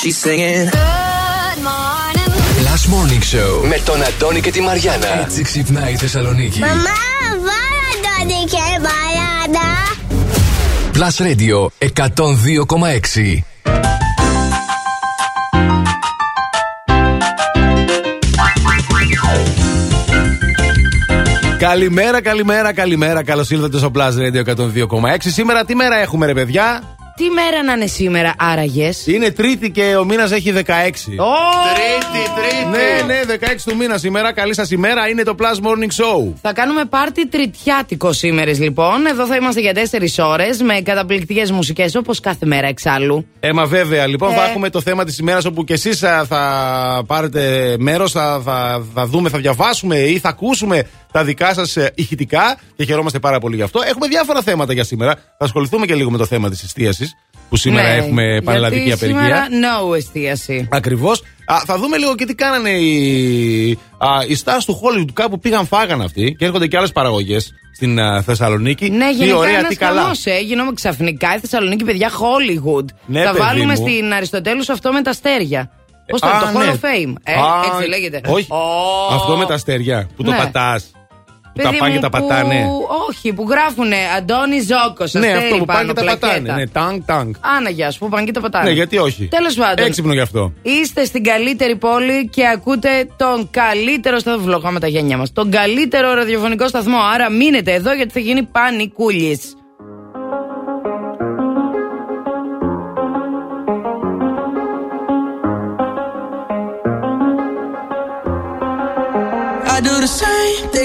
She's singing. Good morning. Last Morning Show με τον Αντώνη και τη Μαριάνα. Έτσι ξυπνάει η Θεσσαλονίκη. Μαμά, βάλα Αντώνη και Μαριάνα. Plus Radio 102,6. Καλημέρα, καλημέρα, καλημέρα. Καλώς ήρθατε στο Plus Radio 102,6. Σήμερα τι μέρα έχουμε, ρε παιδιά; Τι μέρα να είναι σήμερα, άραγες; Είναι Τρίτη και ο μήνας έχει 16. Oh! Τρίτη, Τρίτη. Ναι, ναι, 16 του μήνα σήμερα. Καλή σας ημέρα. Είναι το Plus Morning Show. Θα κάνουμε πάρτι τριτιάτικο σήμερα, λοιπόν. Εδώ θα είμαστε για 4 ώρες με καταπληκτικές μουσικές όπως κάθε μέρα εξάλλου. Ε, μα βέβαια, λοιπόν, Ε. θα έχουμε το θέμα της ημέρας όπου και εσείς θα πάρετε μέρος, θα, θα, θα δούμε, θα διαβάσουμε ή θα ακούσουμε τα δικά σας ηχητικά και χαιρόμαστε πάρα πολύ γι' αυτό. Έχουμε διάφορα θέματα για σήμερα. Θα ασχοληθούμε και λίγο με το θέμα της εστίασης που σήμερα Ναι, έχουμε πανελλαδική γιατί απεργία. Σήμερα no εστίαση. Ακριβώς. Θα δούμε λίγο και τι κάνανε οι, α, οι stars του Hollywood. Κάπου πήγαν, φάγαν αυτοί και έρχονται και άλλες παραγωγές στην α, Θεσσαλονίκη. Ναι, τι γενικά ωραία, ένας τι καλά. χαμός, ε. Γινόμε ξαφνικά η Θεσσαλονίκη, παιδιά, Hollywood. Ναι, θα παιδί βάλουμε μου. στην Αριστοτέλους αυτό με τα αστέρια. Πώς το, Α, το Hall ναι. of Fame. Ε, Α, έτσι λέγεται. Όχι. Ω. Αυτό με τα αστέρια που το Ναι. πατάς. Που τα Παιδί πάνε και μου, τα που- πατάνε. Όχι, που γράφουνε Αντώνη Ζόκο. Ναι, αυτό που πάνε και τα πατάνε. Ναι, τάγκ, τάγκ. Άνα, γεια σου, που πάνε και τα πατάνε. Ναι, γιατί όχι. Τέλος πάντων. Έξυπνο γι' αυτό. Είστε στην καλύτερη πόλη και ακούτε τον καλύτερο σταθμό. Βλογάμε τα γένια μας. Τον καλύτερο ραδιοφωνικό σταθμό. Άρα μείνετε εδώ γιατί θα γίνει πανικούλης. I do the same thing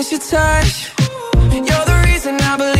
miss your touch. You're the reason I believe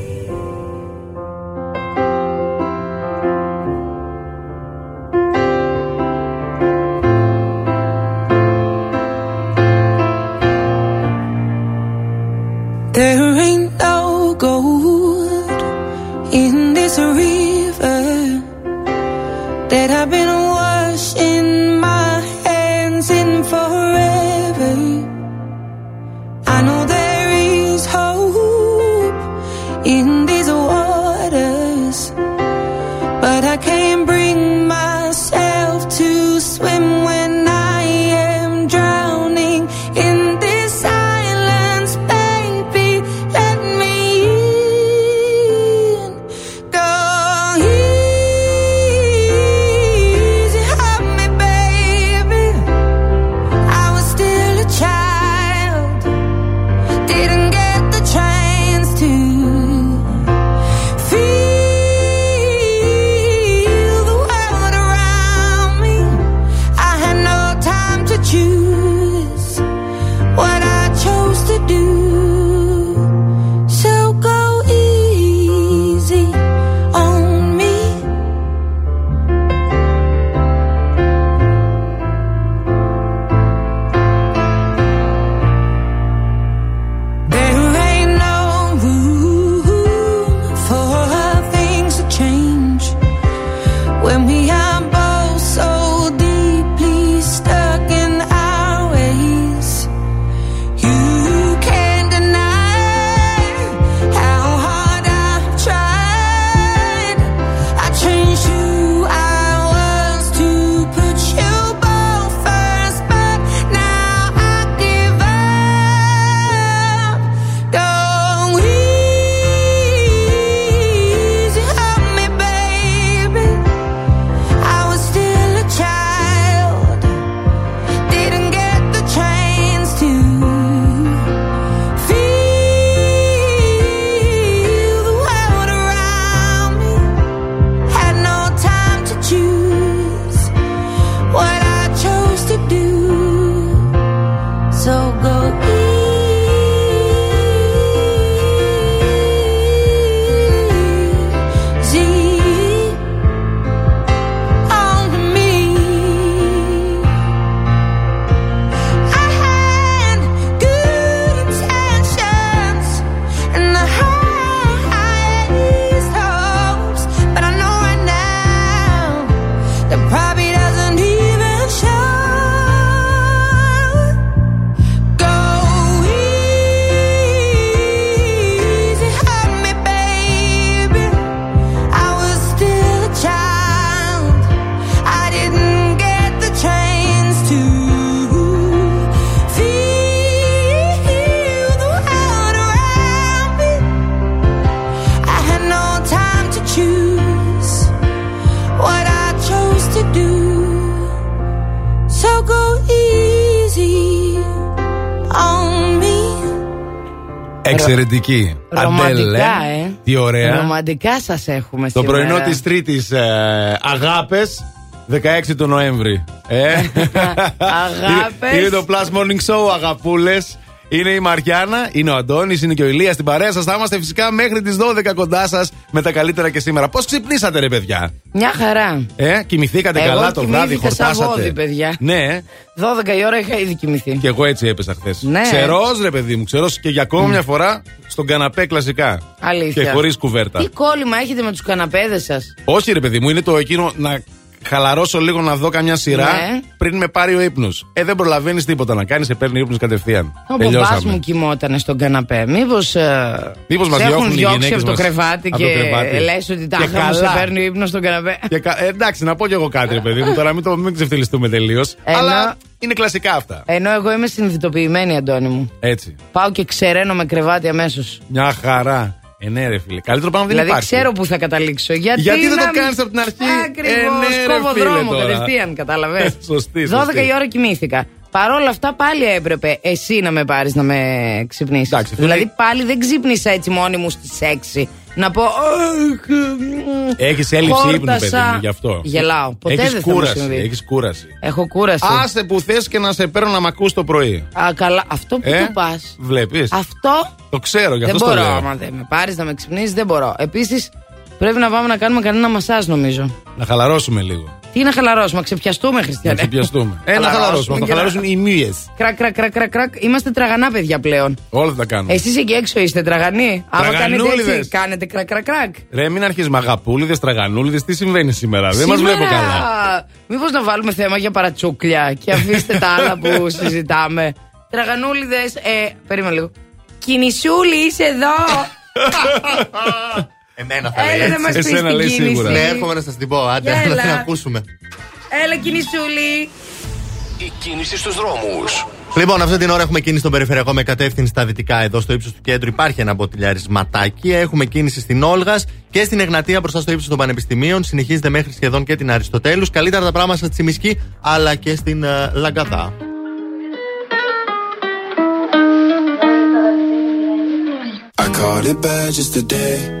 Εξαιρετική. Ρομαντικά, Αντέλε. ε. Τι ωραία. Ρομαντικά σας έχουμε Το σήμερα. πρωινό της Τρίτης ε, Αγάπες. 16 του Νοέμβρη. Ε. Αγάπες. Είναι, είναι το Plus Morning Show, αγαπούλες. Είναι η Μαριάννα, είναι ο Αντώνης, είναι και ο Ηλίας στην παρέα σας. Θα είμαστε φυσικά μέχρι τις 12 κοντά σας με τα καλύτερα και σήμερα. Πώς ξυπνήσατε, ρε παιδιά; Μια χαρά. Ε, κοιμηθήκατε Εγώ καλά το βράδυ, κοιμήθηκα σαν χορτάσατε; βόδι, παιδιά. Ναι, 12 η ώρα είχα ήδη κοιμηθεί. και εγώ έτσι έπεσα χθες. Ναι. Ξερός, ρε παιδί μου, ξερός και για ακόμα μια φορά στον καναπέ κλασικά. Αλήθεια. Και χωρίς κουβέρτα. Τι κόλλημα έχετε με τους καναπέδες σας; Όχι, ρε παιδί μου, είναι το εκείνο να χαλαρώσω λίγο να δω καμιά σειρά Ναι. πριν με πάρει ο ύπνος. Ε, δεν προλαβαίνεις τίποτα να κάνεις, σε παίρνει ύπνος κατευθείαν. Ο μπαμπά μου κοιμόταν στον καναπέ. Μήπως. Μήπως μας σε έχουν διώχνουν οι διώξει γυναίκες από το μας κρεβάτι από και το κρεβάτι. λες ότι τα Και μου σε καλά. παίρνει ο ύπνος στον καναπέ. Και κα- ε, εντάξει, να πω κι εγώ κάτι, ρε παιδί μου, τώρα μην, το, μην ξεφτυλιστούμε τελείως. Ενώ- Αλλά είναι κλασικά αυτά. Ενώ εγώ είμαι συνειδητοποιημένη, Αντώνη μου. Έτσι. Πάω και ξεραίνω με κρεβάτι αμέσως. Μια χαρά. Ε, ναι, ρε φίλε. Καλύτερο πράγμα δεν Δηλαδή υπάρχει. ξέρω που θα καταλήξω. Γιατί, Γιατί δεν να το μην- κάνεις από την αρχή; Ακριβώς. Ε, ναι, ρε Κόβω φίλε, δρόμο τώρα. κατευθείαν, κατάλαβε. Σωστή, 12 σωστή. η ώρα κοιμήθηκα. Παρ' όλα αυτά πάλι έπρεπε εσύ να με πάρεις να με ξυπνήσεις. Εντάξει, αυτό Δηλαδή είναι- πάλι δεν ξύπνησα έτσι μόνη μου στις 6. Να πω. Έχεις έλλειψη ύπνου, παιδί Χόρτασα. μου, γι' αυτό. Γελάω. Ποτέ Έχεις δεν θα μου κούραση. συμβεί. Έχεις κούραση. Έχω κούραση. Άσε που θες και να σε παίρνω να μ' ακούς το πρωί. Α, καλά. Αυτό που Ε, το πας. Βλέπεις. Αυτό Το ξέρω, γι' δεν αυτό το μπορώ. λέω. Άμα δεν με πάρεις να με ξυπνήσεις, δεν μπορώ. Επίσης πρέπει να πάμε να κάνουμε κανένα μασάζ, νομίζω. Να χαλαρώσουμε λίγο. Τι να χαλαρώσουμε, να ξεπιαστούμε, Να Χριστιανέ. ξεπιαστούμε. Ε, να Χαλαρώσουμε χαλαρώσουμε. Θα και να- χαλαρώσουν οι μύες. Κρακ, κρακ, κρακ, κρακ, κρακ. Είμαστε τραγανά, παιδιά πλέον. Όλα θα τα κάνουμε. Εσείς εκεί έξω είστε τραγανοί; Άμα κάνετε Τραγανούλιδες. έτσι, κάνετε κρακ, κρακ, κρακ. Ρε, μην αρχίσει με αγαπούλιδες, τραγανούλιδες. Τι συμβαίνει σήμερα. Δεν μας βλέπω καλά. Μήπως να βάλουμε θέμα για παρατσούκλια και αφήστε τα άλλα που συζητάμε. Τραγανούλιδες, ε, περίμενε λίγο. Κινησούλη, είσαι εδώ. Εμένα θα Έλα λέει να έτσι. μα πεις Εσένα την λέει κίνηση. σίγουρα. Ναι, έρχομαι να σας την πω. Άντε, Έλα. να την ακούσουμε. Έλα, κινησούλη. Η κίνηση στους δρόμους. Λοιπόν, αυτή την ώρα έχουμε κίνηση στον περιφερειακό με κατεύθυνση στα δυτικά. Εδώ στο ύψος του κέντρου υπάρχει ένα μποτιλιαρισματάκι. Έχουμε κίνηση στην Όλγας και στην Εγνατία μπροστά στο ύψος των Πανεπιστημίων. Συνεχίζεται μέχρι σχεδόν και την Αριστοτέλους. Καλύτερα τα πράγματα στη Τσιμισκή αλλά και στην ε, Λαγκαδά. I caught it bad just today.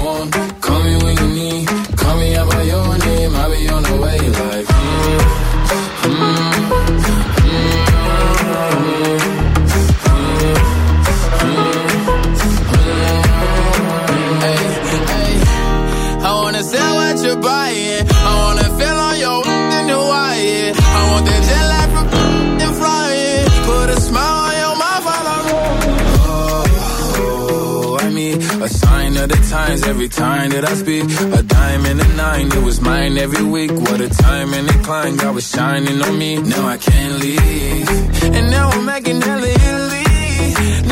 the times every time that I speak. A dime and a nine, it was mine every week. What a time and climb, God was shining on me. Now I can't leave. And now I'm making hella Italy.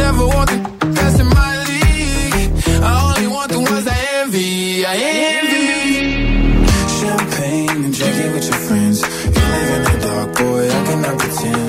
Never want the best in my league. I only want the ones I envy. I envy. Champagne and drinking with your friends. You live in the dark, boy, I cannot pretend.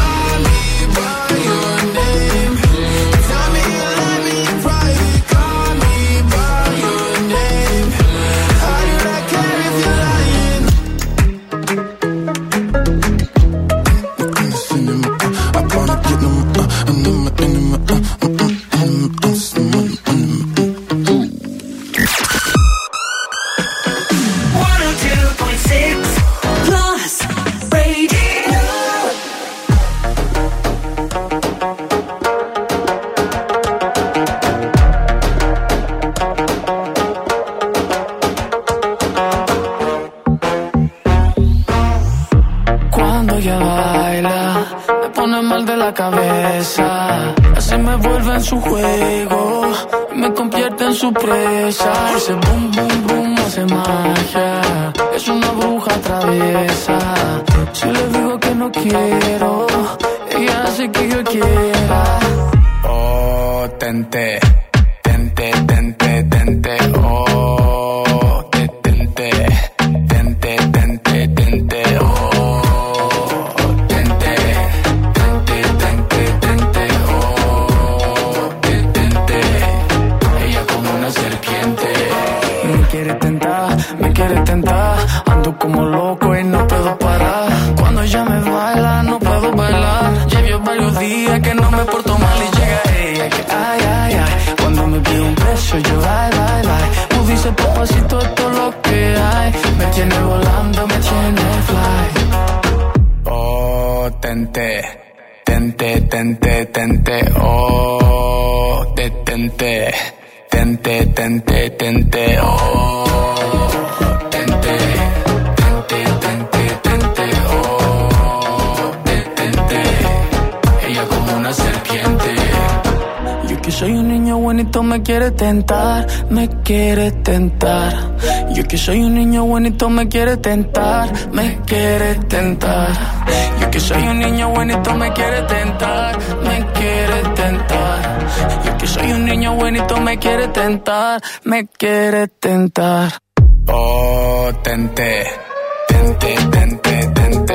ella baila, me pone mal de la cabeza. Así me vuelve en su juego, me convierte en su presa. Ese boom, boom, boom hace magia, es una bruja traviesa. Si le digo que no quiero, ella hace que yo quiera. Potente tente, tente, tente, tente, oh, detente, tente, tente, tente, oh, tente. tente, tente, tente oh. Ella como una serpiente. Yo Que soy un niño bonito, me quiere tentar, me quiere tentar. Yo que soy un niño bonito, me quiere tentar, me quiere tentar. Que soy un niño bonito, me quiere tentar, me quiere tentar. Que soy un niño bonito, me quiere tentar, me quiere tentar. Oh, tente, tente, tente, tente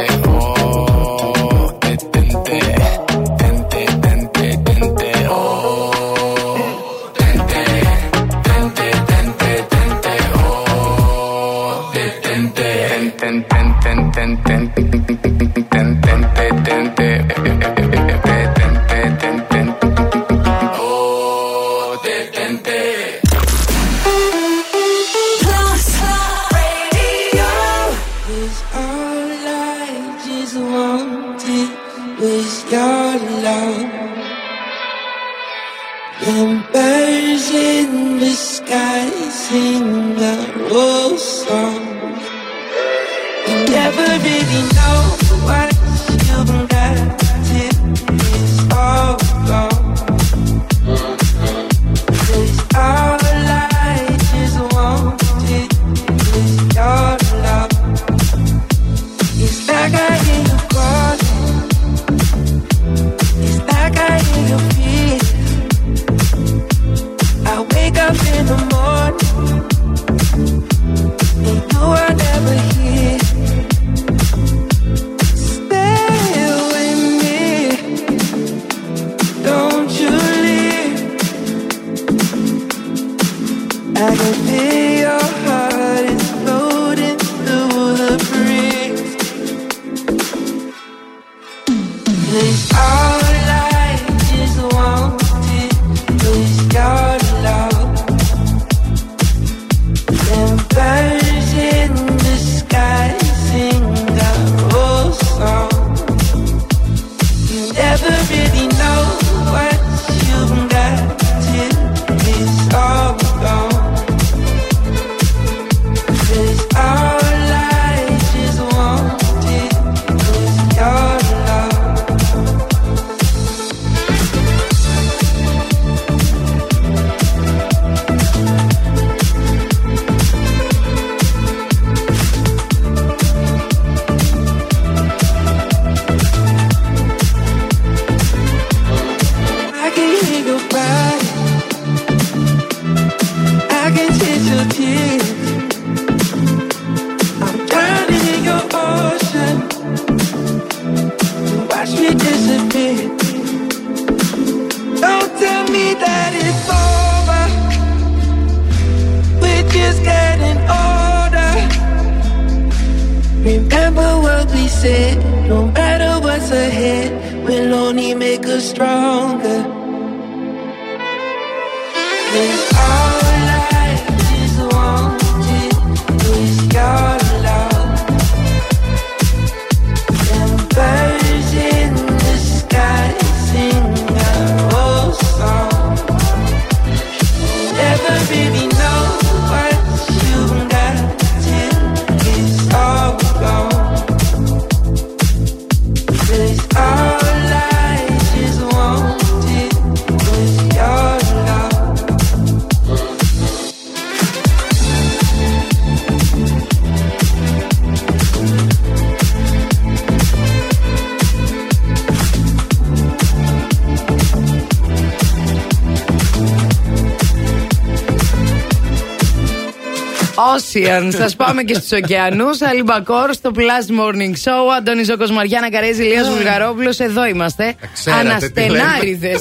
Ocean. Σας πάμε και στους ωκεανούς. Αλιμπακόρ στο Plus Morning Show. Αντώνη Ζώκο Μαριάννα Καρέζη, Λία Βουλγαρόπουλος. Εδώ είμαστε. ξέρατε τι λέμε. Αναστενάριδε.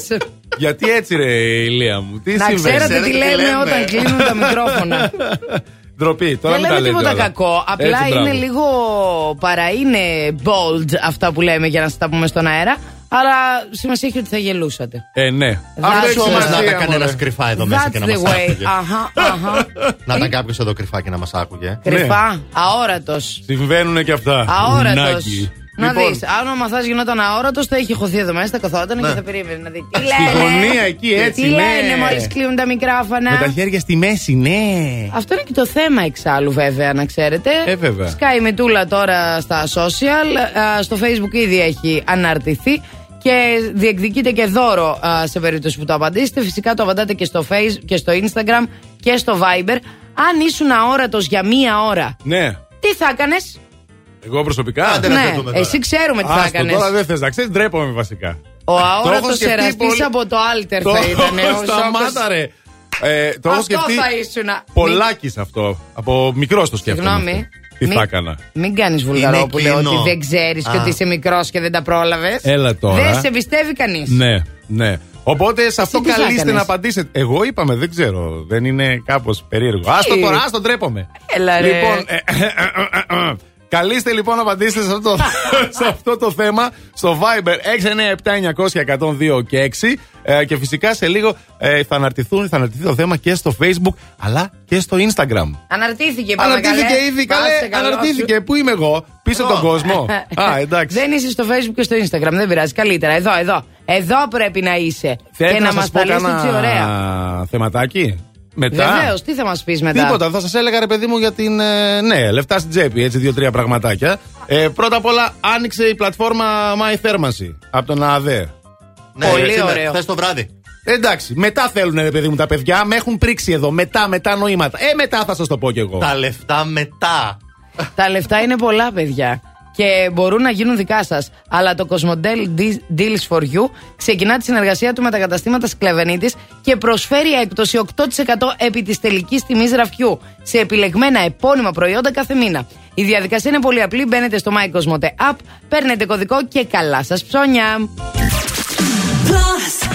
Γιατί έτσι ρε ηλία μου. Τι Να συμβαίνει. ξέρετε τι Ξέρετε τι λέμε λέμε. όταν κλείνουν τα μικρόφωνα. Ντροπή. Τώρα Δεν μην τα λέμε λέτε τίποτα όλα. κακό. Απλά Έτσι, είναι μπράβο. λίγο παρά είναι bold αυτά που λέμε για να σας τα πούμε στον αέρα. Αλλά σημασία έχει ότι θα γελούσατε. Ε, ναι. That's Αυτό the έχει Όμω way. να σημασία, ήταν κανένα μωρέ. κρυφά εδώ μέσα και That's να the μας way. άκουγε. Αχα, αχα. Να ήταν κάποιος εδώ κρυφά και να μας άκουγε. Κρυφά, αόρατος. Συμβαίνουν και αυτά. Αόρατος. Νάκι. Να Λοιπόν, δεις, αν ο μαθάς γινόταν αόρατος, θα είχε χωθεί εδώ μέσα, θα καθόταν Ναι. και θα περίμενε να δει. Τι Στη λένε; γωνία εκεί, έτσι, Τι ναι. λένε μόλις κλείνουν τα μικρόφωνα. Με τα χέρια στη μέση, ναι. Αυτό είναι και το θέμα εξάλλου, βέβαια, να ξέρετε. Ε, βέβαια. Σκάει μετούλα τώρα στα social. α, Στο facebook ήδη έχει αναρτηθεί. Και διεκδικείτε και δώρο α, σε περίπτωση που το απαντήσετε. Φυσικά το απαντάτε και στο Facebook και στο Instagram και στο Viber. Αν ήσουν αόρατος για μία ώρα, Ναι. τι θα έκανες; Εγώ προσωπικά; Άντε να Ναι, σκεφτούμε τώρα. εσύ ξέρουμε τι θα Άστο, έκανες. τώρα δεν θες να ξέρεις, ντρέπομαι βασικά. Ο Το αόρατος έχω σκεφτεί εραστής πολύ. από το Alter Το- θα ήταν. ο Σταμάτα, Ζώκος. ρε. Ε, το έχω Αυτό σκεφτεί. θα ήσουν. Πολλάκι αυτό. Από μικρός το σκέφτομαι. Συγγνώμη. Αυτό. Τι Μην- θα έκανα; Μην κάνεις βουλγαρόπουλο κοινό. ότι δεν ξέρεις και Α. ότι είσαι μικρός και δεν τα πρόλαβες. Έλα τώρα. Δεν σε πιστεύει κανείς. Ναι, ναι. Οπότε σε αυτό τι θα καλείστε έκανες; να απαντήσετε. Εγώ είπαμε, δεν ξέρω. Δεν είναι κάπως περίεργο. Άστο τώρα, άστο ντρέπομαι. Έλα, ρε. Λοιπόν, ε, καλείστε λοιπόν να απαντήσετε σε αυτό, το, σε αυτό το θέμα στο Viber 697-900-102 και 6. Ε, και φυσικά σε λίγο ε, θα, αναρτηθούν, θα αναρτηθεί το θέμα και στο Facebook αλλά και στο Instagram. Αναρτήθηκε, είπαμε, Αναρτήθηκε καλέ. ήδη, Πάσε καλέ. καλό Αναρτήθηκε. Πού είμαι εγώ, πίσω από τον κόσμο. Α, εντάξει. Δεν είσαι στο Facebook και στο Instagram, δεν πειράζει. Καλύτερα, εδώ, εδώ. Εδώ πρέπει να είσαι. Θέλετε και να να μας σας πω τα λύσει έτσι ωραία. κανένα θεματάκι. Μετά. Βεβαίως, τι θα μας πεις μετά; Τίποτα, θα σας έλεγα ρε παιδί μου για την. ε, ναι, λεφτά στην τσέπη, έτσι δύο-τρία πραγματάκια. Ε, πρώτα απ' όλα, άνοιξε η πλατφόρμα My Θέρμανση από τον ΑΔΕ. Ναι, Πολύ ωραίο. Χθες το βράδυ. Εντάξει, μετά θέλουν ρε παιδί μου τα παιδιά, με έχουν πρίξει εδώ. Μετά, μετά νοήματα. Ε, μετά θα σας το πω κι εγώ. Τα λεφτά μετά. Τα λεφτά είναι πολλά, παιδιά. Και μπορούν να γίνουν δικά σας. Αλλά το Cosmodel Deals for You ξεκινά τη συνεργασία του με τα καταστήματα Σκλεβενίτης και προσφέρει έκπτωση 8% επί της τελικής τιμής ραφιού σε επιλεγμένα επώνυμα προϊόντα κάθε μήνα. Η διαδικασία είναι πολύ απλή. Μπαίνετε στο My Cosmote App, παίρνετε κωδικό και καλά σας ψώνια. Plus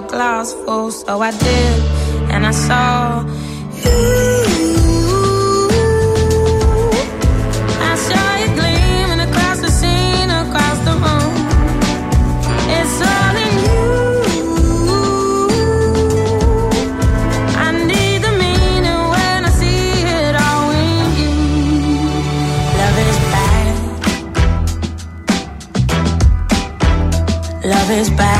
Glass full. So I did, and I saw you. I saw you gleaming across the scene, across the room. It's only the meaning when I see it all in you. I need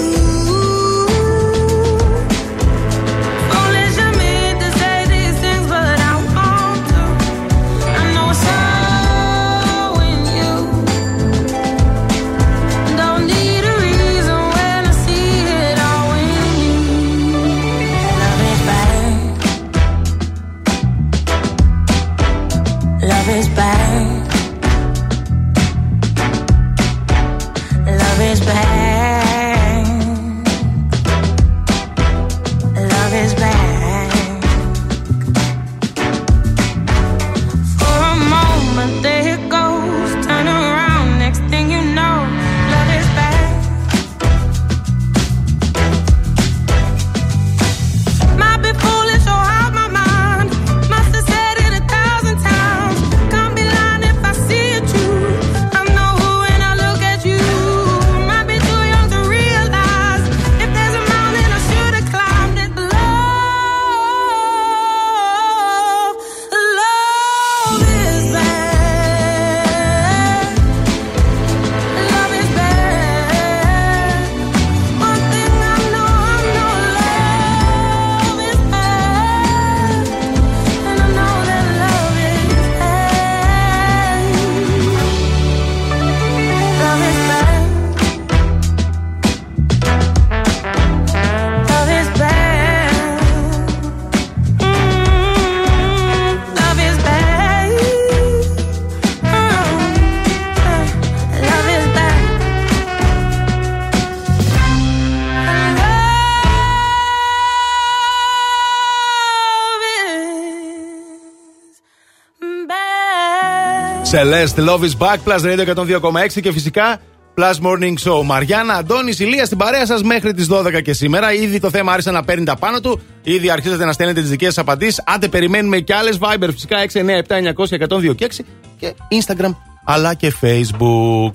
Celeste, Love is Back, Plus Radio 102,6 και φυσικά Plus Morning Show. Μαριάννα, Αντώνης, Ηλία στην παρέα σας μέχρι τις 12 και σήμερα. Ήδη το θέμα άρχισε να παίρνει τα πάνω του. Ήδη αρχίζετε να στέλνετε τις δικές σας απαντήσεις. Άντε, περιμένουμε και άλλες Viber φυσικά 697 900 102 και 6 και Instagram αλλά και Facebook.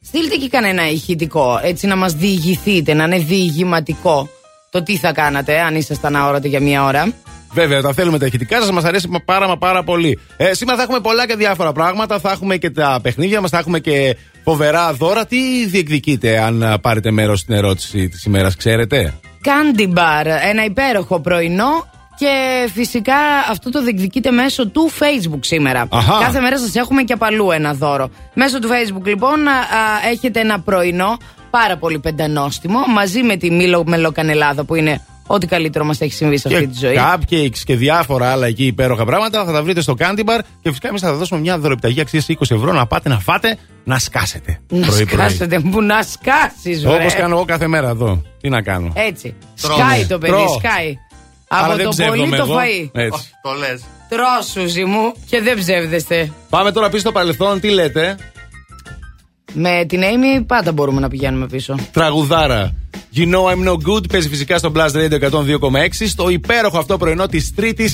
Στείλτε και κανένα ηχητικό, έτσι να μας διηγηθείτε, να είναι διηγηματικό το τι θα κάνατε αν ήσασταν αόρατοι για μία ώρα. Βέβαια, τα θέλουμε τα ηχητικά σας, μας αρέσει πάρα, μα πάρα πολύ. Ε, σήμερα θα έχουμε πολλά και διάφορα πράγματα. Θα έχουμε και τα παιχνίδια μας, θα έχουμε και φοβερά δώρα. Τι διεκδικείτε αν α, πάρετε μέρος στην ερώτηση της ημέρας, ξέρετε; Candy Bar, ένα υπέροχο πρωινό και φυσικά αυτό το διεκδικείτε μέσω του Facebook σήμερα. Αχα. Κάθε μέρα σας έχουμε και απαλού ένα δώρο. Μέσω του Facebook λοιπόν α, α, έχετε ένα πρωινό πάρα πολύ πεντανόστιμο μαζί με τη Μήλο Μελοκανελάδα που είναι ό,τι καλύτερο μας έχει συμβεί σε αυτή τη ζωή. cupcakes και διάφορα άλλα εκεί υπέροχα πράγματα θα τα βρείτε στο Candy Bar και φυσικά εμείς θα δώσουμε μια δωρεπιταγή αξίας 20 ευρώ να πάτε να φάτε να σκάσετε. Να σκάσετε, που να σκάσεις βρε. Όπως κάνω εγώ κάθε μέρα εδώ. Τι να κάνω. Έτσι. Τρώμε. Σκάει το παιδί, Τρώω. σκάει. Άρα Από δεν το ψεύδομαι πολύ το εγώ. φαΐ. Έτσι. Το λες. Τρώσουζι μου και δεν ψεύδεστε. Πάμε τώρα πίσω στο παρελθόν, τι λέτε; Με την Amy πάντα μπορούμε να πηγαίνουμε πίσω. Τραγουδάρα. You know I'm no good παίζει φυσικά στο Blast Radio 102,6 στο υπέροχο αυτό πρωινό της 3η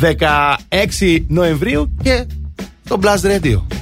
16 Νοεμβρίου και το Blast Radio.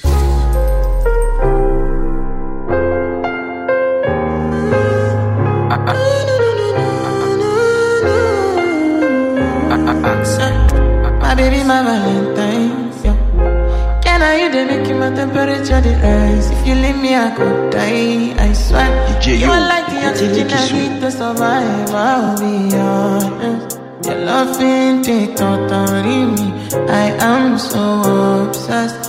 To survive. I'll. Your love ain't totally me. I am so obsessed.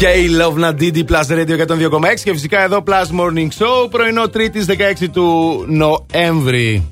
CK Love Nadidi Plus Radio 102,6 και φυσικά εδώ Plus Morning Show πρωινό 3η 16 του Νοέμβρη.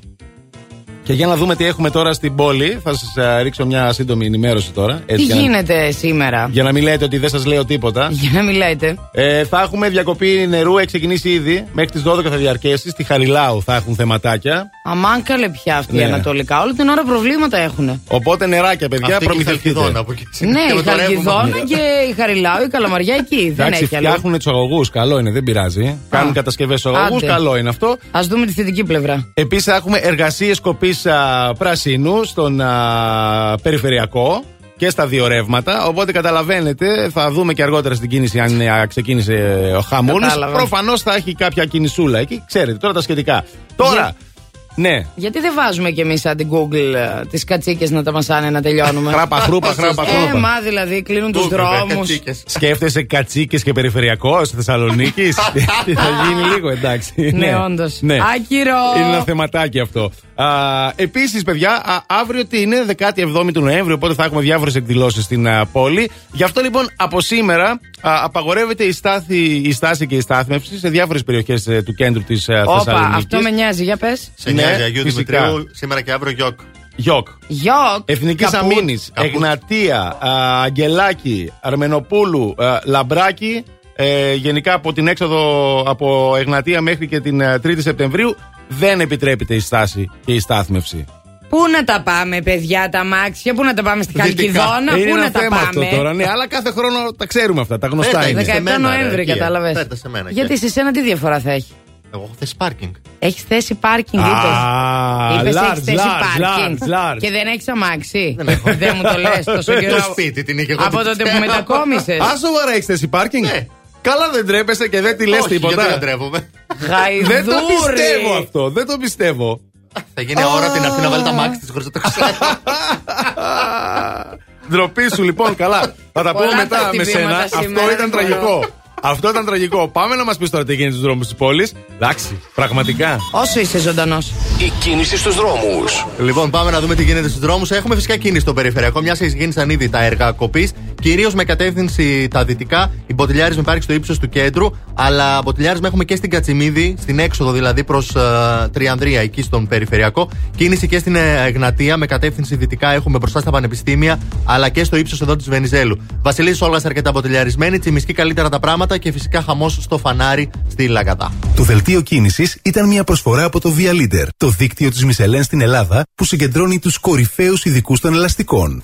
Και για να δούμε τι έχουμε τώρα στην πόλη, θα σας ρίξω μια σύντομη ενημέρωση τώρα. Τι έτσι, για να- γίνεται σήμερα; Για να μην λέτε ότι δεν σας λέω τίποτα. Για να μην λέτε. Ε, θα έχουμε διακοπή νερού, έχει ξεκινήσει ήδη. Μέχρι τις 12 θα διαρκέσει. Στη Χαριλάου θα έχουν θεματάκια. Αμάν καλέ πια αυτή Ναι. η Ανατολικά. Όλη την ώρα προβλήματα έχουν. Οπότε νεράκια, παιδιά, Αυτή και η προμηθευτείτε. Χαλκιδόνα από εκεί. Ναι, η το ρεύμα. Χαλκιδόνα και η Χαριλάου, η Καλαμαριά εκεί. Δεν Εντάξει, έχει άλλο. φτιάχνουν του αγωγού. Καλό είναι, δεν πειράζει. Κάνουν κατασκευές στου αγωγού. Άντε. Καλό είναι αυτό. Α δούμε τη θετική πλευρά. Επίσης θα έχουμε εργασίες κοπής πρασίνου στον α, περιφερειακό και στα δύο ρεύματα. Οπότε καταλαβαίνετε, θα δούμε και αργότερα στην κίνηση αν α, ξεκίνησε ο χαμούλης. Κατάλαβα. Προφανώς θα έχει κάποια κινησούλα εκεί. Ξέρετε τώρα τα σχετικά. Τώρα, ναι. Γιατί δεν βάζουμε κι εμείς σαν την Google τις κατσίκες να τα μασάνε να τελειώνουμε; Χράπα, χρούπα, χράπα, Ε, χρούπα. μα δηλαδή κλείνουν τους Google, δρόμους. κατσίκες. Σκέφτεσαι κατσίκες και περιφερειακός Θεσσαλονίκης; θα γίνει λίγο, εντάξει. Ναι, όντως. Ναι. Άκυρο. Είναι ένα θεματάκι αυτό. Επίσης, παιδιά, α, αύριο τι είναι, 17η του Νοέμβρη, οπότε θα έχουμε διάφορες εκδηλώσεις στην α, πόλη. Γι' αυτό λοιπόν από σήμερα α, απαγορεύεται η, στάθη, η στάση και η στάθμευση σε διάφορες περιοχές του κέντρου της Όπα, Θεσσαλονίκης. αυτό με νοιάζει, για πες. Σε Ναι, νοιάζει Αγίου φυσικά. Δημητρίου σήμερα και αύριο γιοκ. Γιοκ. Γιοκ. Εθνικής Καπούτ. Αμήνης, Καπούτ. Εγνατία, α, Αγγελάκη, Αρμενοπούλου, α, Λαμπράκη. Ε, γενικά από την έξοδο από Εγνατία μέχρι και την α, 3η Σεπτεμβρίου δεν επιτρέπεται η στάση και η στάθμευση. Πού να τα πάμε, παιδιά, τα μάξια, πού να τα πάμε στη Δυτικά. Χαλκιδόνα, Είναι πού ένα να τα θέμα αυτό πάμε; τώρα. Ναι, αλλά κάθε χρόνο τα ξέρουμε αυτά. Τα γνωστά Πέτα, είναι. είναι. 17 σε μένα, ρε, Νοέμβρη, εκεί, κατάλαβες. πέτα σε μένα, Γιατί και. σε σένα τι διαφορά θα έχει; Εγώ έχω θέσει πάρκινγκ. Έχεις θέση πάρκινγκ, είπε. Α, Είπες large, έχεις θέση large, πάρκινγκ. large, large. Και δεν έχεις αμάξι; Δεν έχω. Δεν μου το λες τόσο καιρό. Το σπίτι την είχε εγώ Από την τότε που ξέρω. μετακόμισες. Α, σοβαρά έχεις θέση πάρκινγκ; Ναι. Καλά δεν τρέπεσαι και δεν τη λες Όχι, γιατί δεν τίποτα. Τρέπομαι. Δεν το πιστεύω Γαϊδούρι. αυτό. Δεν το πιστεύω. Θα γίνει ώρα την αυτή να βάλει τα μάξι της χωρίς να το ξέρω. Ντροπή σου λοιπόν, καλά. Θα τα πούμε Πολλά μετά τα με χτυπήματα σένα. Αυτό σήμερα, ήταν δεν μπορώ. τραγικό. Αυτό ήταν τραγικό. Πάμε να μας πεις τώρα τι γίνεται στους δρόμους της πόλης. Εντάξει, πραγματικά. Όσο είσαι ζωντανός. Η κίνηση στους δρόμους. Λοιπόν, πάμε να δούμε τι γίνεται στους δρόμους. Έχουμε φυσικά κίνηση στο περιφερειακό, μιας και γίνησαν ήδη τα έργα κοπή. Κυρίως με κατεύθυνση τα δυτικά. Η μποτιλιάρισμα υπάρχει στο ύψος του κέντρου. Αλλά μποτιλιάρισμα έχουμε και στην Κατσιμίδη, στην έξοδο δηλαδή προς Τριανδρία, εκεί στον περιφερειακό. Κίνηση και στην ε, Εγνατία με κατεύθυνση δυτικά έχουμε μπροστά στα πανεπιστήμια, αλλά και στο ύψος εδώ της Βενιζέλου. Βασιλής Όλγας αρκετά μποτιλιαρισμένη, τσιμισκή καλύτερα τα πράγματα και φυσικά χαμός στο φανάρι στη Λαγκατά. Το δελτίο κίνησης ήταν μια προσφορά από το Via Leader, το δίκτυο της Μισελέν στην Ελλάδα που συγκεντρώνει τους κορυφαίους ειδικούς των ελαστικών.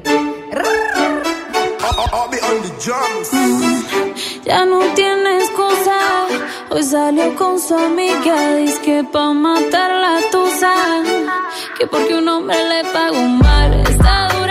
Ya no tiene excusa. Hoy salió con su amiga. Dice que pa' matar la tusa. Que porque un hombre le paga un mal. Está dura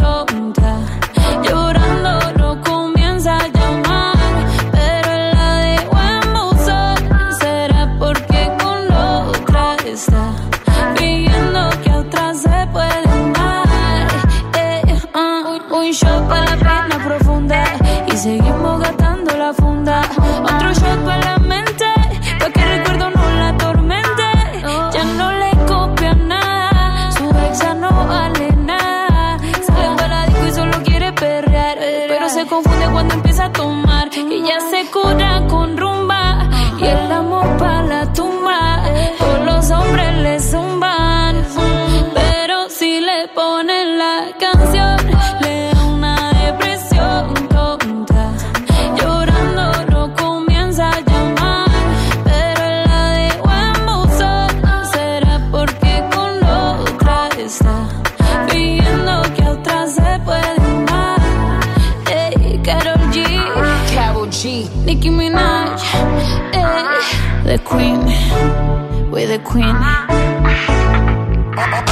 gastando la funda. Otro shot para la mente, pa' que el recuerdo no la atormente. Ya no le copia nada, su ex ya no vale nada. Sale para la disco y solo quiere perrear, pero se confunde cuando empieza a tomar. Y ya se the Queen, we're the Queen. Uh-huh.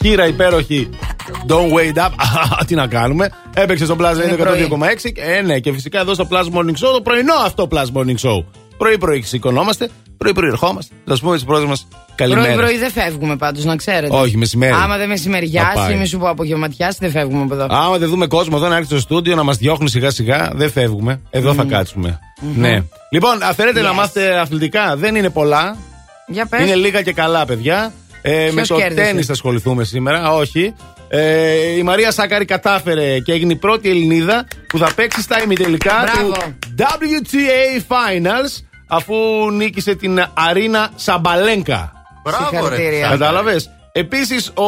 up. Σακύρα υπέροχη. Don't wait up. Α, Τι να κάνουμε. Έπαιξε στο Plus Radio πρωί. 102,6. Ε, ναι, και φυσικά εδώ στο Plus Morning Show, το πρωινό αυτό Plus Morning Show. Πρωί-πρωί σηκωνόμαστε, πρωί-πρωί ερχόμαστε. Θα σου πούμε τι πρώτε μας καλημέρα. Πρωί-πρωί δεν φεύγουμε πάντως, να ξέρετε. Όχι, μεσημέρι. Άμα δεν Θα μεσημεριάσει πάει. ή μη σου πω απογευματιάσει, δεν φεύγουμε από εδώ. Άμα δεν δούμε κόσμο εδώ να έρθει στο στούντιο να μας διώχνουν σιγά-σιγά, δεν φεύγουμε. Εδώ θα κάτσουμε. Ναι. Λοιπόν, α, θέλετε να Yes. μάθετε αθλητικά. Δεν είναι πολλά. Για πες. Είναι λίγα και καλά, παιδιά. Ε, με το κέρδισε; τέννη θα ασχοληθούμε σήμερα. Όχι. Ε, η Μαρία Σάκαρη κατάφερε και έγινε η πρώτη Ελληνίδα που θα παίξει στα ημιτελικά Μπράβο. του WTA Finals αφού νίκησε την Αρίνα Σαμπαλένκα. Μπράβο, ρε. Συγχαρητήρια. Κατάλαβες. Επίσης, ο,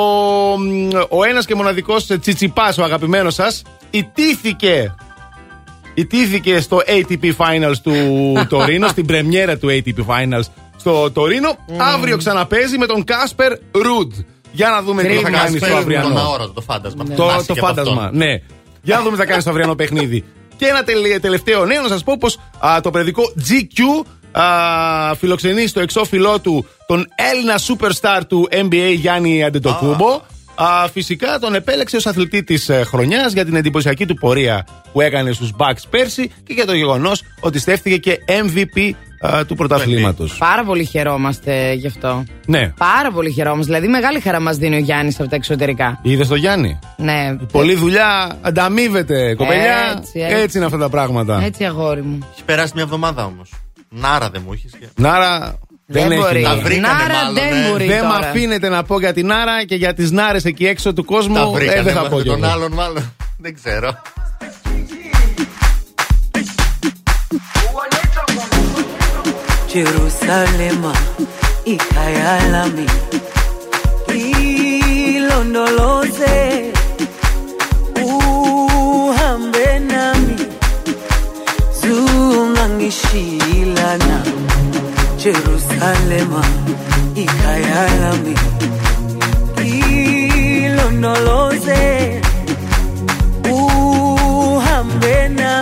ο ένας και μοναδικός Τσιτσιπάς, ο αγαπημένος σας, ιτήθηκε. Ιτήθηκε στο ATP Finals του Τωρίνο, στην πρεμιέρα του ATP Finals στο Τωρίνο. Αύριο ξαναπέζει με τον Κάσπερ Ρουντ. Για να δούμε τι θα Κρίμα. κάνει στο Τον αυριανό. αόρατο, το φάντασμα. Το, Θυμάσαι το και από φάντασμα, αυτόν. ναι. Για να δούμε τι θα κάνει στο αυριανό παιχνίδι. Και ένα τελε- τελευταίο νέο να σας πω πως το παιδικό GQ α, φιλοξενεί στο εξώφυλλό του τον Έλληνα superstar του NBA Γιάννη Αντετοκούμπο. Α, φυσικά τον επέλεξε ως αθλητή της ε, χρονιάς για την εντυπωσιακή του πορεία που έκανε στους Bucks πέρσι και για το γεγονός ότι στέφθηκε και MVP α, του πρωταθλήματος. Πάρα πολύ χαιρόμαστε γι' αυτό. Ναι. Πάρα πολύ χαιρόμαστε. Δηλαδή, μεγάλη χαρά μας δίνει ο Γιάννης από τα εξωτερικά. Είδες το Γιάννη; Ναι. Πολλή δουλειά ανταμείβεται, κοπελιά. Έτσι, έτσι. είναι αυτά τα πράγματα. Έτσι, αγόρι μου. Έχει περάσει μια εβδομάδα όμως. Νάρα δεν μου είχες. Νάρα δεν, Δεν έχει μπορεί. νάρα. Τα βρήκανε Νάρα μάλλον, δεν ε. μπορεί Δεν με τώρα. αφήνετε να πω για την Άρα και για τις νάρες εκεί έξω του κόσμου. Τα ε, βρήκανε δεν θα με πω κι τον εγώ. άλλον, μάλλον. Δεν ξέρω. Jerusalema ikhaya lami ilondoloze uhambe nami zungangishilana Jerusalema ikhaya lami ilondoloze uhambe nami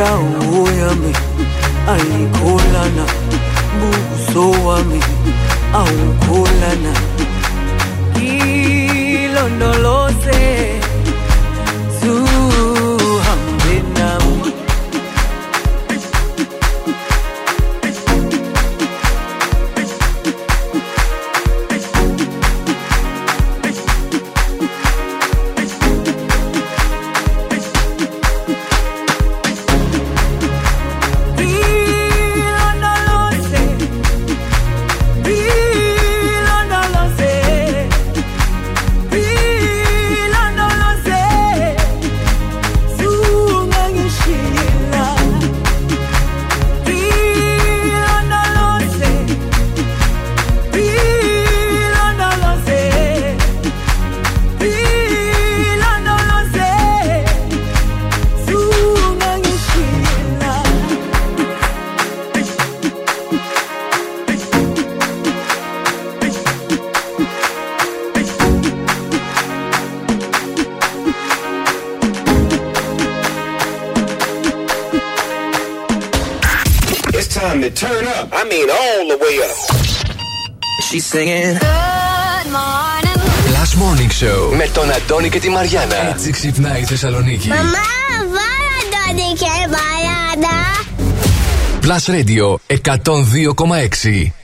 dawo yami ayikholana buso wami awukholana. Ilondoloze singing. Good morning. Last Morning Show με τον Αντώνη και τη Μαριάνα. Έτσι ξυπνάει η Θεσσαλονίκη. Μαμά, βάλε τον και μπαλάντα. Plus Radio 102,6.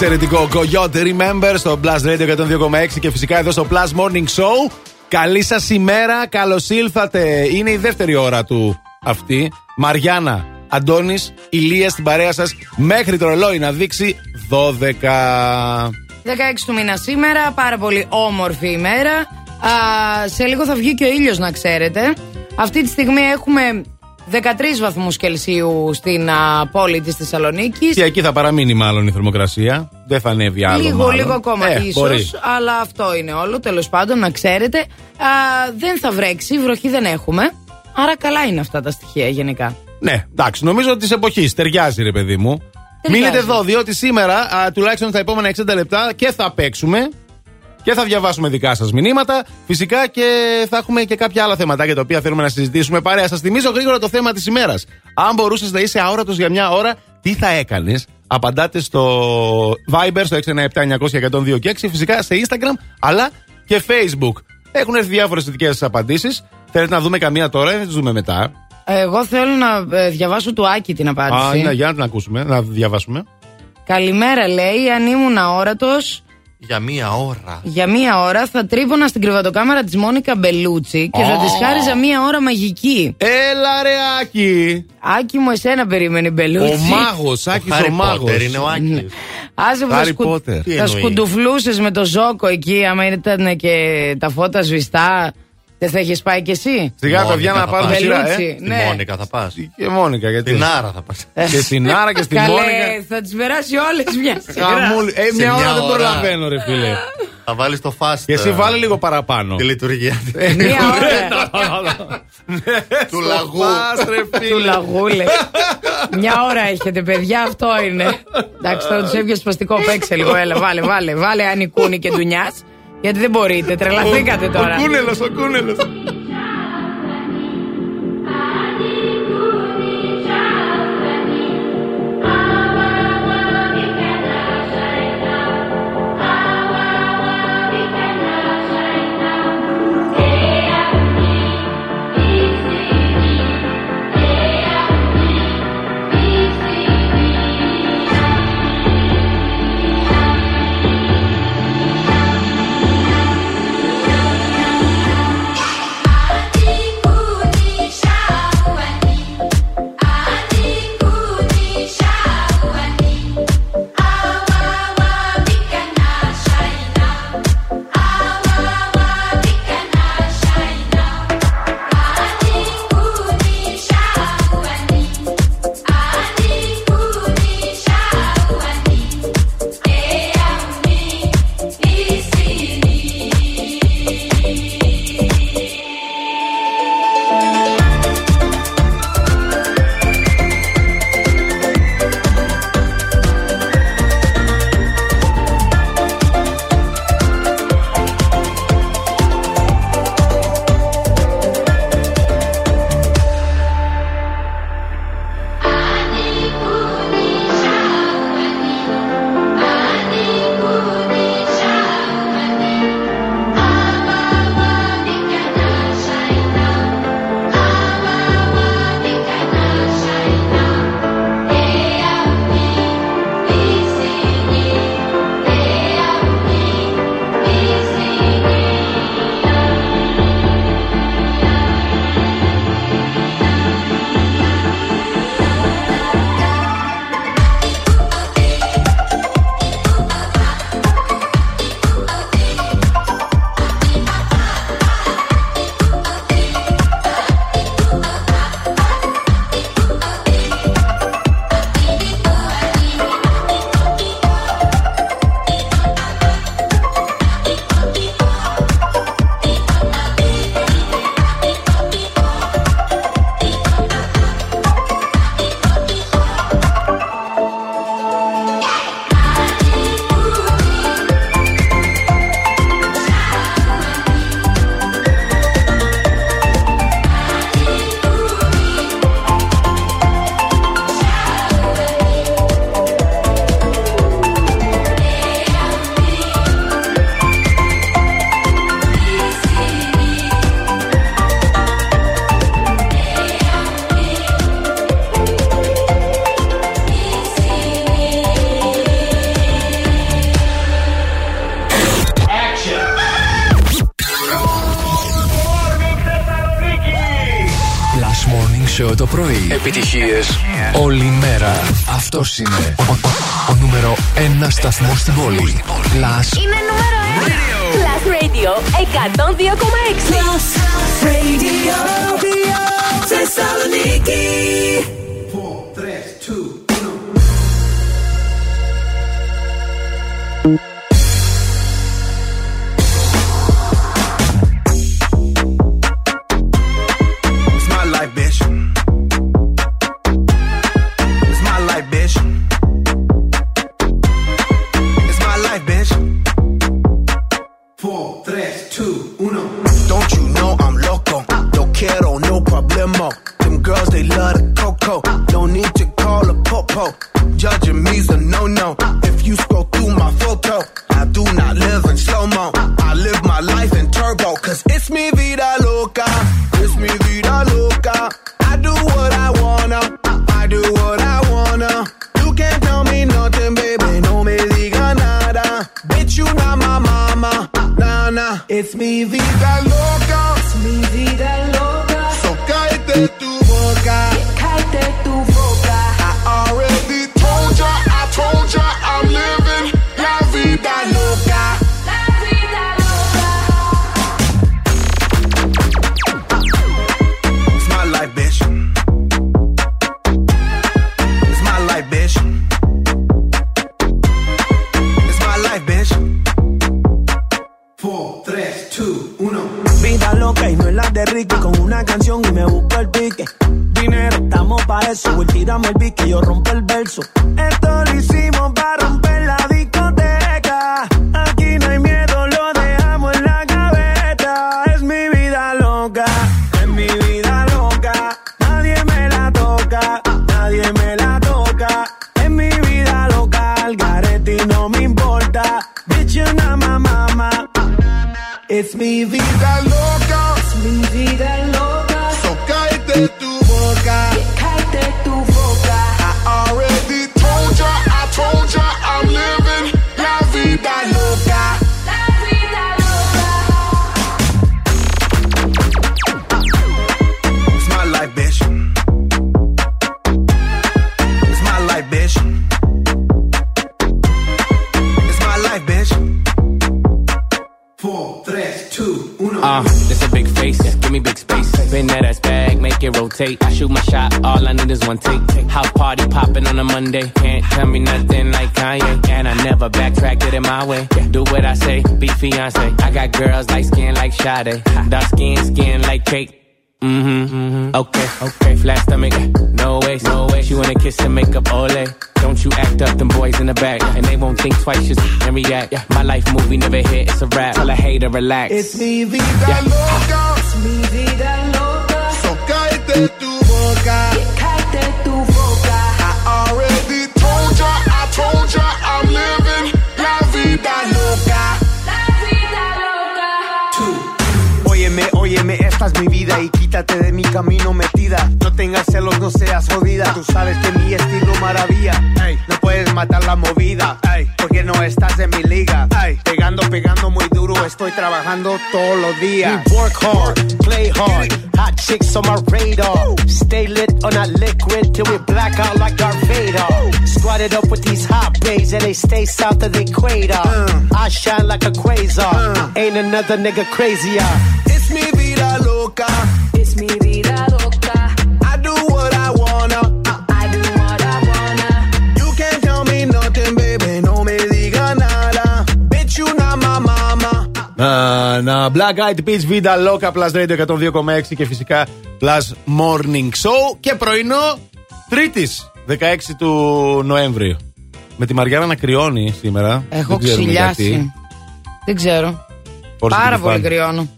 Εξαιρετικό Coyote Remember στο Blast Radio 102,6 και φυσικά εδώ στο Plus Morning Show. Καλή σας ημέρα, καλώς ήλθατε. Είναι η δεύτερη ώρα του αυτή. Μαριάννα, Αντώνης, Ηλίας στην παρέα σας μέχρι το ρολόι να δείξει 12. 16 του μήνα σήμερα, πάρα πολύ όμορφη ημέρα. Α, σε λίγο θα βγει και ο ήλιος να ξέρετε. Αυτή τη στιγμή έχουμε 13 βαθμούς Κελσίου στην α, πόλη της Θεσσαλονίκης. Και εκεί θα παραμείνει μάλλον η θερμοκρασία. Δεν θα ανέβει άλλο. Λίγο, μάλλον. λίγο ακόμα ε, ίσως, μπορεί. αλλά αυτό είναι όλο. Τέλος πάντων, να ξέρετε. Α, δεν θα βρέξει, βροχή δεν έχουμε. Άρα καλά είναι αυτά τα στοιχεία γενικά. Ναι, εντάξει, νομίζω ότι της εποχής ταιριάζει, ρε παιδί μου. Ταιριάζει. Μείνετε εδώ, διότι σήμερα, α, τουλάχιστον στα επόμενα 60 λεπτά, και θα παίξουμε και θα διαβάσουμε δικά σας μηνύματα. Φυσικά και θα έχουμε και κάποια άλλα θεματάκια τα οποία θέλουμε να συζητήσουμε παρέα. Σας θυμίζω γρήγορα το θέμα της ημέρας. Αν μπορούσες να είσαι αόρατος για μια ώρα, τι θα έκανες; Απαντάτε στο Viber, στο 697 και 6. Φυσικά σε Instagram, αλλά και Facebook. Έχουν έρθει διάφορες θετικές απαντήσεις. Θέλετε να δούμε καμία τώρα ή να τις δούμε μετά; Εγώ θέλω να ε, διαβάσω του Άκη την απάντηση. Α, ναι, για να την ακούσουμε, να διαβάσουμε. Καλημέρα, λέει. Αν ήμουν αόρατος, Για μία ώρα. για μία ώρα θα τρίβωνα στην κρεβατοκάμαρα της Μόνικα Μπελούτσι και θα Ω. τη χάριζα μία ώρα μαγική. Έλα ρε Άκη! Άκη μου, εσένα περίμενε η Μπελούτσι. Ο μάγος, Άκης ο Χάρι μάγος. Πότερ είναι ο Άκης. Άσε που θα, Χάρι σκου... Πότερ. Τι θα εννοείς; σκουντουφλούσες με το ζόκο εκεί, άμα ήταν και τα φώτα σβηστά. Δεν θα έχεις πάει κι εσύ; Σιγά Μόνικα παιδιά να θα πάρουμε πας. σειρά, Μπελούτσι. ε. Στη Ναι. Μόνικα θα πας. Και Μόνικα, γιατί; Την Άρα θα πας. Και στην Άρα και στην Καλέ, Μόνικα. θα τις περάσει όλες μια σειρά. Γαμούλη. Ε, Σε μια ώρα μια δεν ώρα. προλαβαίνω, ρε φίλε. Θα βάλεις το fast. Και εσύ ε, βάλε λίγο παραπάνω. Τη λειτουργία Ε, Μία ναι, ώρα. του λαγού. Πας, ρε Του φίλε. λαγούλε. Μια ώρα έχετε, παιδιά, αυτό είναι. Εντάξει, τώρα τους έπιασε σπαστικό παίξε λίγο. Έλα, βάλε, βάλε, βάλε ανικούνι και ντουνιάς. Γιατί δεν μπορείτε, τρελαθήκατε τώρα. Ο κούνελος, ο κούνελος. Σταθμό στην πόλη. Last do what I wanna. You can't tell me nothing, baby. No me diga nada. Bitch, you not my mama. Ah, nah, nah. It's me vida loca. It's me vida loca. eso. Vuelta y dame el bikini Monday. Can't tell me nothing like Kanye. And I never backtrack, get it my way. Do what I say, be fiance. I got girls like skin like Sade. Dark skin, skin like cake. Mm-hmm, mm-hmm. Okay, okay. Flat stomach, no way, no way. She wanna kiss and make up ole. Don't you act up, them boys in the back. And they won't think twice, just and react. My life movie never hit, it's a rap. Tell a hater, relax. It's mi vida loca. Es mi vida loca. So cállate tu es mi vida y quítate de mi camino metida. No tengas celos, no seas jodida. Tú sabes que mi estilo maravilla. Ey, no puedes matar la movida. Ey, porque no estás en mi liga. Ey, pegando, pegando muy duro. Estoy trabajando todos los días. We work hard, play hard. Hot chicks on my radar. Stay lit on that liquid till we black out like Darth Vader. Squatted up with these hot babes and they stay south of the equator. I shine like a quasar. Ain't another nigga crazier. It's mi vida loca. It's mi vida loca. I do what I wanna. I do what I wanna. You can't tell me nothing, baby. No me diga nada. Bitch, you not my mama. Να, να, Black Eyed Peas, Vida Loca, Plus Radio 102,6 και φυσικά Plus Morning Show και πρωινό Τρίτη, 16 του Νοέμβρη. Με τη Μαριάννα να κρυώνει σήμερα. Έχω Δεν ξέρουμε ξυλιάσει. γιατί. Δεν ξέρω. Φόρεσε πάρα το πολύ κεφάλι. κρυώνω.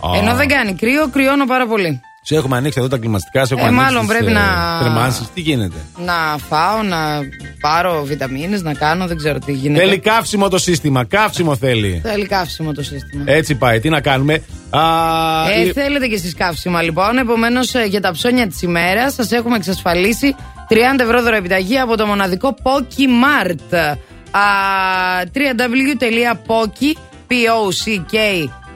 Α. Ενώ δεν κάνει κρύο, κρυώνω πάρα πολύ. Σε έχουμε ανοίξει εδώ τα κλιματιστικά, σε έχουμε Ε, ανοίξει μάλλον τις, πρέπει ε, να- κρεμάνσεις. Τι γίνεται; Να φάω, να πάρω βιταμίνες, να κάνω, δεν ξέρω τι γίνεται. Θέλει καύσιμο το σύστημα. Καύσιμο θέλει. Θέλει καύσιμο το σύστημα. Έτσι πάει. Τι να κάνουμε; Α, Ε, η- θέλετε και εσείς καύσιμα λοιπόν. Επομένως για τα ψώνια της ημέρας σας έχουμε εξασφαλίσει 30 ευρώ δωρεοπιταγή από το μοναδικό Pokimart. Α,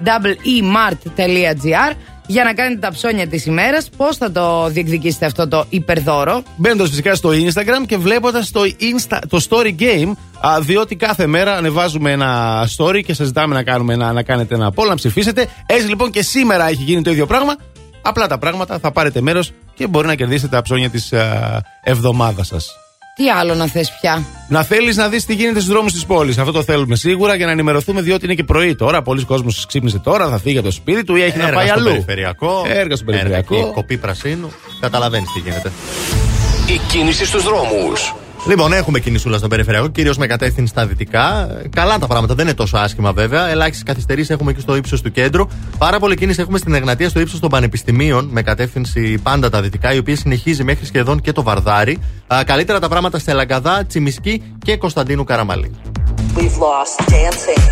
www.pockmart.gr για να κάνετε τα ψώνια της ημέρας Πώς θα το διεκδικήσετε αυτό το υπερδώρο Μπαίνοντας φυσικά στο Instagram και βλέποντας το, Insta, το story game Α, διότι κάθε μέρα ανεβάζουμε ένα story και σας ζητάμε να, κάνουμε ένα, να κάνετε ένα poll, να ψηφίσετε. Έτσι λοιπόν και σήμερα έχει γίνει το ίδιο πράγμα. Απλά τα πράγματα, θα πάρετε μέρος και μπορεί να κερδίσετε τα ψώνια της εβδομάδας σας. Τι άλλο να θες πια; Να θέλεις να δεις τι γίνεται στους δρόμους της πόλης. Αυτό το θέλουμε σίγουρα για να ενημερωθούμε, διότι είναι και πρωί τώρα. Πολλοί κόσμοι ξύπνησε τώρα, θα φύγει από το σπίτι του ή έχει να Έργα πάει στο αλλού. περιφερειακό. Έργα στο περιφερειακό. Έργα εκεί, κοπή πρασίνου. Καταλαβαίνεις τι γίνεται. Η κίνηση στους δρόμους. Λοιπόν, έχουμε κινησούλα στον περιφερειακό, κυρίως με κατεύθυνση στα δυτικά. Καλά τα πράγματα, δεν είναι τόσο άσχημα βέβαια. Ελάχιστες καθυστερήσεις έχουμε και στο ύψος του κέντρου. Πάρα πολύ κίνηση έχουμε στην Εγνατία στο ύψος των Πανεπιστημίων, με κατεύθυνση πάντα τα δυτικά, η οποία συνεχίζει μέχρι σχεδόν και το Βαρδάρι. Α, καλύτερα τα πράγματα σε Λαγκαδά, Τσιμισκή και Κωνσταντίνου Καραμαλή. We've lost dancing.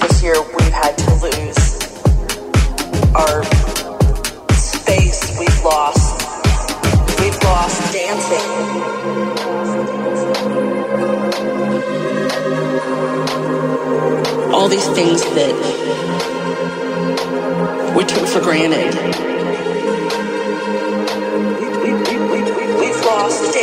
This year we've had to lose our space. We've lost. We've lost dancing. All these things that we took for granted. We've lost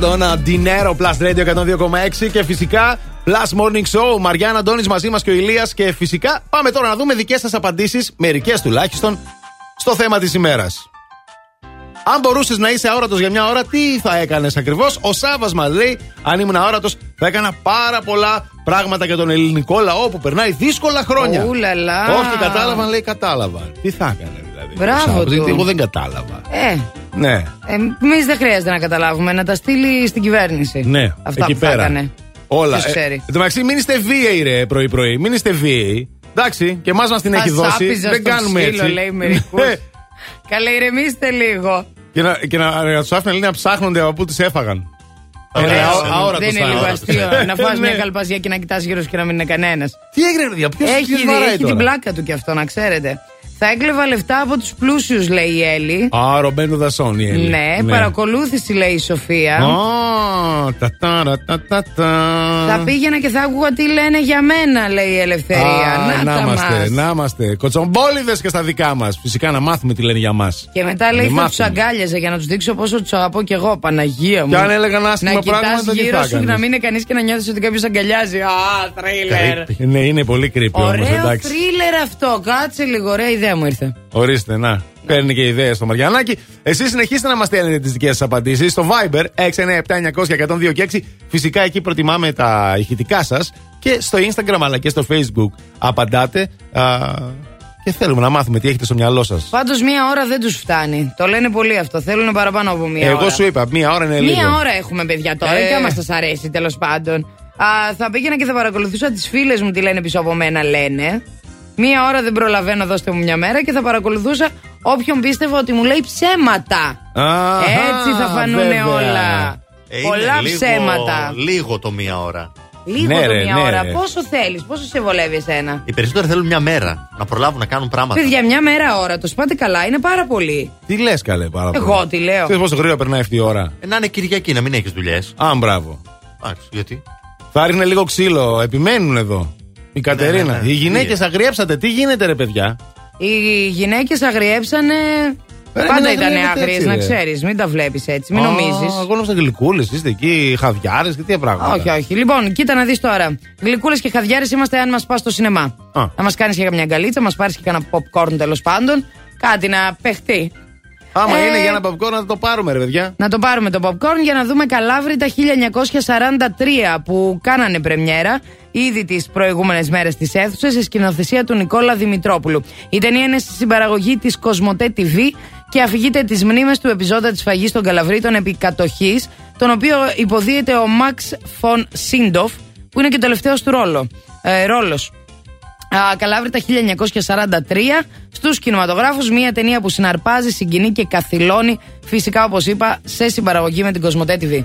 Trinidad Κορδόνα, Dinero Plus Radio 102,6 και φυσικά Plus Morning Show. Μαριάννα Αντώνης μαζί μας και ο Ηλίας και φυσικά πάμε τώρα να δούμε δικές σας απαντήσεις, μερικές τουλάχιστον, στο θέμα της ημέρας. Αν μπορούσες να είσαι αόρατος για μια ώρα, τι θα έκανες ακριβώς; Ο Σάβα μας λέει: Αν ήμουν αόρατος, θα έκανα πάρα πολλά πράγματα για τον ελληνικό λαό που περνάει δύσκολα χρόνια. Ούλαλα. Όχι, κατάλαβαν, λέει: Κατάλαβα. Τι θα έκανες δηλαδή; Μπράβο ο Σάββας, του. γιατί Εγώ δεν κατάλαβα. Ε, Ναι, Εμείς δεν χρειάζεται να καταλάβουμε, να τα στείλει στην κυβέρνηση. ναι, Αυτά εκεί που θα πέρα. έκανε. Όλα. Ποιος ξέρει. εν τω μεταξύ, μην είστε βίαιοι, ρε, πρωί-πρωί. Μην είστε βίαιοι. Εντάξει, και εμάς μας την Θα έχει δώσει. σάπιζα Δεν στο κάνουμε ξύλο, έτσι. λέει μερικούς. Ναι. Καλέ, ηρεμήστε λίγο. και να, και να, να του άφηνε λέει, να ψάχνονται από πού τις έφαγαν. Ωραίο. Είναι αό- αόρατος Δεν είναι θα λίγο είναι. αστείο να φας Ναι. μια καλπαζιά και να κοιτάς γύρω σου και να μην είναι κανένας. Τι έγινε, ρε, παιδιά, ποιος- Έχει, ποιος βαράει έχει την τώρα; πλάκα του κι αυτό, να ξέρετε. Θα έκλεβα λεφτά από τους πλούσιους, λέει η Έλλη. Α, Ρομπένου Δασόν η Έλλη. Ναι, παρακολούθηση, λέει η Σοφία. Α, τα τάρα, τα τα τα. Θα πήγαινα και θα άκουγα τι λένε για μένα, λέει η Ελευθερία. Α, να τα είμαστε, μας. να είμαστε. Κοτσομπόλιδες και στα δικά μας. Φυσικά να μάθουμε τι λένε για μας. Και μετά λέει θα τους αγκάλιαζε για να τους δείξω πόσο του αγαπώ κι εγώ, Παναγία μου. Και αν έλεγαν άσχημα να πράγματα, κοιτάς τι γύρω θα σου και να έκανες; μην είναι κανείς και να νιώθεις ότι κάποιος αγκαλιάζει. Α, τρίλερ. Ναι, είναι πολύ creepy όμως, Ωραίο εντάξει. θρίλερ αυτό. Κάτσε λίγο, ωραία ιδέα μου ήρθε. Ορίστε, να. Παίρνει και ιδέες στο Μαριανάκι. Εσείς συνεχίστε να μας στέλνετε τις δικές σας απαντήσεις στο Viber 697-900-1026 και 102 και 6. Φυσικά εκεί προτιμάμε τα ηχητικά σας και στο Instagram αλλά και στο Facebook απαντάτε. Α, και θέλουμε να μάθουμε τι έχετε στο μυαλό σας. Πάντως μία ώρα δεν τους φτάνει. Το λένε πολύ αυτό. Θέλουν παραπάνω από μία ώρα. Εγώ σου είπα, μία ώρα είναι λίγο. Μία ώρα έχουμε παιδιά τώρα Ε. και άμα σας αρέσει τέλος πάντων. Α, θα πήγαινα και θα παρακολουθούσα τις φίλες μου τι λένε πίσω από μένα, λένε. Μία ώρα δεν προλαβαίνω, δώστε μου μια μέρα και θα παρακολουθούσα όποιον πίστευα ότι μου λέει ψέματα. Αχα, Έτσι θα φανούν βέβαια. όλα. Ε, είναι Πολλά λίγο- ψέματα. Λίγο το μία ώρα. Λίγο Ναι, το ρε, μία ναι, ώρα. ρε. Πόσο θέλεις, πόσο σε βολεύει εσένα; Οι περισσότεροι θέλουν μια μέρα να προλάβουν να κάνουν πράγματα. Παιδιά, μια μέρα ώρα, το πάτε καλά, είναι πάρα πολύ. Τι λες, καλέ, πάρα πολύ. Εγώ τι λέω. Ξέρεις πόσο γρήγορα περνάει αυτή η ώρα; Ε, να είναι Κυριακή, να μην έχεις δουλειές. Α, μπράβο. Εντάξει, γιατί; Θα ρίχνε λίγο ξύλο. Επιμένουν εδώ. Η Κατερίνα. ναι, ναι. Οι γυναίκες Τι, αγριέψατε. Τι γίνεται, ρε παιδιά; Οι γυναίκες αγριέψανε. Ρε, Πάντα μην ήταν αγριεύετε άγριες, έτσι, να ρε. ξέρεις. Μην τα βλέπεις έτσι, μην Α, νομίζεις. Εγώ νόμιζα γλυκούλες. Είστε εκεί, χαδιάρε και τι πράγματα. Όχι, όχι. Λοιπόν, κοίτα να δεις τώρα. Γλυκούλες και χαδιάρε είμαστε αν μας πας στο σινεμά. Α. Να μας κάνεις και καμιά γκαλίτσα, μας πάρεις και κανένα popcorn τέλος πάντων. Κάτι να παιχτεί. Άμα Ε, είναι για ένα popcorn να το πάρουμε, ρε παιδιά. Να το πάρουμε το popcorn για να δούμε Καλάβρητα 1943 που κάνανε πρεμιέρα ήδη τις προηγούμενες μέρες της αίθουσας σε σκηνοθεσία του Νικόλα Δημητρόπουλου. Η ταινία είναι στη συμπαραγωγή της Κοσμοτέ TV και αφηγείται τις μνήμες του επιζώντα της φαγής των Καλαβρίτων επί κατοχής, τον οποίο υποδίεται ο Μαξ Φον Σίντοφ, που είναι και ο τελευταίος του ρόλο. Ε, ρόλος. Α, Καλάβρητα 1943 στους κινηματογράφους μια ταινία που συναρπάζει, συγκινεί και καθυλώνει φυσικά όπως είπα σε συμπαραγωγή με την Κοσμοτέ TV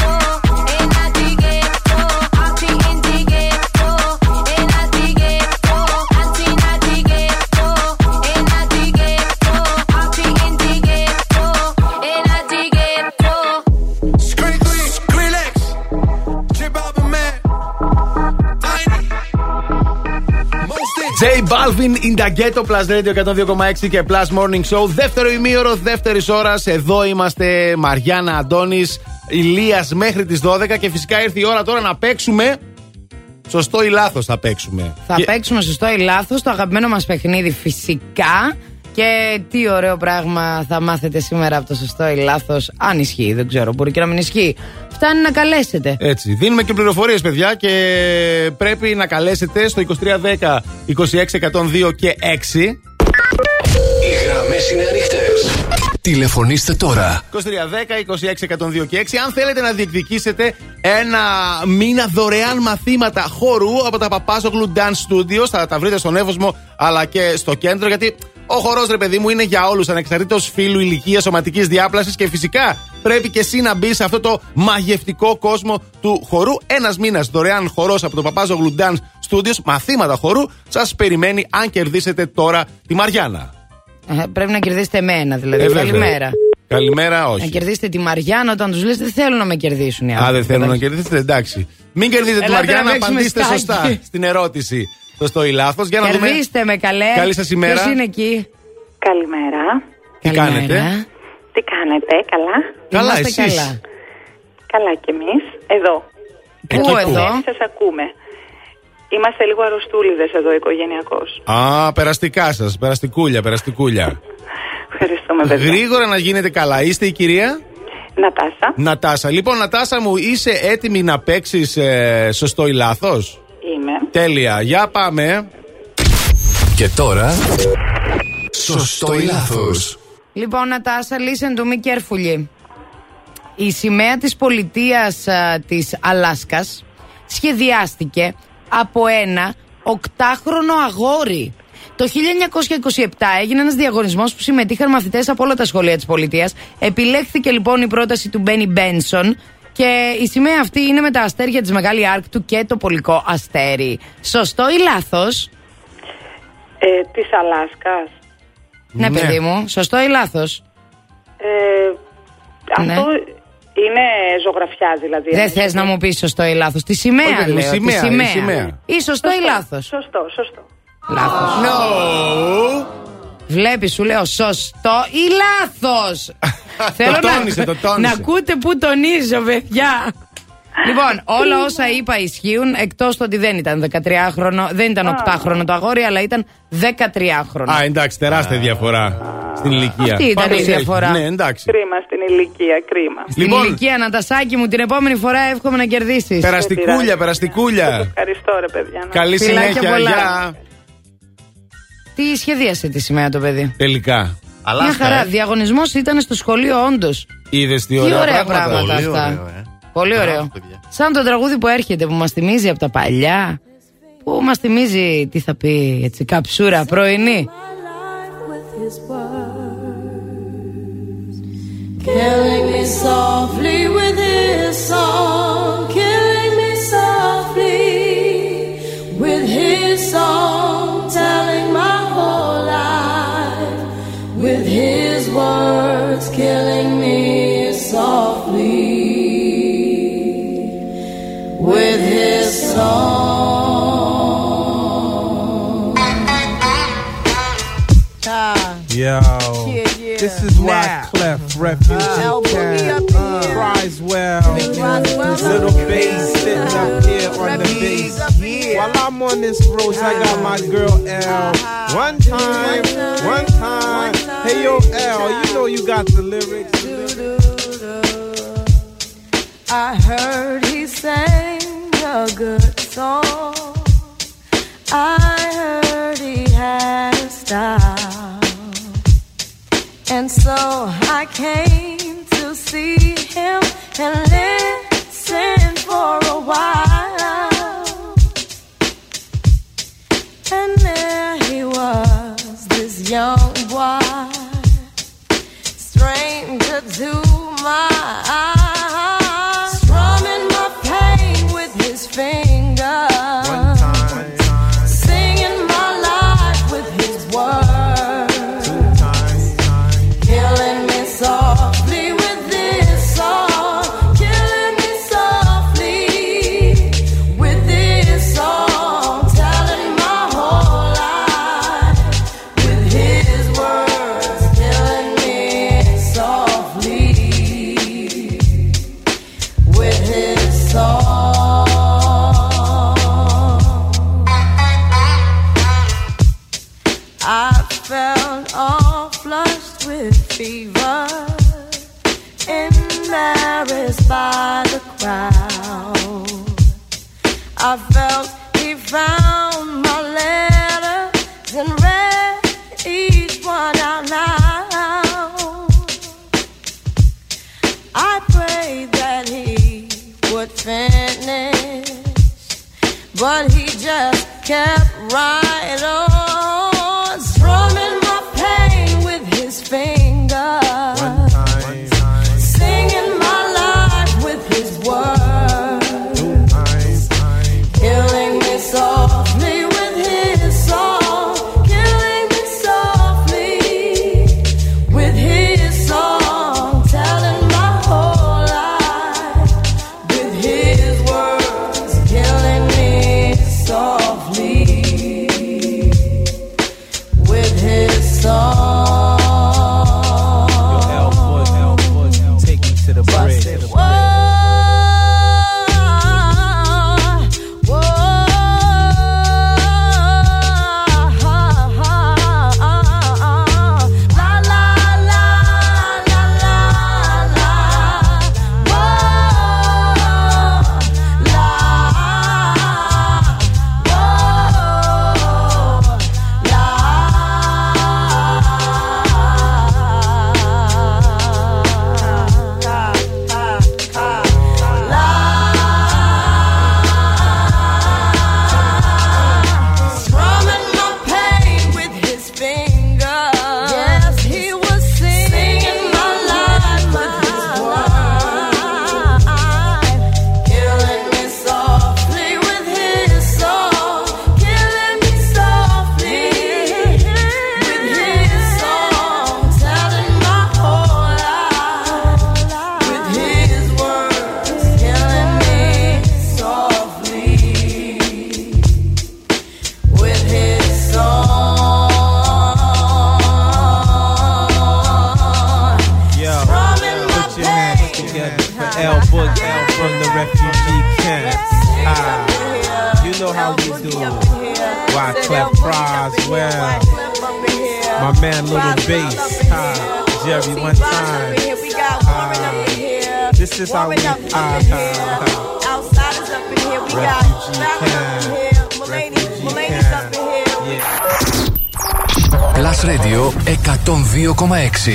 J Balvin in the Ghetto Plus Radio 102,6 και Plus Morning Show. Δεύτερο ημίωρο δεύτερης ώρας. Εδώ είμαστε Μαριάννα Αντώνης, Ηλίας μέχρι τις 12 και φυσικά ήρθε η ώρα τώρα να παίξουμε. Σωστό ή λάθος θα παίξουμε. Θα Και- παίξουμε σωστό ή λάθος το αγαπημένο μας παιχνίδι φυσικά. Και τι ωραίο πράγμα θα μάθετε σήμερα από το σωστό ή λάθος. Αν ισχύει, δεν ξέρω, μπορεί και να μην ισχύει. Φτάνει να καλέσετε. Έτσι. Δίνουμε και πληροφορίες, παιδιά, και πρέπει να καλέσετε στο 2310 26102 και 6. Οι γραμμές είναι ανοιχτές. Τηλεφωνήστε τώρα. 2310 26102 και 6. Αν θέλετε να διεκδικήσετε ένα μήνα δωρεάν μαθήματα χορού από τα Παπάζογλου Dance Studios, θα τα βρείτε στον Εύωσμο αλλά και στο κέντρο, γιατί ο χορός, ρε παιδί μου, είναι για όλους, ανεξαρτήτως φύλου, ηλικίας, σωματικής διάπλασης και φυσικά πρέπει και εσύ να μπεις σε αυτό το μαγευτικό κόσμο του χορού. Ένας μήνας δωρεάν χορός από το Παπάζογλου Dance Studios, μαθήματα χορού, σας περιμένει αν κερδίσετε τώρα τη Μαριάννα. Ε, πρέπει να κερδίσετε εμένα, δηλαδή. Ε, βέβαια. Καλημέρα. Καλημέρα, όχι. Να κερδίσετε τη Μαριάννα όταν τους λέτε δεν θέλουν να με κερδίσουν οι Α, άνθρωποι. δεν θέλουν να κερδίσετε, εντάξει. Μην κερδίσετε τη Ελάτε να Μαριάννα, παίξουμε απαντήστε σκάκι. σωστά στην ερώτηση. Σωστό ή λάθο. Για να δούμε. Κερδίστε με καλέ. Καλή σας ημέρα. Ποιος είναι εκεί; Καλημέρα. Τι Καλημέρα. κάνετε; Τι κάνετε, καλά; Καλά, Είμαστε εσείς; καλά. Καλά κι εμείς. Εδώ. Πού εδώ; Σας ακούμε. Είμαστε λίγο αρρωστούλιδες εδώ οικογενειακώς. Α, περαστικά σας. Περαστικούλια, περαστικούλια. Ευχαριστούμε παιδιά. Γρήγορα να γίνετε καλά. Είστε η κυρία; Νατάσα. Νατάσα. Λοιπόν, Νατάσα μου, είσαι έτοιμη να παίξεις σωστό ή λάθο. Είμαι. Τέλεια. Για πάμε. Και τώρα. Σωστό ή λάθος. Λοιπόν, Νατάσα, listen to me carefully. Η σημαία της πολιτείας α, της Αλάσκας σχεδιάστηκε από ένα οκτάχρονο αγόρι. Το 1927 έγινε ένας διαγωνισμός που συμμετείχαν μαθητές από όλα τα σχολεία της πολιτείας. Επιλέχθηκε λοιπόν η πρόταση του Μπένι Μπένσον και η σημαία αυτή είναι με τα αστέρια της Μεγάλη Άρκτου και το πολικό αστέρι. Σωστό ή λάθος; Ε, της Αλάσκας. Ναι, Ναι. παιδί μου. Σωστό ή λάθος; Ε, Ναι. Αυτό είναι ζωγραφιά δηλαδή. Δεν θες να μου πεις σωστό ή λάθος. Τη σημαία, Όχι, παιδί μου, λέω. σημαία, τη η σημαία. σημαία. Ή σωστό ή λάθος. Σωστό, σωστό. Λάθος. No. Βλέπει, σου λέω σωστό ή λάθος. Θέλω Το να, τόνισε, το να τόνισε. ακούτε που τονίζω, παιδιά. Λοιπόν, όλα όσα είπα ισχύουν εκτός το ότι δεν ήταν 13χρονο, δεν ήταν 8χρονο το αγόρι, αλλά ήταν 13χρονο. Α, εντάξει, τεράστια διαφορά στην ηλικία. Αυτή ήταν Πάντως η έχει. διαφορά. Ναι, εντάξει. Κρίμα στην ηλικία, κρίμα. Στην Λοιπόν. ηλικία, Νατασάκη μου, την επόμενη φορά εύχομαι να κερδίσεις. Περαστικούλια, περαστικούλια. Ευχαριστώ, ρε παιδιά. να- Καλή Φιλάκια συνέχεια, πολλά. γεια. Τι σχεδίασε τη σημαία το παιδί; Τελικά. Μια χαρά. Διαγωνισμός ήταν στο σχολείο, όντως. Είδες τι Τι ωραία, ωραία πράγματα. πράγματα Πολύ αυτά. ωραίο, ε. Πολύ Μπράβο, ωραίο. παιδιά. Σαν το τραγούδι που έρχεται που μας θυμίζει από τα παλιά. Που μας θυμίζει, τι θα πει, έτσι, καψούρα πρωινή. Killing me softly with his song, song. Yo, this is why Clef Refugee Cat cries well. Little bass sitting up here on the bass. While I'm on this road, I got my girl L. One time, one time. Hey yo, L, you know you got the lyrics. I heard he sang a good song. I heard he had a style. And so I came to see him and listen for a while. And there he was, this young boy, stranger to my eyes, but he just kept right Jerry one time. Ah, this is how we. Ah, ah, ah. Refugee camp. Refugee camp. Yeah. Plus Radio 102,6.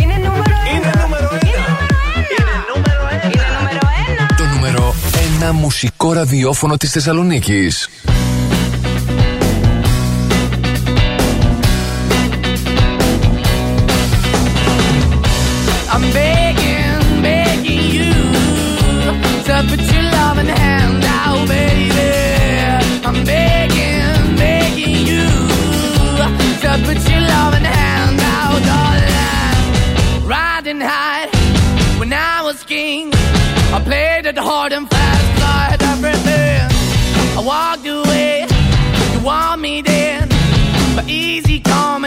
Είναι νούμερο Το νούμερο 1 μουσικό ραδιόφωνο της Θεσσαλονίκης. Walked away, you want me then, but easy come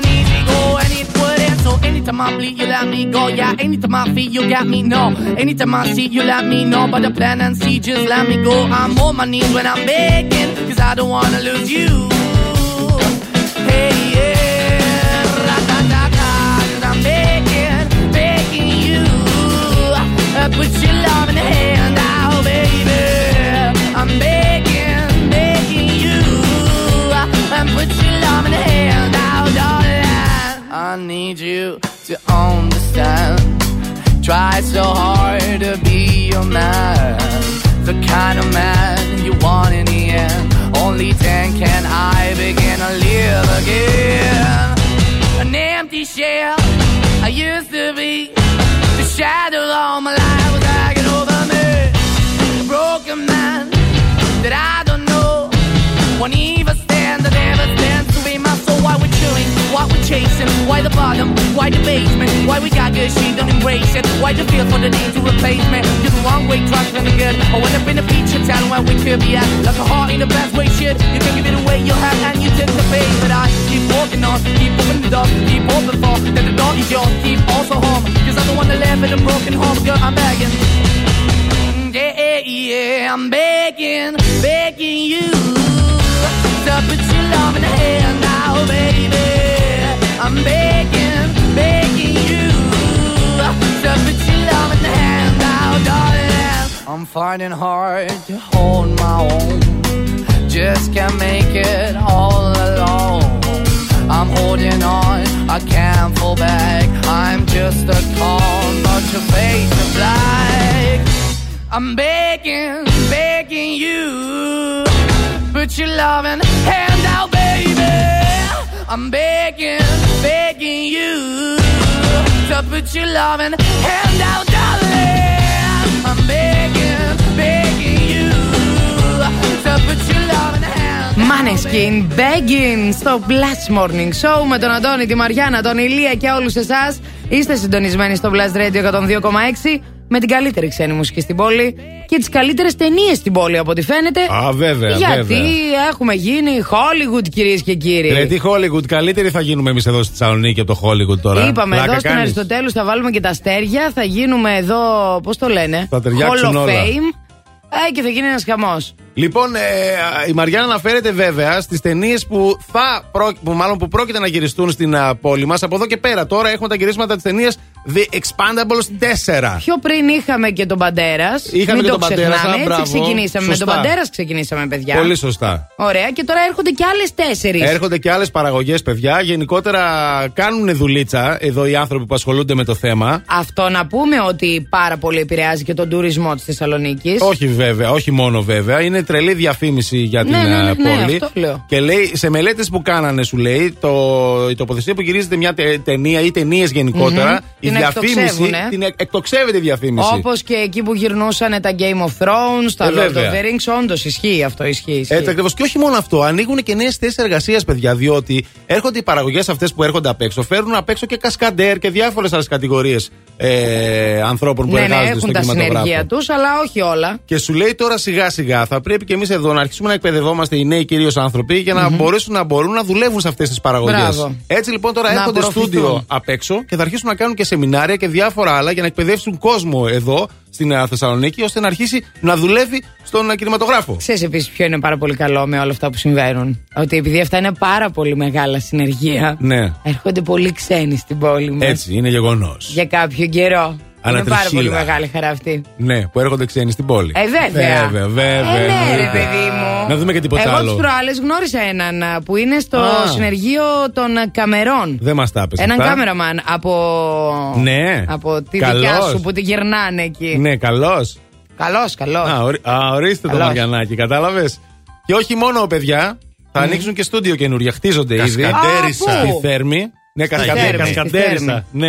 anytime I bleed, you let me go. Yeah, anytime I feel, you got me. No, anytime I see, you let me know. But the plan and see, just let me go. I'm on my knees when I'm begging, cause I don't wanna lose you. Won't even stand, I never stand to be my soul. Why we're chilling, why we're chasing, why the bottom, why the basement, why we got good, she don't embrace it. Why the feel for the need to replace me? You're the wrong way, trying to good. I went up in a feature town where we could be at. Like a heart in the best way, shit. You can give it away, you have, and you took the bait. But I keep walking on, keep moving the keep open for that the door is yours, keep also home. Cause I'm the one that live in a broken home, girl, I'm begging. Yeah, yeah, I'm begging, begging you to love in now, baby. I'm begging, begging you to love in now, darling. I'm finding hard to hold my own. Just can't make it all alone. I'm holding on, I can't fall back. I'm just a call, but your face is black. I'm begging, begging you. Put your loving hand out, baby. I'm begging, begging you. To put your loving hand out, darling. I'm begging, begging you. To put your loving hand Maneskin, begging στο Blast Morning Show με τον Αντώνη, τη Μαριάννα, τον Ηλία και όλου εσά. Είστε συντονισμένοι στο Blast Radio 102,6 με την καλύτερη ξένη μουσική στην πόλη και τις καλύτερες ταινίες στην πόλη από ό,τι φαίνεται. Α, βέβαια, Γιατί βέβαια. έχουμε γίνει Hollywood, κυρίες και κύριοι. Ρε, τι Hollywood, καλύτεροι θα γίνουμε εμείς εδώ στη Θεσσαλονίκη από το Hollywood τώρα. Είπαμε Πλάκα εδώ στην κάνεις. Αριστοτέλους θα βάλουμε και τα αστέρια. Θα γίνουμε εδώ, πώς το λένε, Θα ταιριάξουν Hall of όλα. Fame. Ε, και θα γίνει ένας χαμός. Λοιπόν, ε, η Μαριάννα αναφέρεται βέβαια στις ταινίες που, θα, πρό- που, μάλλον που πρόκειται να γυριστούν στην α, πόλη μας. Από εδώ και πέρα τώρα έχουμε τα γυρίσματα της ταινίας The Expandables 4. Πιο πριν είχαμε και τον Παντέρας. Είχαμε Μην και το τον Παντέρας, ξεχνάμε. α, Έτσι μπράβο. ξεκινήσαμε. Με Σωστά. τον Παντέρας ξεκινήσαμε, παιδιά. Πολύ σωστά. Ωραία. Και τώρα έρχονται και άλλες τέσσερις. Έρχονται και άλλες παραγωγές, παιδιά. Γενικότερα κάνουν δουλίτσα εδώ οι άνθρωποι που ασχολούνται με το θέμα. Αυτό να πούμε ότι πάρα πολύ επηρεάζει και τον τουρισμό της Θεσσαλονίκης. Όχι βέβαια, όχι μόνο βέβαια. Είναι τρελή διαφήμιση για την Ναι, ναι, ναι, ε, ναι, πόλη. αυτό λέω. Και λέει, σε μελέτες που κάνανε, σου λέει, το, η τοποθεσία που γυρίζεται μια τε- ταινία ή ταινίες γενικότερα, Μμμ. η Την διαφήμιση. εκτοξεύουνε. Την εκ- εκτοξεύεται η διαφήμιση. Όπως και εκεί που γυρνούσαν τα Game of Thrones, τα Ε, Lord βέβαια. of the Rings. Όντως ισχύει αυτό, ισχύει. ισχύει. Έτσι ακριβώς. Και όχι μόνο αυτό, ανοίγουν και νέες θέσεις εργασίας, παιδιά. Διότι έρχονται οι παραγωγές αυτές που έρχονται απ' έξω, φέρνουν απ' έξω και κασκαντέρ και διάφορες άλλες κατηγορίες ε, ανθρώπων που ναι, ναι, εργάζονται έχουν στο τα κινηματογράφο. συνεργεία τους, αλλά όχι όλα. Και σου λέει τώρα σιγά σιγά θα πρέπει πρέπει και εμείς εδώ να αρχίσουμε να εκπαιδευόμαστε οι νέοι κυρίως άνθρωποι για να μπορέσουν να μπορούν να δουλεύουν σε αυτές τις παραγωγές. Μπράβο. Έτσι λοιπόν τώρα Να έρχονται απορροφηθούν. στούντιο απ' έξω και θα αρχίσουν να κάνουν και σεμινάρια και διάφορα άλλα για να εκπαιδεύσουν κόσμο εδώ στην ε, Θεσσαλονίκη ώστε να αρχίσει να δουλεύει στον ε, κινηματογράφο. Ξέρεις επίσης ποιο είναι πάρα πολύ καλό με όλα αυτά που συμβαίνουν. Ότι επειδή αυτά είναι πάρα πολύ μεγάλα συνεργεία, Ναι, έρχονται πολλοί ξένοι στην πόλη μας. έτσι είναι γεγονός. Για κάποιο καιρό. Είναι πάρα Ανατριχύλα. πολύ μεγάλη χαρά αυτή. Ναι, που έρχονται ξένοι στην πόλη. Ε, βέβαια. Βέβαια, βέβαια. Ε, ναι, ρε, εννοείται. παιδί μου. Να δούμε και τίποτα Εγώ άλλο. τι προάλλες γνώρισα έναν α, που είναι στο Α. συνεργείο των α, Καμερών. Δεν μας τα έπεσε. Έναν αυτά. κάμεραμαν από. Ναι. Από τη Καλός. δικιά σου που τη γυρνάνε εκεί. Ναι, καλός. Καλός, καλός. Α, ορι- α, ορίστε το Καλός. Μαριανάκι, κατάλαβες; Και όχι μόνο, παιδιά, θα ανοίξουν και στούντιο καινούργια. Χτίζονται ήδη. Κασκαντέρισα. Α, πού; Στη Θέρμη. Ναι, Στη κασκαντέ- Θέρμη. κασκαντέρισα. Ναι.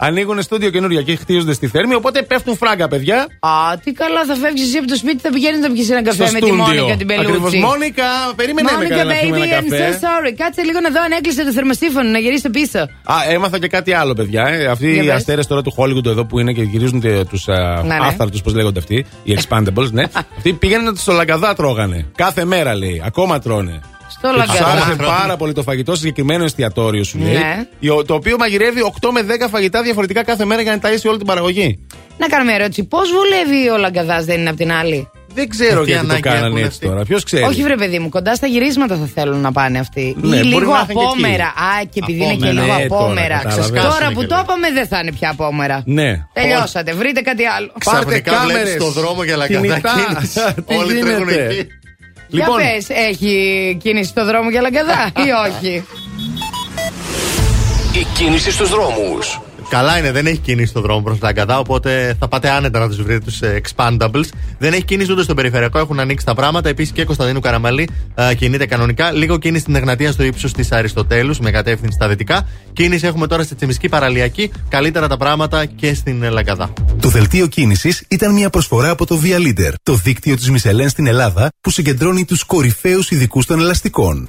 Ανοίγουν στούντιο καινούργια και χτίζονται στη Θέρμη, οπότε πέφτουν φράγκα, παιδιά. Α, τι καλά, θα φεύγεις εσύ από το σπίτι, θα πηγαίνεις να πιεις ένα καφέ Στο με τη στούντιο. Μόνικα την Πελούτσι. Ακριβώς. Μόνικα, περίμενε με Μόνικα, καλά να πιούμε baby, ένα I'm so καφέ. sorry. Κάτσε λίγο να δω αν έκλεισε το θερμοσύφωνο, να γυρίσει πίσω. Α, έμαθα και κάτι άλλο, παιδιά. Ε. Αυτοί Για οι πες. αστέρες τώρα του Hollywood εδώ που είναι και γυρίζουν τους Ναι, ναι. άφθαρτους, πώς λέγονται αυτοί, οι expandables, ναι. αυτοί πήγαιναν στο λαγκαδά τρώγανε. Κάθε μέρα λέει. Ακόμα τρώνε. Στο Και τους λαγκαδά. άρεσε πάρα πολύ το φαγητό σε συγκεκριμένο εστιατόριο σου λέει. Ναι. Ιο- Το οποίο μαγειρεύει 8 με 10 φαγητά διαφορετικά κάθε μέρα για να ταΐσει όλη την παραγωγή. Να κάνουμε ερώτηση. Πώς βολεύει ο λαγκαδάς, δεν είναι από την άλλη; Δεν ξέρω Ε, τι γιατί το ανάγκη κάνανε έχουν έτσι αυτοί. τώρα. Ποιος ξέρει; Όχι, βρε παιδί μου, κοντά στα γυρίσματα θα θέλουν να πάνε αυτοί. Ναι, Ή μπορεί λίγο να είχαν και εκεί. απόμερα. Α, και επειδή είναι και Απόμερα, λίγο ναι, τώρα, απόμερα. κατάλαβες. Τώρα Σκάσουνε που και το λίγο. είπαμε, δεν θα είναι πια απόμερα. Ναι. Τελειώσατε, βρείτε κάτι άλλο. Πάρτε Ξαφνικά κάμερες. βλέπεις στο δρόμο για λαγκαδά κινητά. κίνηση. Τι Όλοι τρέχουν γίνεται; εκεί. Λοιπόν, Για πες, έχει κίνηση στο δρόμο για λαγκαδά ή όχι; Η κίνηση στους δρόμους. Καλά είναι, δεν έχει κίνηση στον δρόμο προς Λαγκαδά, οπότε θα πάτε άνετα να τους βρείτε τους Expandables. Δεν έχει κίνηση ούτε στον περιφερειακό, έχουν ανοίξει τα πράγματα. Επίσης και Κωνσταντίνου Καραμαλή ε, κινείται κανονικά. Λίγο κίνηση στην Εγνατία στο ύψος της Αριστοτέλους με κατεύθυνση στα δυτικά. Κίνηση έχουμε τώρα στη Τσιμισκή Παραλιακή. Καλύτερα τα πράγματα και στην ε, Λαγκαδά. Το δελτίο κίνησης ήταν μια προσφορά από το Via Leader, το δίκτυο της Μισελέν στην Ελλάδα που συγκεντρώνει τους κορυφαίους ειδικούς των ελαστικών.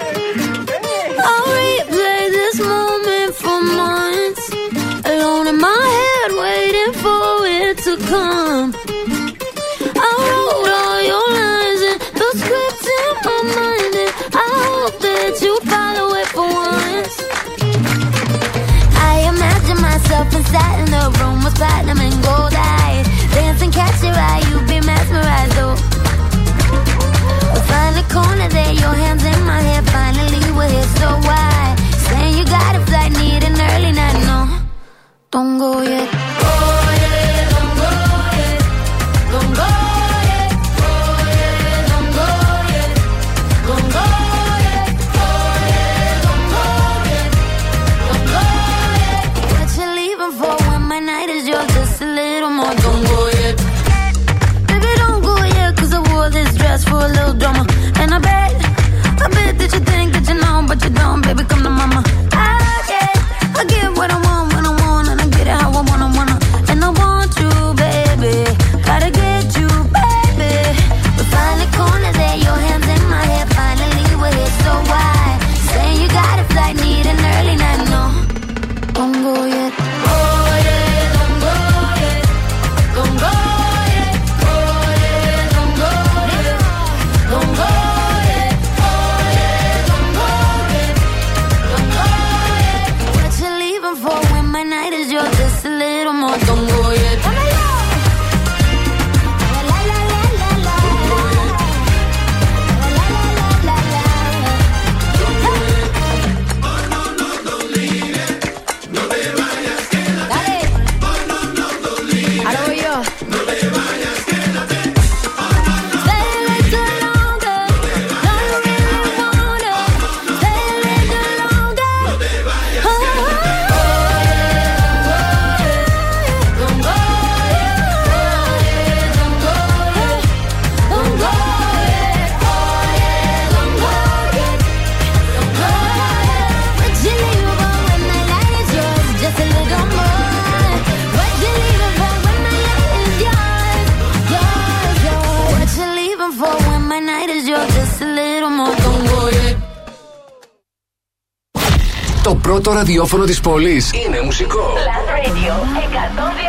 Come. I wrote all your lines and the script in my mind, and I hope that you follow it for once. I imagine myself inside in the room with platinum and gold eyes. Dancing, catch your eye, you be mesmerized. We'll find a corner there, your hands in my hair. Finally, we're here, so why? Saying you got a flight, need an early night, no. Don't go yet. Ραδιόφωνο της πόλης είναι μουσικό. Plus Radio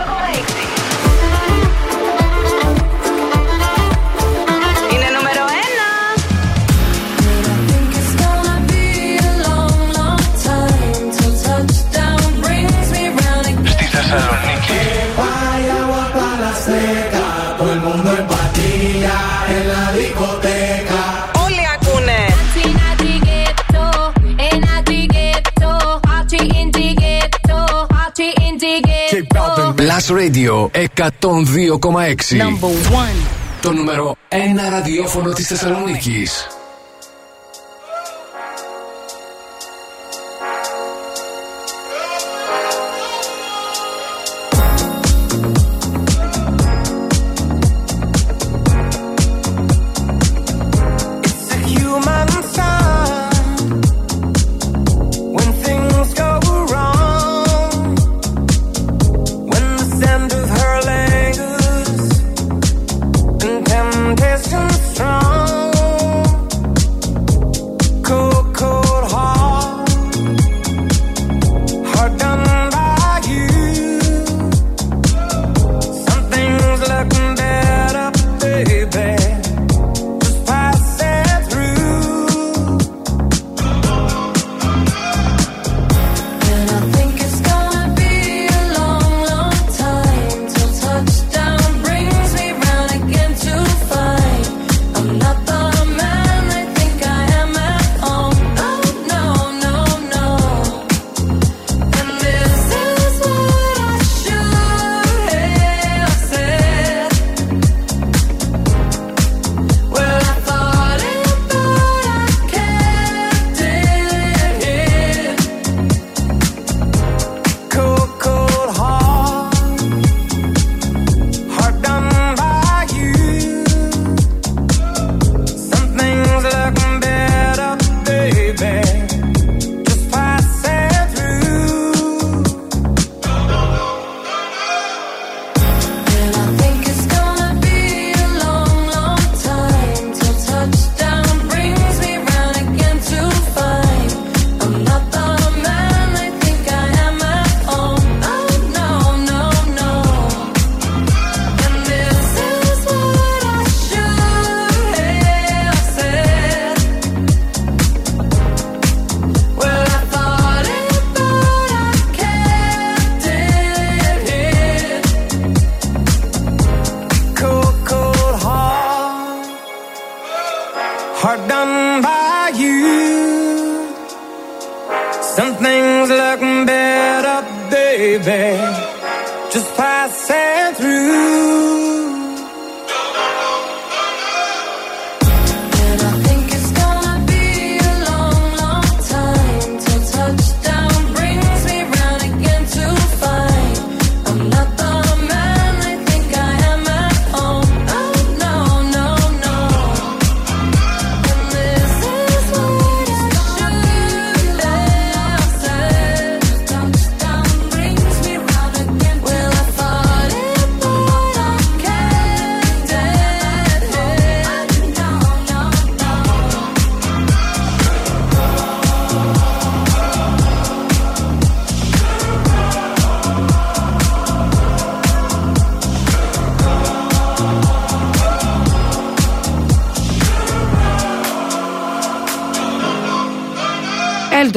102,6. Radio 102,6. Number one. Το νούμερο 1 ραδιόφωνο της Θεσσαλονίκης.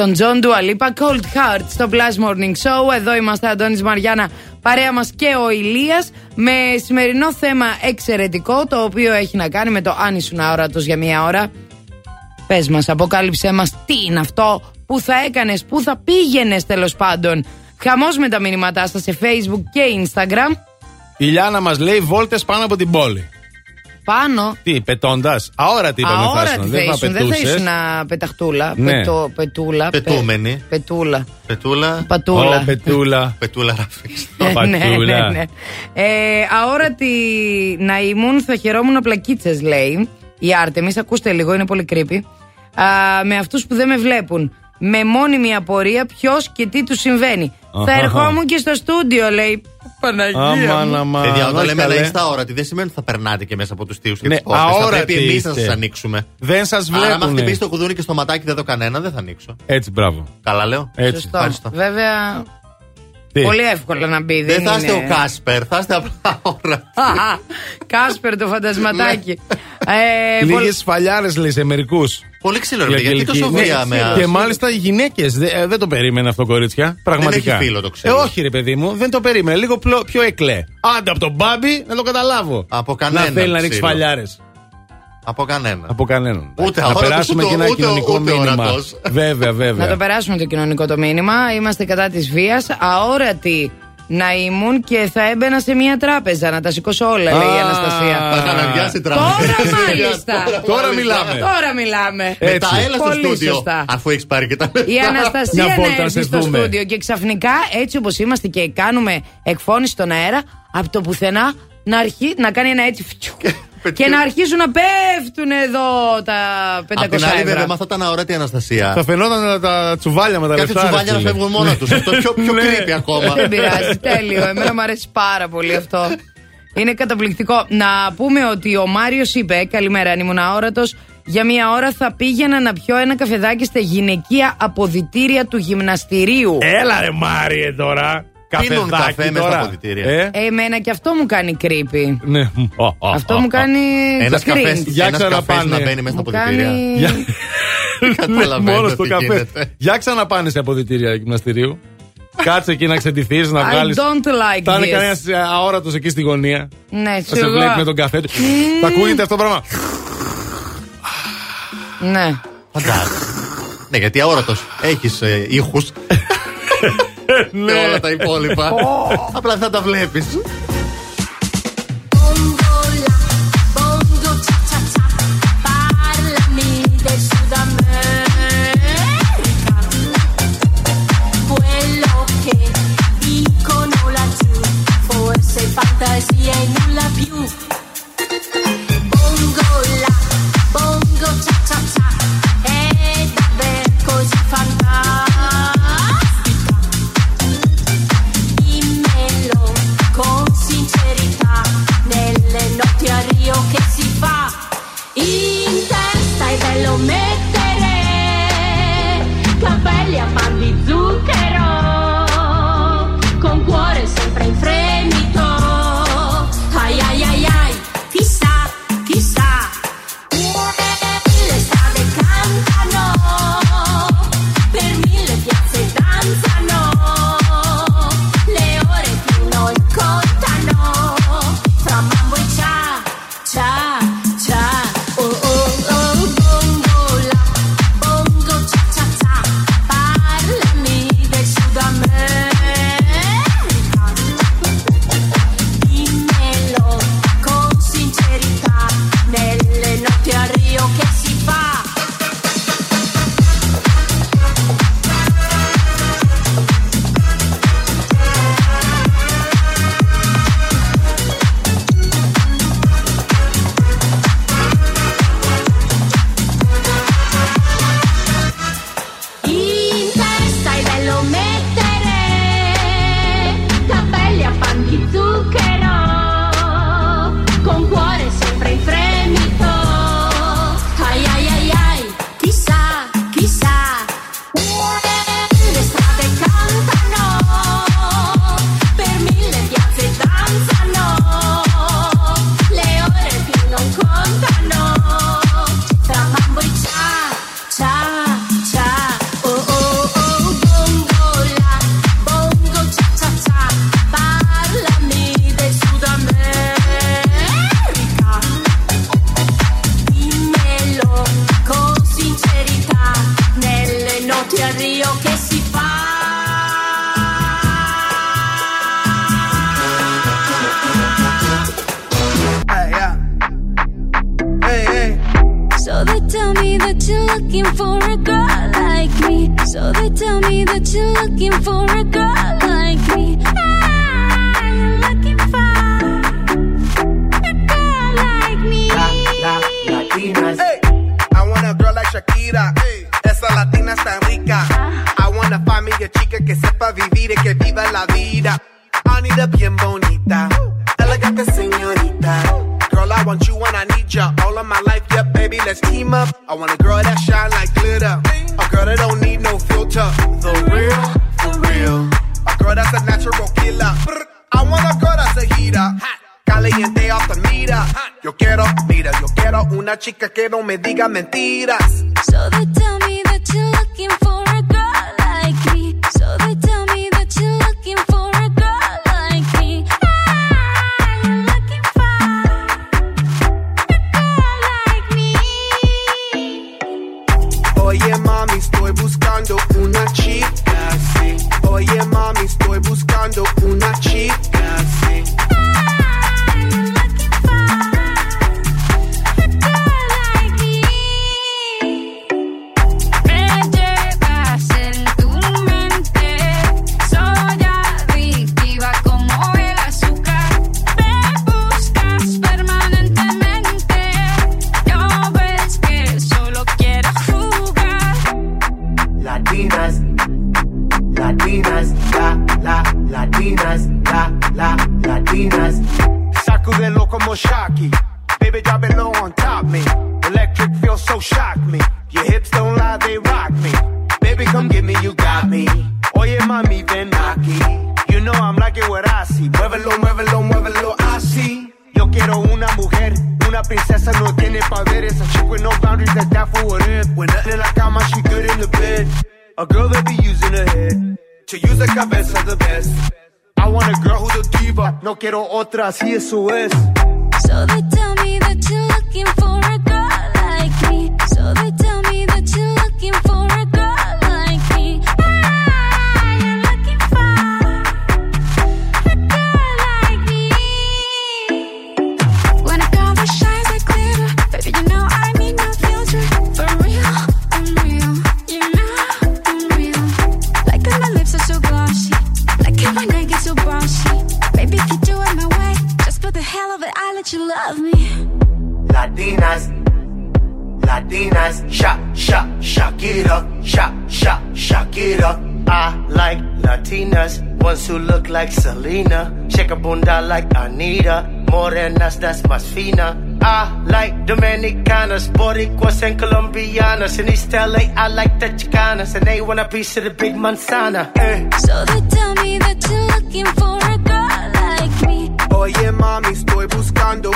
Elton John, Dua Lipa, Cold Heart στο Plus Morning Show. Εδώ είμαστε, Αντώνης Μαριάννα, παρέα μας και ο Ηλίας με σημερινό θέμα εξαιρετικό, το οποίο έχει να κάνει με το αν ήσουν αόρατος για μία ώρα. Πες μας, αποκάλυψέ μας τι είναι αυτό, που θα έκανες, που θα πήγαινες τέλος πάντων. Χαμός με τα μηνύματά σας σε Facebook και Instagram. Η Λιάνα μας λέει βόλτες πάνω από την πόλη. Πάνω. Τι, πετώντας; Αόρατη είπαμε θα Αόρατη ήσουν. θα Δεν θα ήσουν, δεν θα πετούσες. ήσουν πεταχτούλα. Ναι. Πετώ, πετούλα. πε- Πετούμενη. Πετούλα. Πετούλα. Πατούλα. Ω, πετούλα. Πετούλα ραφίξ. ναι, ναι, ναι. Ε, αόρατη να ήμουν, θα χαιρόμουν πλακίτσες, λέει. Η Άρτεμι, ακούστε λίγο, είναι πολύ creepy. Α, με αυτούς που δεν με βλέπουν. Με μόνιμη απορία ποιος και τι τους συμβαίνει. Θα Αχα. ερχόμουν και στο στούντιο, λέει. Παναγία. Αμάν, μου. αμάν. Παιδιά, όταν όχι λέμε καλέ. ελάχιστα αόρατη, δεν σημαίνει ότι θα περνάτε και μέσα από τους θείους και Ναι, τις πόρτε. Θα αόρατοι πρέπει εμείς να είστε. σας ανοίξουμε. Δεν σας Άρα, άμα βλέπουν. χτυπήσει το κουδούνι και στο ματάκι δεν δω κανένα, δεν θα ανοίξω. Έτσι, μπράβο. Καλά λέω. Έτσι. Σωστό. Ευχαριστώ. Βέβαια, Τι; πολύ εύκολο να μπει. Δεν Δεν θα είστε είναι... ο Κάσπερ, θα είστε απλά ώρα. Α, Κάσπερ το φαντασματάκι. ε, Λίγες πολ- σφαλιάρε λέει σε μερικούς. Πολύ ξύλο, ρε παιδιά. Γιατί τόσο βία με Και μάλιστα οι γυναίκες. δεν το περίμενε αυτό, κορίτσια. Πραγματικά. έχει φίλο το ξέρω. Ε, όχι, ρε παιδί μου, δεν το περίμενε. Λίγο πλο- πιο εκλέ. Άντε από τον μπάμπι να το καταλάβω. Από Να κανέναν. θέλει να ρίξει ξύλο. φαλιάρες. Από κανένα. Από κανέναν. Ούτε να αόρατος, περάσουμε ούτε- και ένα ούτε- κοινωνικό ούτε μήνυμα. ορατός. Βέβαια, βέβαια. Να το περάσουμε το κοινωνικό το μήνυμα. Είμαστε κατά της βίας. Αόρατη να ήμουν και θα έμπαινα σε μια τράπεζα. Να τα σηκώσω όλα, λέει η Α, Αναστασία. Θα καναδιάσει τράπεζα. Τώρα μάλιστα. Τώρα μιλάμε. Τώρα μιλάμε. Μετά έλα στο Πολύ στούντιο. σωστά. Αφού έχεις πάρει και τα λεφτά. Η Αναστασία Μια να βόλτα να έρθει σε στο δούμε. στούντιο και ξαφνικά έτσι όπως είμαστε και κάνουμε εκφώνηση στον αέρα, από το πουθενά να, αρχί, να κάνει ένα έτσι φτιου, και να αρχίσουν να πέφτουν εδώ τα 500 Απ' την άλλη, βέβαια, ευρώ. με αυτά τα αόρατη Αναστασία. Θα φαινόταν τα τσουβάλια με τα Κάτι λεφτά. τσουβάλια ρε να φίλε. φεύγουν μόνα τους. Αυτό πιο, πιο Ναι. creepy ακόμα. Δεν πειράζει, τέλειο. Εμένα μου αρέσει πάρα πολύ αυτό. Είναι καταπληκτικό. Να πούμε ότι ο Μάριος είπε: Καλημέρα, αν ήμουν αόρατος. Για μία ώρα θα πήγαινα να πιω ένα καφεδάκι στα γυναικεία αποδητήρια του γυμναστηρίου. Έλα ρε Μάριε τώρα. Πίνουν Καφεδάκι καφέ μέσα τώρα. στα αποδυτήρια. Ε, Εμένα και αυτό μου κάνει creepy. ναι. Αυτό μου κάνει. Ένας cringe. καφέ Για ένας καφές ξαναπάνε. να μπαίνει μέσα στα Μου αποδητήρια. κάνει. Για... Καταλαβαίνω Μόνος στο τι καφέ. γίνεται. Για ξαναπάνε σε αποδητήρια γυμναστηρίου. Κάτσε εκεί να ξεντηθεί, να I βγάλει. don't like Θα είναι this. κανένας αόρατος εκεί στη γωνία. Ναι, Θα σε βλέπει με τον καφέ του. Θα ακούγεται αυτό το πράγμα. Ναι. Φαντάζομαι. Ναι, γιατί αόρατος. Έχεις ήχους. Ναι. Και όλα τα υπόλοιπα. Απλά θα τα βλέπεις. Que no me diga mentiras. Así eso es. Boricuas and Colombianas. In East LA, I like the Chicanas, and they want a piece of the big manzana. Eh. So they tell me that you're looking for a girl like me. Oye mami, estoy buscando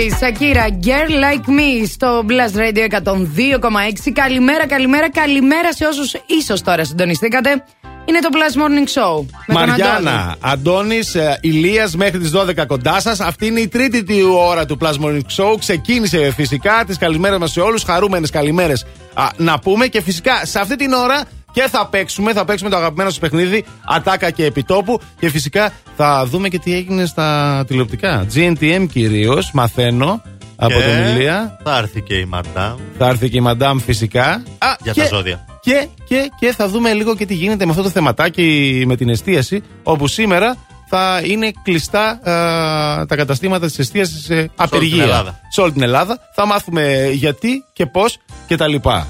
Black Eyed Peas, Shakira, Girl Like Me στο Blast Radio 102,6. Καλημέρα, καλημέρα, καλημέρα σε όσους ίσως τώρα συντονιστήκατε. Είναι το Blast Morning Show. Με τον Αντώνη. Μαριάννα, Αντώνη, Ηλίας μέχρι τις 12 κοντά σας. Αυτή είναι η τρίτη του ώρα του Plus Morning Show. Ξεκίνησε φυσικά. Τις καλημέρες μας σε όλους. Χαρούμενες καλημέρες να πούμε. Και φυσικά σε αυτή την ώρα και θα παίξουμε. Θα παίξουμε το αγαπημένο σας παιχνίδι. Ατάκα και επιτόπου. Και φυσικά θα δούμε και τι έγινε στα τηλεοπτικά. GNTM κυρίως. Μαθαίνω από Και τον Ηλία. Θα έρθει και η Μαρτά Θα έρθει και η Μαντάμ φυσικά. Α, για και- τα ζώδια. και, και, και θα δούμε λίγο και τι γίνεται με αυτό το θεματάκι με την εστίαση, όπου σήμερα θα είναι κλειστά ε, τα καταστήματα της εστίασης σε απεργία. την Ελλάδα. Σε όλη την Ελλάδα. Θα μάθουμε γιατί και πώς και τα λοιπά.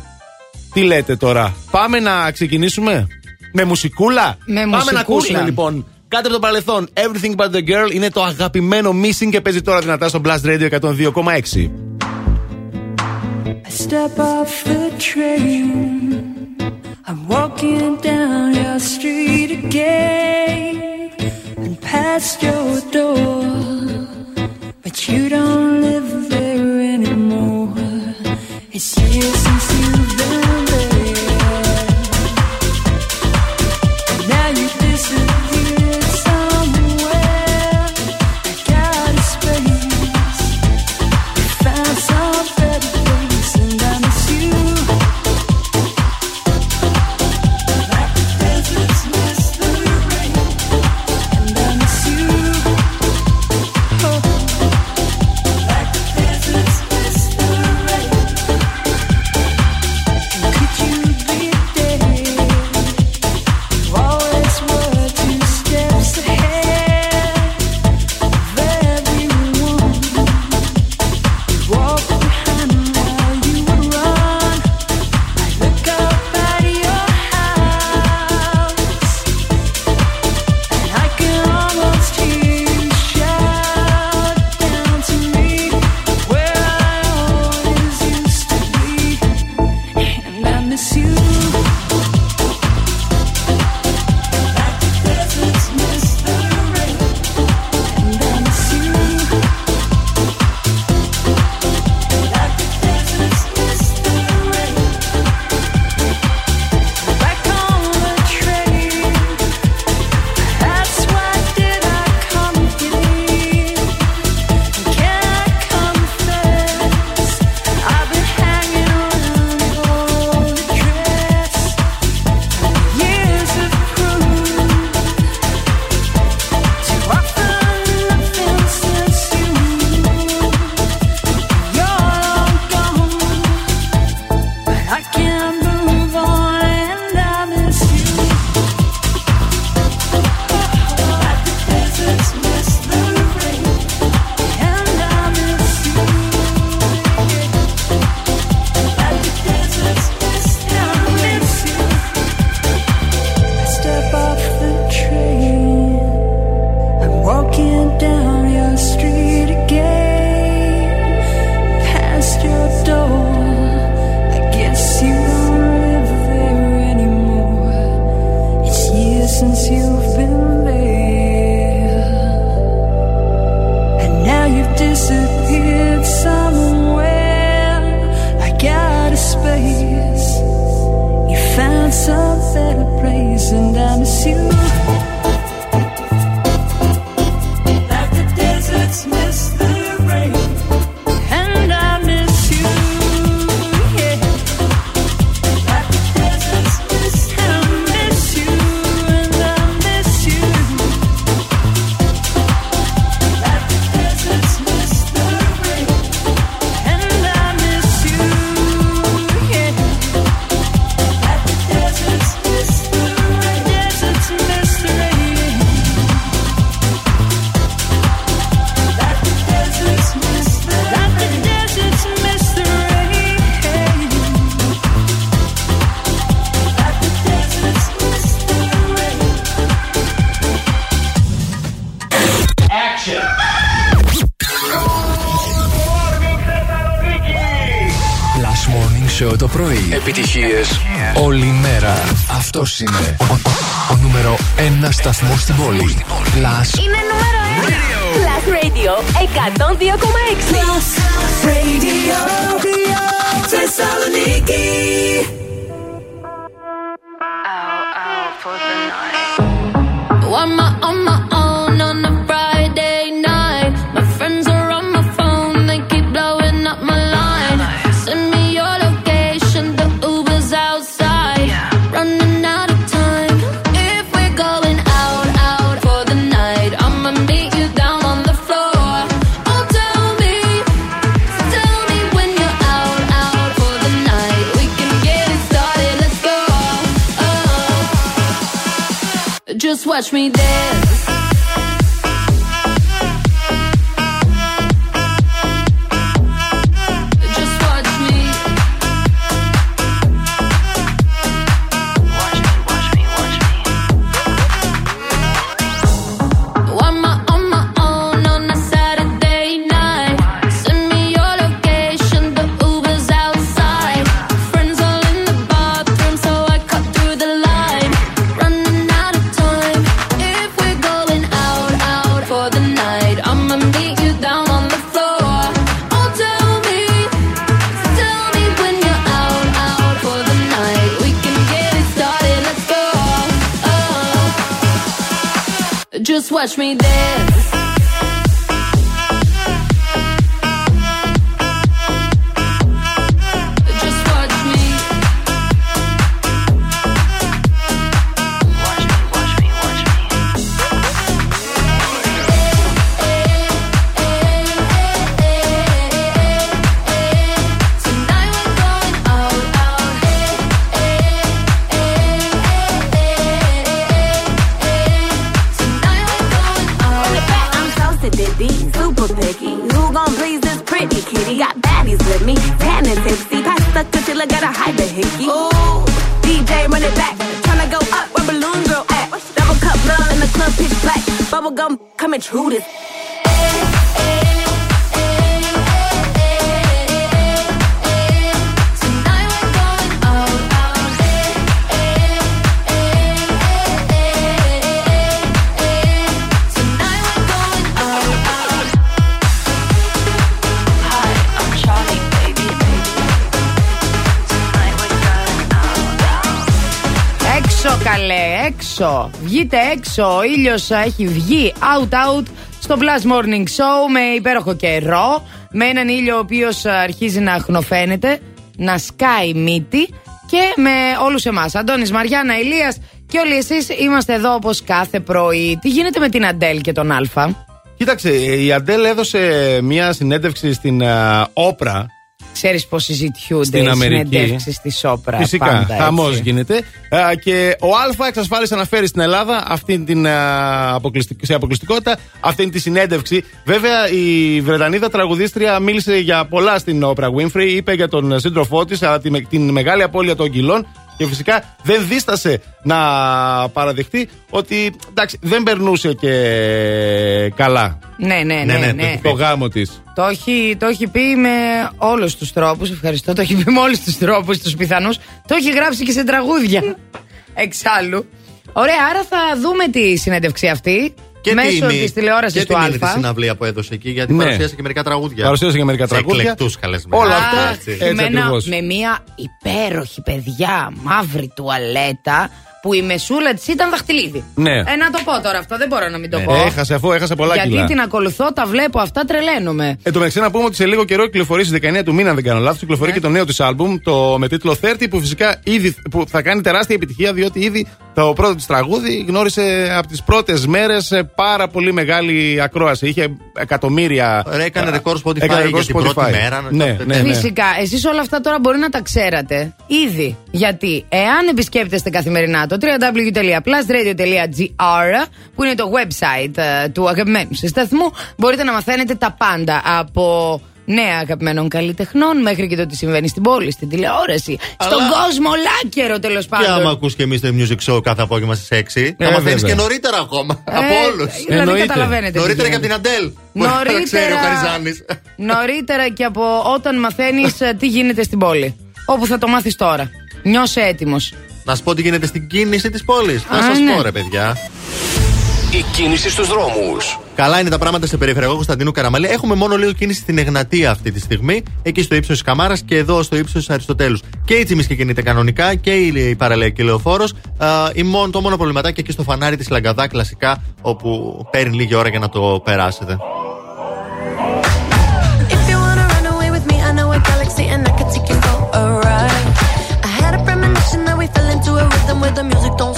Τι λέτε τώρα, πάμε να ξεκινήσουμε; Με μουσικούλα; Με πάμε μουσικούλα. να ακούσουμε λοιπόν κάτι από το παρελθόν. Everything but the girl είναι το αγαπημένο missing και παίζει τώρα δυνατά στο Blast Radio 102,6. I step off the train. I'm walking down your street again and past your door. But you don't live there anymore. It's years since you've been there. you. Αυτός είναι ο, ο, ο, ο νούμερο 1 σταθμός στην πόλη. Plus. Είναι νούμερο 1. Plus Radio 102,6. Plus Radio Θεσσαλονίκη. Έξω. Ο ήλιος έχει βγει out out στο Plus Morning Show με υπέροχο καιρό. Με έναν ήλιο ο οποίος αρχίζει να χνοφαίνεται, να σκάει μύτη και με όλους εμάς. Αντώνης Μαριάννα, Ηλίας και όλοι εσείς είμαστε εδώ όπως κάθε πρωί. Τι γίνεται με την Αντέλ και τον Α. Κοίταξε, η Αντέλ έδωσε μια συνέντευξη στην α, Όπρα. Ξέρεις πώς συζητιούνται Στην οι Αμερική. συνεντεύξεις της Όπρας. Φυσικά, πάντα, χαμός έτσι. γίνεται. Α, και ο Α εξασφάλισε να φέρει στην Ελλάδα αυτή την, α, αποκλειστικ- σε αποκλειστικότητα αυτή τη συνέντευξη. Βέβαια, η Βρετανίδα τραγουδίστρια μίλησε για πολλά στην Όπρα Winfrey. Είπε για τον σύντροφό της, την, την μεγάλη απώλεια των κιλών. Και φυσικά δεν δίστασε να παραδεχτεί ότι εντάξει, δεν περνούσε και καλά Ναι, ναι, ναι. ναι, ναι. το γάμο της. Το έχει, το έχει πει με όλους τους τρόπους. Ευχαριστώ. Το έχει πει με όλους τους τρόπους, τους πιθανούς. Το έχει γράψει και σε τραγούδια. Εξάλλου. Ωραία, άρα θα δούμε τη συνέντευξη αυτή μέσω τι είναι- της τηλεόρασης και του τι είναι τη Α. συναυλία που έδωσε εκεί, γιατί Ναι. παρουσίασε και μερικά τραγούδια. Παρουσίασε και μερικά Σε τραγούδια. εκλεκτούς καλεσμένους. Όλα Α, αυτά. Έτσι στημένα ακριβώς. με μια υπέροχη παιδιά μαύρη τουαλέτα που η μεσούλα της ήταν δαχτυλίδι. Ναι. Ε, να το πω τώρα αυτό, δεν μπορώ να μην το Ναι, πω. έχασε αφού έχασε πολλά Γιατί κιλά. την ακολουθώ, τα βλέπω αυτά, τρελαίνομαι. Εν τω μεταξύ να πούμε ότι σε λίγο καιρό κυκλοφορεί στις 19 του μήνα, αν δεν κάνω λάθος, κυκλοφορεί και το νέο της άλμπουμ, το με τίτλο 30, που φυσικά ήδη που θα κάνει τεράστια επιτυχία, διότι ήδη το πρώτο της τραγούδι γνώρισε από τις πρώτες μέρες πάρα πολύ μεγάλη ακρόαση. Είχε εκατομμύρια. Ρε, έκανε ρεκόρ Spotify Έκανε ρεκόρ για την πρώτη Spotify. μέρα, Ναι, κάτι ναι, ναι. Φυσικά, εσείς όλα αυτά τώρα μπορεί να τα ξέρατε ήδη. Γιατί εάν επισκέπτεστε καθημερινά το www.plusradio.gr που είναι το website ε, του αγαπημένου σας σταθμού, μπορείτε να μαθαίνετε τα πάντα από νέα αγαπημένων καλλιτεχνών μέχρι και το τι συμβαίνει στην πόλη, στην τηλεόραση, στον κόσμο ολάκερο τέλος Και άμα πάντων. ακούς και εμείς το music show κάθε απόγευμα στις 6, Ε, θα μαθαίνεις βέβαια. και νωρίτερα ακόμα. Ε, από όλους. δηλαδή καταλαβαίνετε τι Νωρίτερα και από γίνεται. την Αντέλ. Που δεν ξέρει ο Χαριζάνης. νωρίτερα και από όταν μαθαίνεις τι γίνεται στην πόλη. Όπου θα το μάθεις τώρα. Νιώσε έτοιμος. Να σου πω τι γίνεται στην κίνηση της πόλης. Να Α, σας ναι. πω, ρε παιδιά. Η κίνηση στους δρόμους. Καλά είναι τα πράγματα σε περιφερειακό Κωνσταντίνου Καραμαλή. Έχουμε μόνο λίγο κίνηση στην Εγνατία αυτή τη στιγμή. Εκεί στο ύψος της Καμάρας και εδώ στο ύψος της Αριστοτέλους. Και η Τσιμίσκη κινείται κανονικά και η παραλιακή λεωφόρος. Το μόνο προβληματάκι εκεί στο φανάρι της Λαγκαδά κλασικά, όπου παίρνει λίγη ώρα για να το περάσετε. Fell into a rhythm where the music don't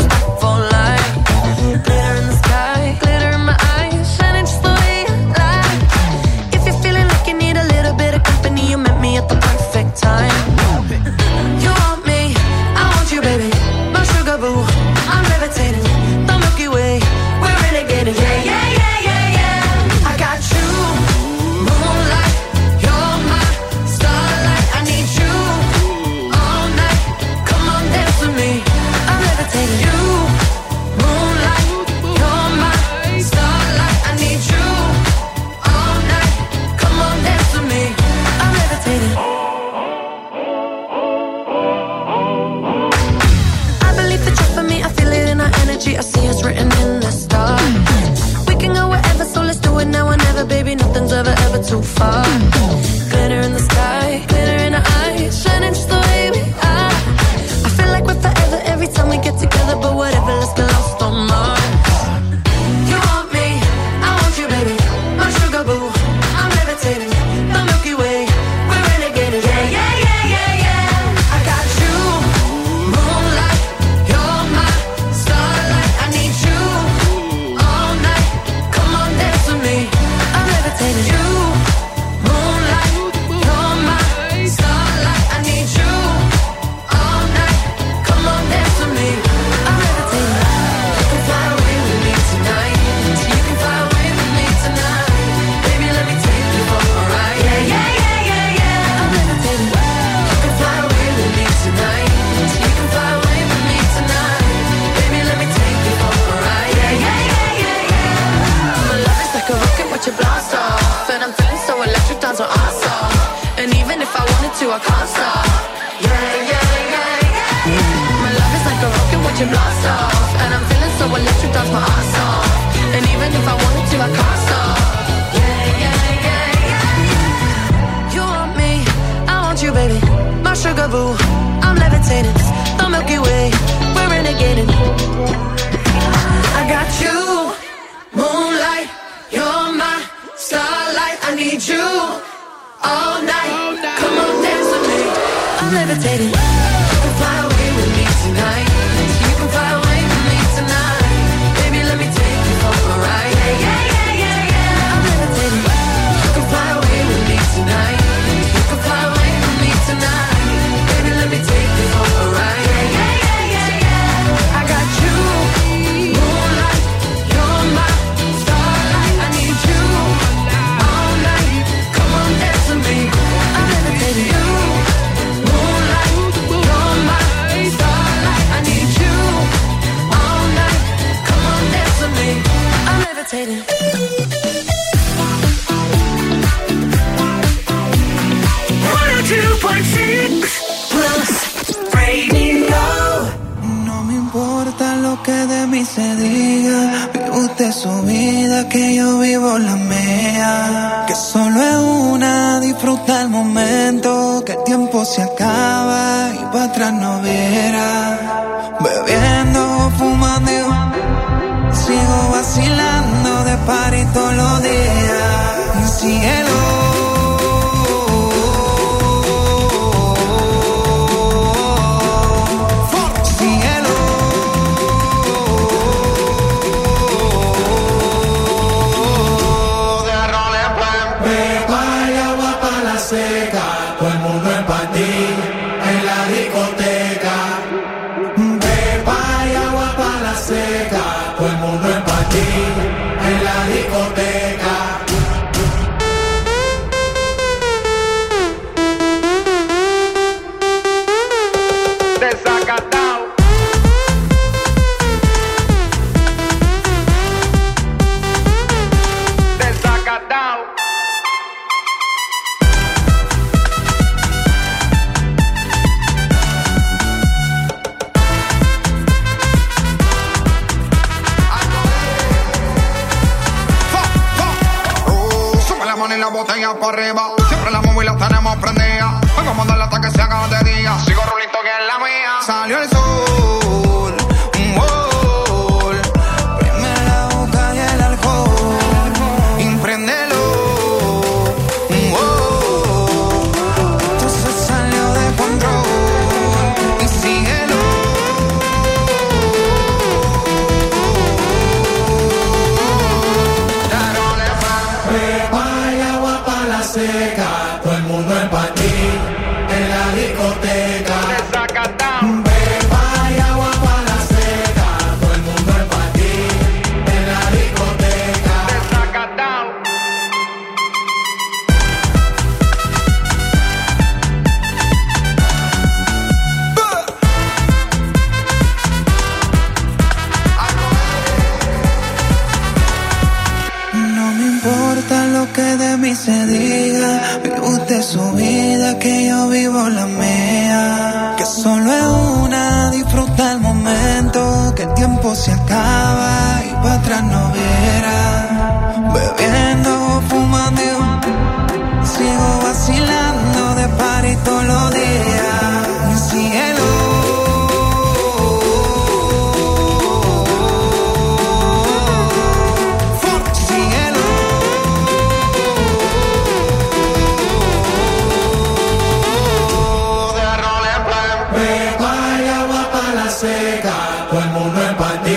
Todo el mundo en.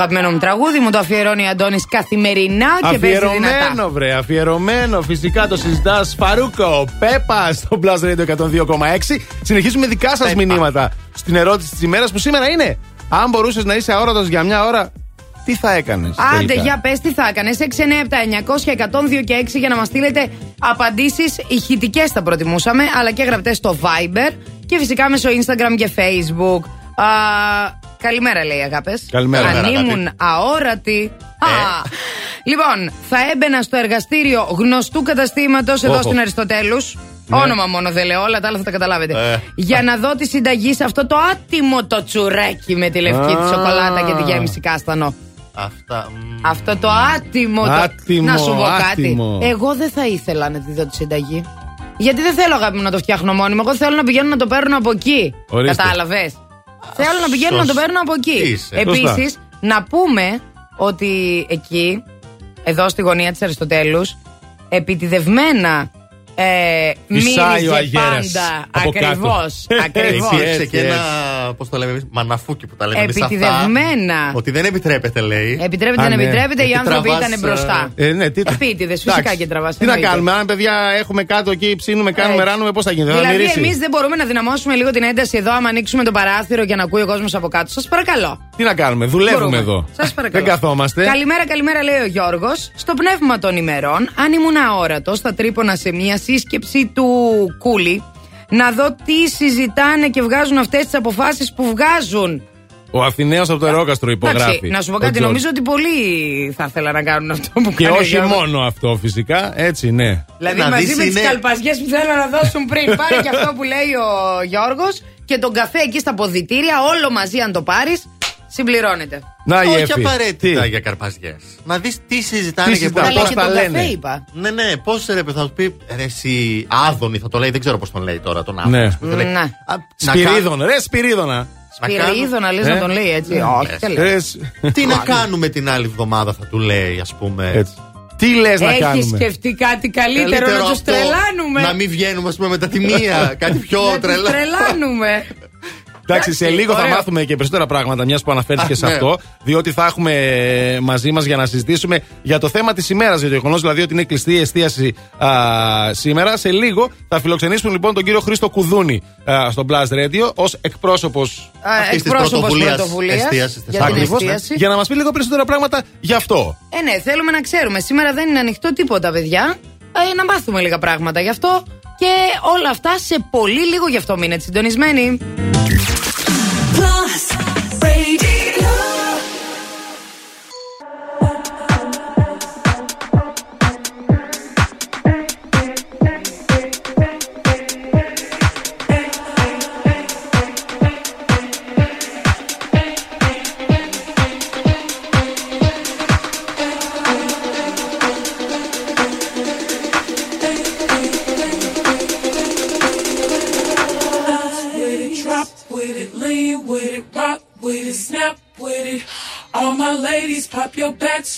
αγαπημένο μου τραγούδι, μου το αφιερώνει ο Αντώνης καθημερινά και αφιερωμένο. Βρε, αφιερωμένο, φυσικά το συζητάς. Φαρούκο, Πέπα στο Blast Radio 102,6. Συνεχίζουμε δικά σας μηνύματα στην ερώτηση της ημέρας που σήμερα είναι. Αν μπορούσες να είσαι αόρατος για μια ώρα, τι θα έκανες. Άντε, για πες, τι θα έκανες. 697 900 102 και 6 για να μας στείλετε απαντήσεις ηχητικές θα προτιμούσαμε, αλλά και γραπτές στο Viber και φυσικά μέσω Instagram και Facebook. Α, Καλημέρα, λέει αγάπες. Καλημέρα, Αν ήμουν αόρατη. Ε. Λοιπόν, θα έμπαινα στο εργαστήριο γνωστού καταστήματος εδώ στην Αριστοτέλους. Ναι. Όνομα μόνο δεν λέω, όλα τα άλλα θα τα καταλάβετε. Ε. Για να δω τη συνταγή σε αυτό το άτιμο το τσουρέκι με τη λευκή τη σοκολάτα και τη γέμιση κάστανο. Αυτά. Αυτό το άτιμο. άτιμο το... Να σου πω άτιμο. κάτι. Εγώ δεν θα ήθελα να τη δω τη συνταγή. Γιατί δεν θέλω αγάπη μου να το φτιάχνω μόνιμο. Εγώ θέλω να πηγαίνω να το παίρνω από εκεί. Κατάλαβες; Θέλω να πηγαίνω να το παίρνω από εκεί. Είσαι. Επίσης, να πούμε ότι εκεί, εδώ στη γωνία της Αριστοτέλους, επιτιδευμένα ε, Φυσάει ο μύριζε αγέρας πάντα. από κάτω. Ακριβώς. Ακριβώς. Υπήρξε και έτσι, ένα. Πώς το λέμε εμείς, μαναφούκι που τα λέμε εμείς αυτά. Επιτιδευμένα. Ότι δεν επιτρέπεται, λέει. Επιτρέπεται, Α, δεν ναι. επιτρέπεται, οι Γιατί άνθρωποι τραβάς, ήταν μπροστά. Ε, ναι, τι, Επίτηδε, φυσικά Εντάξει. και τραβάς. Τι να κάνουμε, αν παιδιά έχουμε κάτω εκεί, ψήνουμε, κάνουμε, Έτσι. ράνουμε, πώς θα γίνει, θα Δηλαδή, μυρίσει. εμείς δεν μπορούμε να δυναμώσουμε λίγο την ένταση εδώ, άμα ανοίξουμε το παράθυρο και να ακούει ο κόσμος από κάτω. Σας παρακαλώ. Τι να κάνουμε, δουλεύουμε Μπορούμε. εδώ. Σας παρακαλώ. Δεν καθόμαστε. Καλημέρα, καλημέρα, λέει ο Γιώργος. Στο πνεύμα των ημερών, αν ήμουν αόρατος, θα τρύπωνα σε μια σύσκεψη του Κούλι να δω τι συζητάνε και βγάζουν αυτές τις αποφάσεις που βγάζουν. Ο Αθηναίος από το Ερόκαστρο υπογράφει. Εντάξει, να σου πω Ο κάτι, Τζορτζ. νομίζω ότι πολλοί θα ήθελαν να κάνουν αυτό που Και κάνει ο όχι Γιώργος. μόνο αυτό, φυσικά. Έτσι, ναι. Δηλαδή Να μαζί δεις με τις είναι- καλπαζιές που θέλουν να δώσουν πριν. Πάρε και αυτό που λέει ο Γιώργος και τον καφέ εκεί στα ποδητήρια, όλο μαζί αν το πάρεις, συμπληρώνεται. Να η Όχι Εφη. απαραίτητα Τι; για καρπαζιές. Να δεις τι συζητάνε Τι και συζητάνε, πώς- πώς και τα τον λένε. καφέ είπα. Ναι, ναι, πώς ρε παιδί, θα σου πει ρε, εσύ Άδωνη θα το λέει, δεν ξέρω πώς τον λέει τώρα τον Άδωνη. Ναι. ας πούμε, θα λέει, Ναι. «Α, να Σπυρίδωνα, ρε Σπυρίδωνα. Να κάνουμε- Σπυρίδωνα λες Ε; να τον λέει έτσι. Ναι, Όχι, λες. καλά. Ρε, σ- Τι να κάνουμε την άλλη εβδομάδα θα του λέει, ας πούμε. Έτσι. Τι λες να Έχεις κάνουμε; σκεφτεί κάτι καλύτερο, να τους αυτό, τρελάνουμε; Να μην βγαίνουμε, ας πούμε, με τα τιμία. κάτι πιο Να τους τρελά. τρελάνουμε. Εντάξει, σε λίγο θα ωραίο. μάθουμε και περισσότερα πράγματα, μιας που αναφέρθηκες Α, σε ναι. αυτό. Διότι θα έχουμε ε, μαζί μας για να συζητήσουμε για το θέμα της ημέρας. Για το γεγονός δηλαδή ότι είναι κλειστή η εστίαση α, σήμερα. Σε λίγο θα φιλοξενήσουμε λοιπόν τον κύριο Χρήστο Κουδούνη α, στο Blast Radio ως εκπρόσωπος. Αυτής της Εκπρόσωπος πρωτοβουλίας πρωτοβουλίας εστίασης για την Ακριβώς, ναι. εστίαση. Για να μας πει λίγο περισσότερα πράγματα γι' αυτό. Ε, ναι, θέλουμε να ξέρουμε. Σήμερα δεν είναι ανοιχτό τίποτα, παιδιά. Ε, να μάθουμε λίγα πράγματα γι' αυτό. Και όλα αυτά σε πολύ λίγο γι' αυτό μείνετε συντονισμένοι.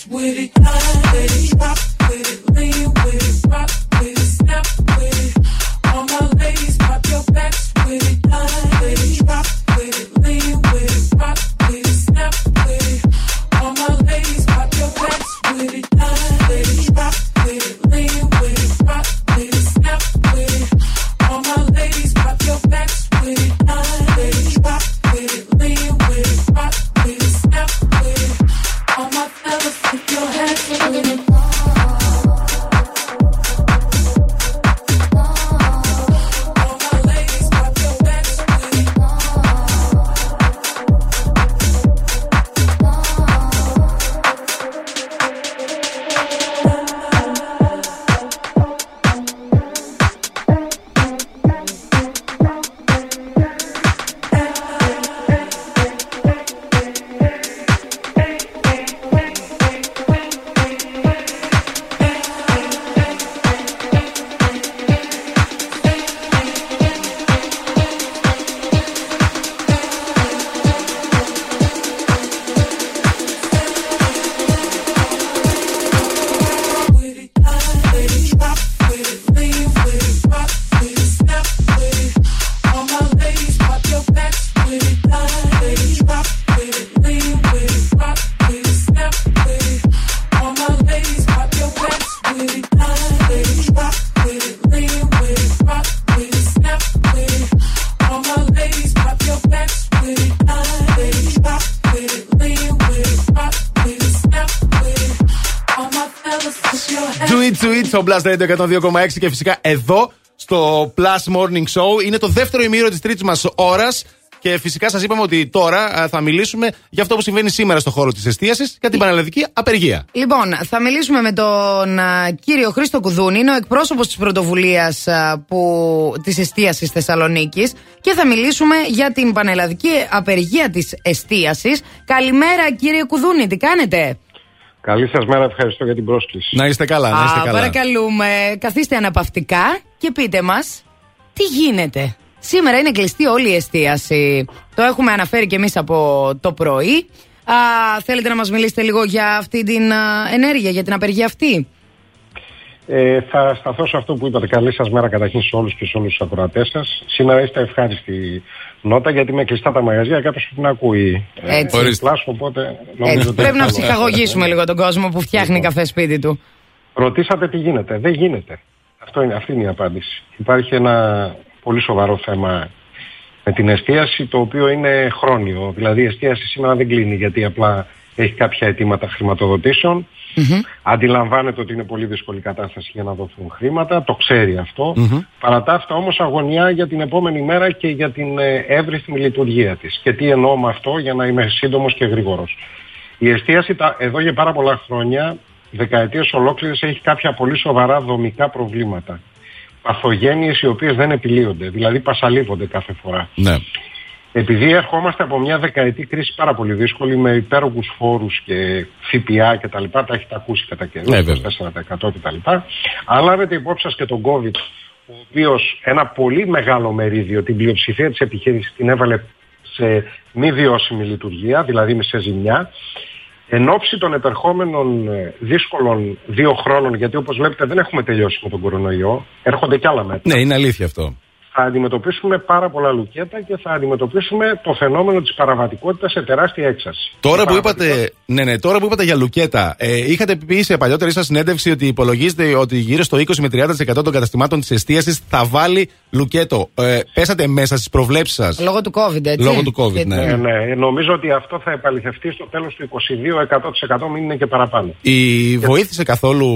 With it, it, do it στο Blast Radio 102,6 και φυσικά εδώ στο Plus Morning Show. Είναι το δεύτερο ημίρο της τρίτης μας ώρας Και φυσικά σας είπαμε ότι τώρα α, θα μιλήσουμε για αυτό που συμβαίνει σήμερα στο χώρο της εστίασης για την πανελλαδική απεργία. Λοιπόν, θα μιλήσουμε με τον α, κύριο Χρήστο Κουδούνη, είναι ο εκπρόσωπος της πρωτοβουλίας της εστίασης Θεσσαλονίκης και θα μιλήσουμε για την πανελλαδική απεργία της εστίασης. Καλημέρα, κύριε Κουδούνη, τι κάνετε; Καλή σας μέρα, ευχαριστώ για την πρόσκληση. Να είστε καλά, να είστε Α, καλά. παρακαλούμε, καθίστε αναπαυτικά και πείτε μας τι γίνεται; Σήμερα είναι κλειστή όλη η εστίαση. Το έχουμε αναφέρει και εμείς από το πρωί. Α, θέλετε να μας μιλήσετε λίγο για αυτή την α, ενέργεια, για την απεργία αυτή; Ε, θα σταθώ σε αυτό που είπατε. Καλή σας μέρα καταρχήν σε όλους και σε όλους τους ακροατές σας. Σήμερα είστε ευχάριστη νότα γιατί με κλειστά τα μαγαζιά κάποιος που την ακούει. ε, Έτσι. Ορίστε. Πλάσου, οπότε νομίζω Έτσι, ότι πρέπει να καλό. ψυχαγωγήσουμε λίγο τον κόσμο που φτιάχνει Λοιπόν. καφέ σπίτι του. Ρωτήσατε τι γίνεται. Δεν γίνεται. Αυτό είναι, αυτή είναι η απάντηση. Υπάρχει ένα πολύ σοβαρό θέμα με την εστίαση το οποίο είναι χρόνιο. Δηλαδή η εστίαση σήμερα δεν κλείνει γιατί απλά έχει κάποια αιτήματα χρηματοδοτήσεων. Αντιλαμβάνεται ότι είναι πολύ δύσκολη η κατάσταση για να δοθούν χρήματα, το ξέρει αυτό. Παρά τα αυτά όμως αγωνιά για την επόμενη μέρα και για την ε, εύρυθμη λειτουργία της. Και τι εννοώ με αυτό για να είμαι σύντομος και γρήγορος. Η εστίαση τα, εδώ για πάρα πολλά χρόνια, δεκαετίες ολόκληρες, έχει κάποια πολύ σοβαρά δομικά προβλήματα. Παθογένειες οι οποίες δεν επιλύονται, δηλαδή πασαλίβονται κάθε φορά. Ναι. Επειδή ερχόμαστε από μια δεκαετή κρίση πάρα πολύ δύσκολη με υπέρογους φόρους και ΦΠΑ και τα λοιπά, τα έχετε ακούσει κατά καιρό, Ναι, βέβαια. 4% και τα λοιπά. Αν λάβετε υπόψη σας και τον COVID, ο οποίος ένα πολύ μεγάλο μερίδιο, την πλειοψηφία της επιχείρησης την έβαλε σε μη βιώσιμη λειτουργία, δηλαδή σε ζημιά, εν ώψη των επερχόμενων ε, δύσκολων δύο χρόνων, γιατί όπως βλέπετε δεν έχουμε τελειώσει με τον κορονοϊό, έρχονται κι άλλα μέτρα Ναι, είναι αλήθεια αυτό. Θα αντιμετωπίσουμε πάρα πολλά λουκέτα και θα αντιμετωπίσουμε το φαινόμενο της παραβατικότητας σε τεράστια έξαση. Τώρα Η που, είπατε, ναι, ναι, τώρα που είπατε για λουκέτα, ε, είχατε πει σε παλιότερη σας συνέντευξη ότι υπολογίζετε ότι γύρω στο 20 με 30% των καταστημάτων της εστίασης θα βάλει λουκέτο. Ε, πέσατε μέσα στις προβλέψεις σας; Λόγω του COVID, έτσι. Λόγω του COVID, Και- ναι. Ναι, ναι, νομίζω ότι αυτό θα επαληθευτεί στο τέλος του 22 100% μην είναι και παραπάνω. Η βοήθησε καθόλου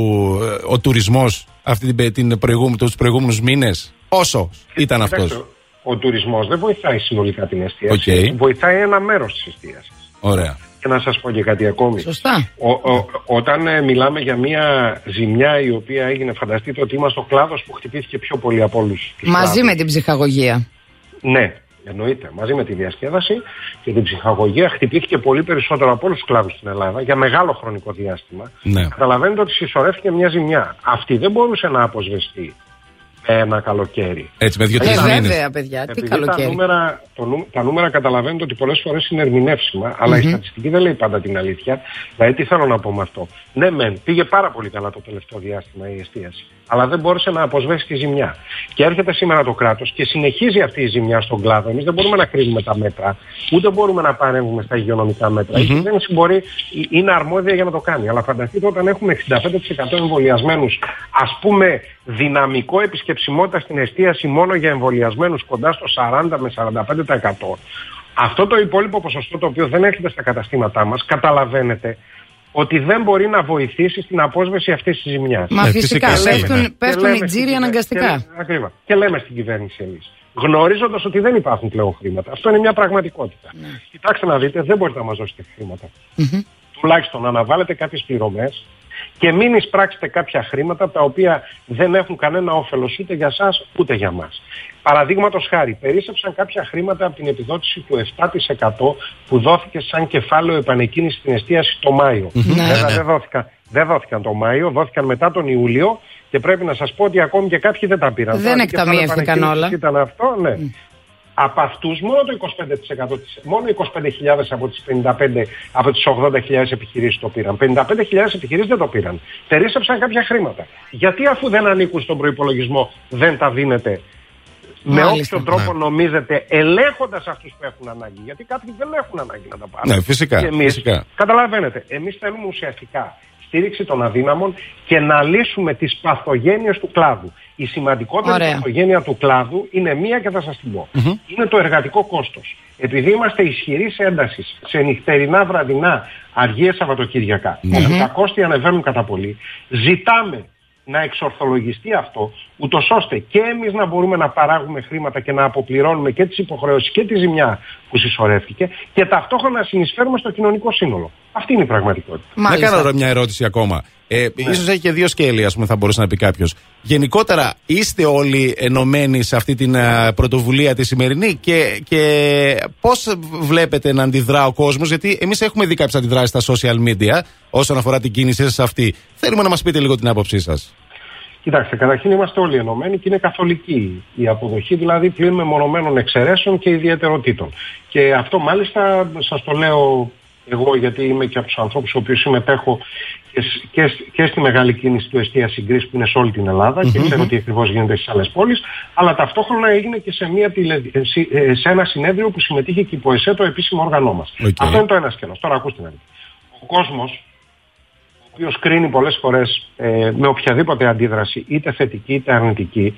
ε, ο τουρισμός αυτή την, την προηγούμενη, τους προηγούμενους μήνες; Όσο ήταν Κοιτάξτε, αυτός. Ο τουρισμός δεν βοηθάει συνολικά την εστίαση. Οκ. Βοηθάει ένα μέρος της εστίασης. Ωραία. Και να σας πω και κάτι ακόμη. Σωστά. Ο, ο- όταν ε, μιλάμε για μια ζημιά η οποία έγινε, φανταστείτε ότι είμαστε ο κλάδος που χτυπήθηκε πιο πολύ από όλους τους Μαζί κλάδους. με την ψυχαγωγία. Ναι, εννοείται. Μαζί με τη διασκέδαση και την ψυχαγωγία χτυπήθηκε πολύ περισσότερο από όλους τους κλάδους στην Ελλάδα για μεγάλο χρονικό διάστημα. Ναι. Καταλαβαίνετε ότι συσσωρεύτηκε μια ζημιά. Αυτή δεν μπορούσε να αποσβεστεί με ένα καλοκαίρι. Έτσι, με δύο-τρει Ε, μήνε. βέβαια, παιδιά, τι Επειδή τα καλοκαίρι. νούμερα, το νου- τα νούμερα καταλαβαίνετε ότι πολλές φορές είναι ερμηνεύσιμα, αλλά η στατιστική δεν λέει πάντα την αλήθεια. Δηλαδή, τι θέλω να πω με αυτό; Ναι, μεν, πήγε πάρα πολύ καλά το τελευταίο διάστημα η εστίαση, αλλά δεν μπόρεσε να αποσβέσει τη ζημιά. Και έρχεται σήμερα το κράτος και συνεχίζει αυτή η ζημιά στον κλάδο. Εμείς δεν μπορούμε να κρίνουμε τα μέτρα, ούτε μπορούμε να παρέμβουμε στα υγειονομικά μέτρα. Η κυβέρνηση μπορεί, ε- είναι αρμόδια για να το κάνει. Αλλά φανταστείτε όταν έχουμε 65% εμβολιασμένους, ας πούμε, δυναμικό επισκεψιμότητα στην εστίαση μόνο για εμβολιασμένους κοντά στο 40 με 45%. Αυτό το υπόλοιπο ποσοστό το οποίο δεν έρχεται στα καταστήματά μας καταλαβαίνετε ότι δεν μπορεί να βοηθήσει στην απόσβεση αυτής της ζημιάς. Μα Ε, φυσικά, φυσικά, πέφτουν, ναι. Και πέφτουν λέμε οι στην τζίροι κυβέρνηση- αναγκαστικά. Και, ακριβά. Και λέμε στην κυβέρνηση εμείς. Γνωρίζοντας ότι δεν υπάρχουν πλέον χρήματα. Αυτό είναι μια πραγματικότητα. Ναι. Κοιτάξτε να δείτε, δεν μπορείτε να μας δώσετε χρήματα. Τουλάχιστον να αναβάλλετε κάποιες πληρωμές και μην εισπράξετε κάποια χρήματα τα οποία δεν έχουν κανένα όφελος ούτε για σας ούτε για μας. Παραδείγματος χάρη, περίσσεψαν κάποια χρήματα από την επιδότηση του 7% που δόθηκε σαν κεφάλαιο επανεκκίνησης στην εστίαση το Μάιο. Βέβαια Ναι. δεν δόθηκαν, δεν δόθηκαν το Μάιο, δόθηκαν μετά τον Ιούλιο και πρέπει να σας πω ότι ακόμη και κάποιοι δεν τα πήραν. Δεν Τώρα, τι κεφάλαιο εκταμιεύτηκαν επανεκκίνησης όλα. Ήταν αυτό, ναι. Από αυτούς μόνο το 25%, της, μόνο 25.000 από τις 55, από τις 80.000 επιχειρήσεις το πήραν. 55.000 επιχειρήσεις δεν το πήραν. Περίσσεψαν κάποια χρήματα. Γιατί αφού δεν ανήκουν στον προϋπολογισμό δεν τα δίνετε με Μάλιστα. όποιο τρόπο νομίζετε ελέγχοντας αυτούς που έχουν ανάγκη. Γιατί κάποιοι δεν έχουν ανάγκη να τα πάρουν. Ναι, φυσικά, Και εμείς, φυσικά. Καταλαβαίνετε, εμείς θέλουμε ουσιαστικά στήριξη των αδύναμων και να λύσουμε τις παθογένειες του κλάδου. Η σημαντικότερη Ωραία. παθογένεια του κλάδου είναι μία και θα σας την πω. Είναι το εργατικό κόστος. Επειδή είμαστε ισχυροί σε έντασης, σε νυχτερινά, βραδινά, αργίες Σαββατοκύριακα, όπου τα κόστη ανεβαίνουν κατά πολύ, ζητάμε να εξορθολογιστεί αυτό, ούτως ώστε και εμείς να μπορούμε να παράγουμε χρήματα και να αποπληρώνουμε και τις υποχρεώσεις και τη ζημιά που συσσωρεύτηκε και ταυτόχρονα να συνεισφέρουμε στο κοινωνικό σύνολο. Αυτή είναι η πραγματικότητα. Να κάνω τώρα μια ερώτηση ακόμα. Ε, Ίσως έχει και δύο σκέλη, ας πούμε, θα μπορούσε να πει κάποιος. Γενικότερα, είστε όλοι ενωμένοι σε αυτή την α, πρωτοβουλία τη σημερινή και, και πώς βλέπετε να αντιδρά ο κόσμος, Γιατί εμείς έχουμε δει κάποιες αντιδράσεις στα social media όσον αφορά την κίνησή σας αυτή. Θέλουμε να μας πείτε λίγο την άποψή σας. Κοιτάξτε, καταρχήν είμαστε όλοι ενωμένοι και είναι καθολική η αποδοχή, δηλαδή πλην μεμονωμένων εξαιρέσεων και ιδιαιτεροτήτων. Και αυτό μάλιστα σας το λέω εγώ γιατί είμαι και από τους ανθρώπους ο οποίους συμμετέχω και, σ- και, σ- και στη μεγάλη κίνηση του εστίαση Greece που είναι σε όλη την Ελλάδα και Μμμ. ξέρω τι ακριβώς γίνεται στις άλλες πόλεις, αλλά ταυτόχρονα έγινε και σε, μια τηλε, ε, συ- ε, σε ένα συνέδριο που συμμετείχε και η ΠΟΕΣΕ, το επίσημο όργανό μας. Οκ. Αυτό είναι το ένα σκέλος. Τώρα ακούστε να δείτε. Ο κόσμος ο οποίος κρίνει πολλές φορές ε, με οποιαδήποτε αντίδραση, είτε θετική είτε αρνητική,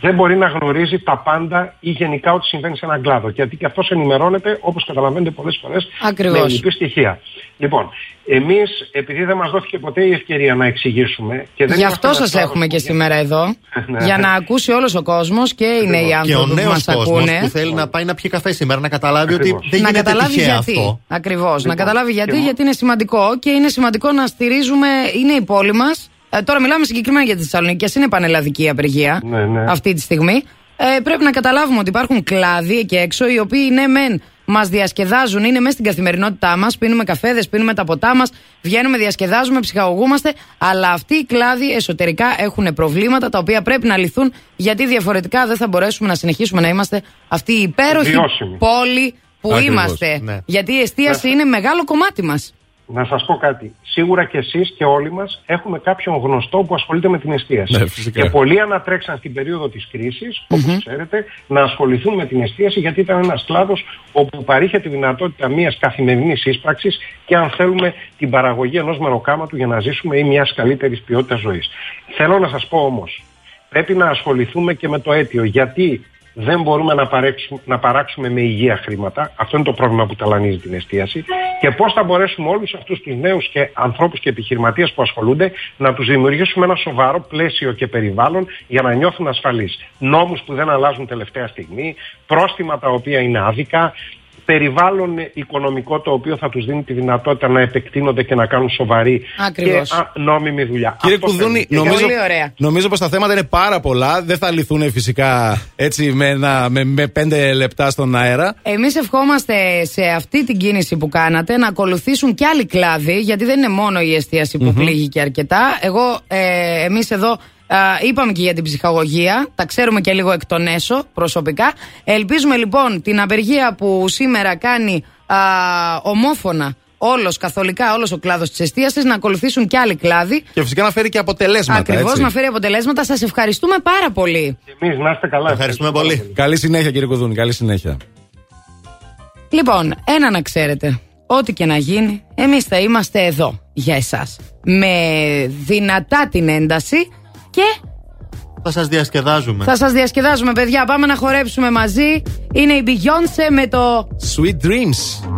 δεν μπορεί να γνωρίζει τα πάντα ή γενικά ό,τι συμβαίνει σε έναν κλάδο. Γιατί και αυτός ενημερώνεται, όπως καταλαβαίνετε πολλές φορές, Ακριβώς. με ελλιπή στοιχεία. Λοιπόν, εμείς, επειδή δεν μας δόθηκε ποτέ η ευκαιρία να εξηγήσουμε... Και δεν Γι' είμαστε αυτό ένας σας κλάδος έχουμε που- και σήμερα εδώ. Ναι. για να ακούσει όλος ο κόσμος και οι νέοι Και ο άνθρωποι που νέος μας κόσμος ακούνε. που θέλει να πάει να πιει καφέ σήμερα να καταλάβει ότι δεν να γίνεται καταλάβει τυχαία γιατί. αυτό. Ακριβώς. Λοιπόν, να καταλάβει γιατί, και- γιατί είναι σημαντικό και είναι σημαντικό να στηρίζουμε. Είναι η πόλη μας. Ε, τώρα μιλάμε συγκεκριμένα για τη Θεσσαλονίκη, και ας είναι πανελλαδική η απεργία Ναι, ναι. αυτή τη στιγμή. Ε, πρέπει να καταλάβουμε ότι υπάρχουν κλάδοι εκεί έξω οι οποίοι ναι, μεν μας διασκεδάζουν, είναι μέσα στην καθημερινότητά μας. Πίνουμε καφέδες, πίνουμε τα ποτά μας, βγαίνουμε, διασκεδάζουμε, ψυχαγωγούμαστε. Αλλά αυτοί οι κλάδοι εσωτερικά έχουν προβλήματα τα οποία πρέπει να λυθούν γιατί διαφορετικά δεν θα μπορέσουμε να συνεχίσουμε να είμαστε αυτή η υπέροχη Βιώσιμοι. πόλη που Ακριβώς, είμαστε. ναι. Γιατί η εστίαση είναι μεγάλο κομμάτι μας. Να σας πω κάτι. Σίγουρα και εσείς και όλοι μας έχουμε κάποιον γνωστό που ασχολείται με την εστίαση. Ναι, φυσικά. και πολλοί ανατρέξαν στην περίοδο της κρίσης, όπως ξέρετε, να ασχοληθούν με την εστίαση γιατί ήταν ένας κλάδος όπου παρήχε τη δυνατότητα μιας καθημερινής ίσπραξης και αν θέλουμε την παραγωγή ενός μεροκάματου για να ζήσουμε ή μιας καλύτερης ποιότητας ζωής. Θέλω να σας πω όμως, πρέπει να ασχοληθούμε και με το αίτιο. Γιατί δεν μπορούμε να, παρέξουμε, να παράξουμε με υγεία χρήματα. Αυτό είναι το πρόβλημα που ταλανίζει την εστίαση. Και πώς θα μπορέσουμε όλους αυτούς τους νέους και ανθρώπους και επιχειρηματίες που ασχολούνται να τους δημιουργήσουμε ένα σοβαρό πλαίσιο και περιβάλλον για να νιώθουν ασφαλείς. Νόμους που δεν αλλάζουν τελευταία στιγμή, πρόστιμα τα οποία είναι άδικα, περιβάλλον οικονομικό το οποίο θα τους δίνει τη δυνατότητα να επεκτείνονται και να κάνουν σοβαρή Ακριβώς. και α, νόμιμη δουλειά. Κύριε Αυτό Κουδούνη, θέλουμε. Και νομίζω, Πολύ ωραία. νομίζω πως τα θέματα είναι πάρα πολλά. Δεν θα λυθούν φυσικά έτσι με, ένα, με, με πέντε λεπτά στον αέρα. Εμείς ευχόμαστε σε αυτή την κίνηση που κάνατε να ακολουθήσουν και άλλοι κλάδοι, γιατί δεν είναι μόνο η εστίαση που Μμμ. πλήγει αρκετά. Εγώ, ε, εμείς εδώ α, είπαμε και για την ψυχαγωγία, τα ξέρουμε και λίγο εκ των έσω προσωπικά. Ελπίζουμε λοιπόν την απεργία που σήμερα κάνει α, ομόφωνα όλος καθολικά, όλος ο κλάδος της εστίασης να ακολουθήσουν και άλλοι κλάδοι. Και φυσικά να φέρει και αποτελέσματα. Ακριβώς έτσι. να φέρει αποτελέσματα. Σας ευχαριστούμε πάρα πολύ. Εμείς να είστε καλά. Ευχαριστούμε πολύ. Καλή συνέχεια, κύριε Κουδούνη. Καλή συνέχεια. Λοιπόν, ένα να ξέρετε. Ό,τι και να γίνει, εμείς θα είμαστε εδώ για εσάς. Με δυνατά την ένταση και Θα σας διασκεδάζουμε. θα σας διασκεδάζουμε, παιδιά. Πάμε να χορέψουμε μαζί. Είναι η Beyoncé με το Sweet Dreams.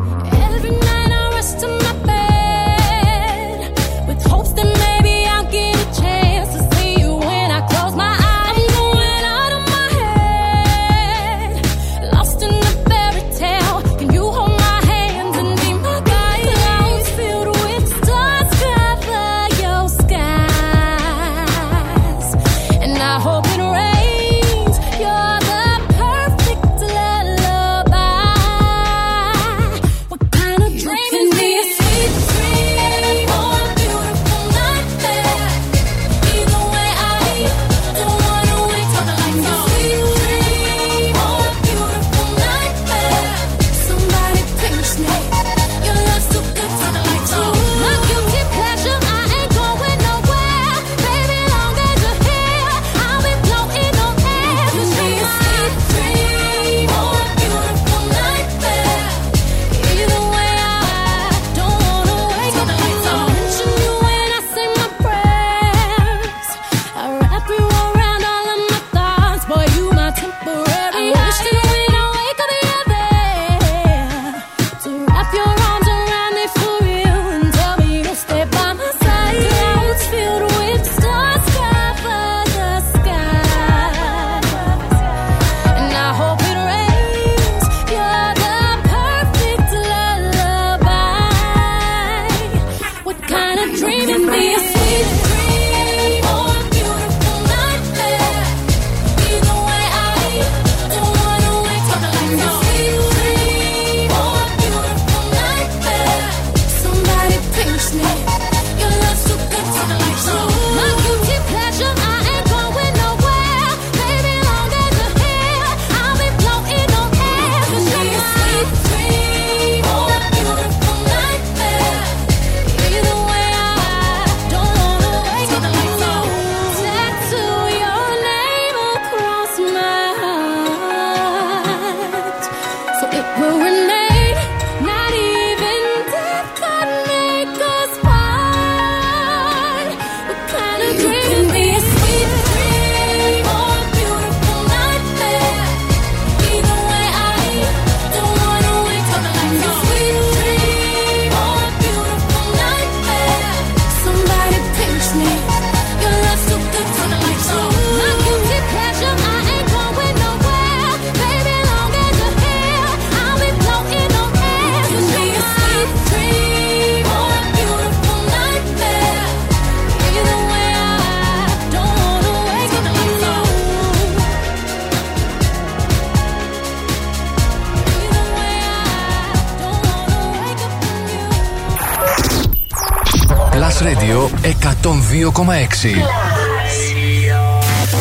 102,6.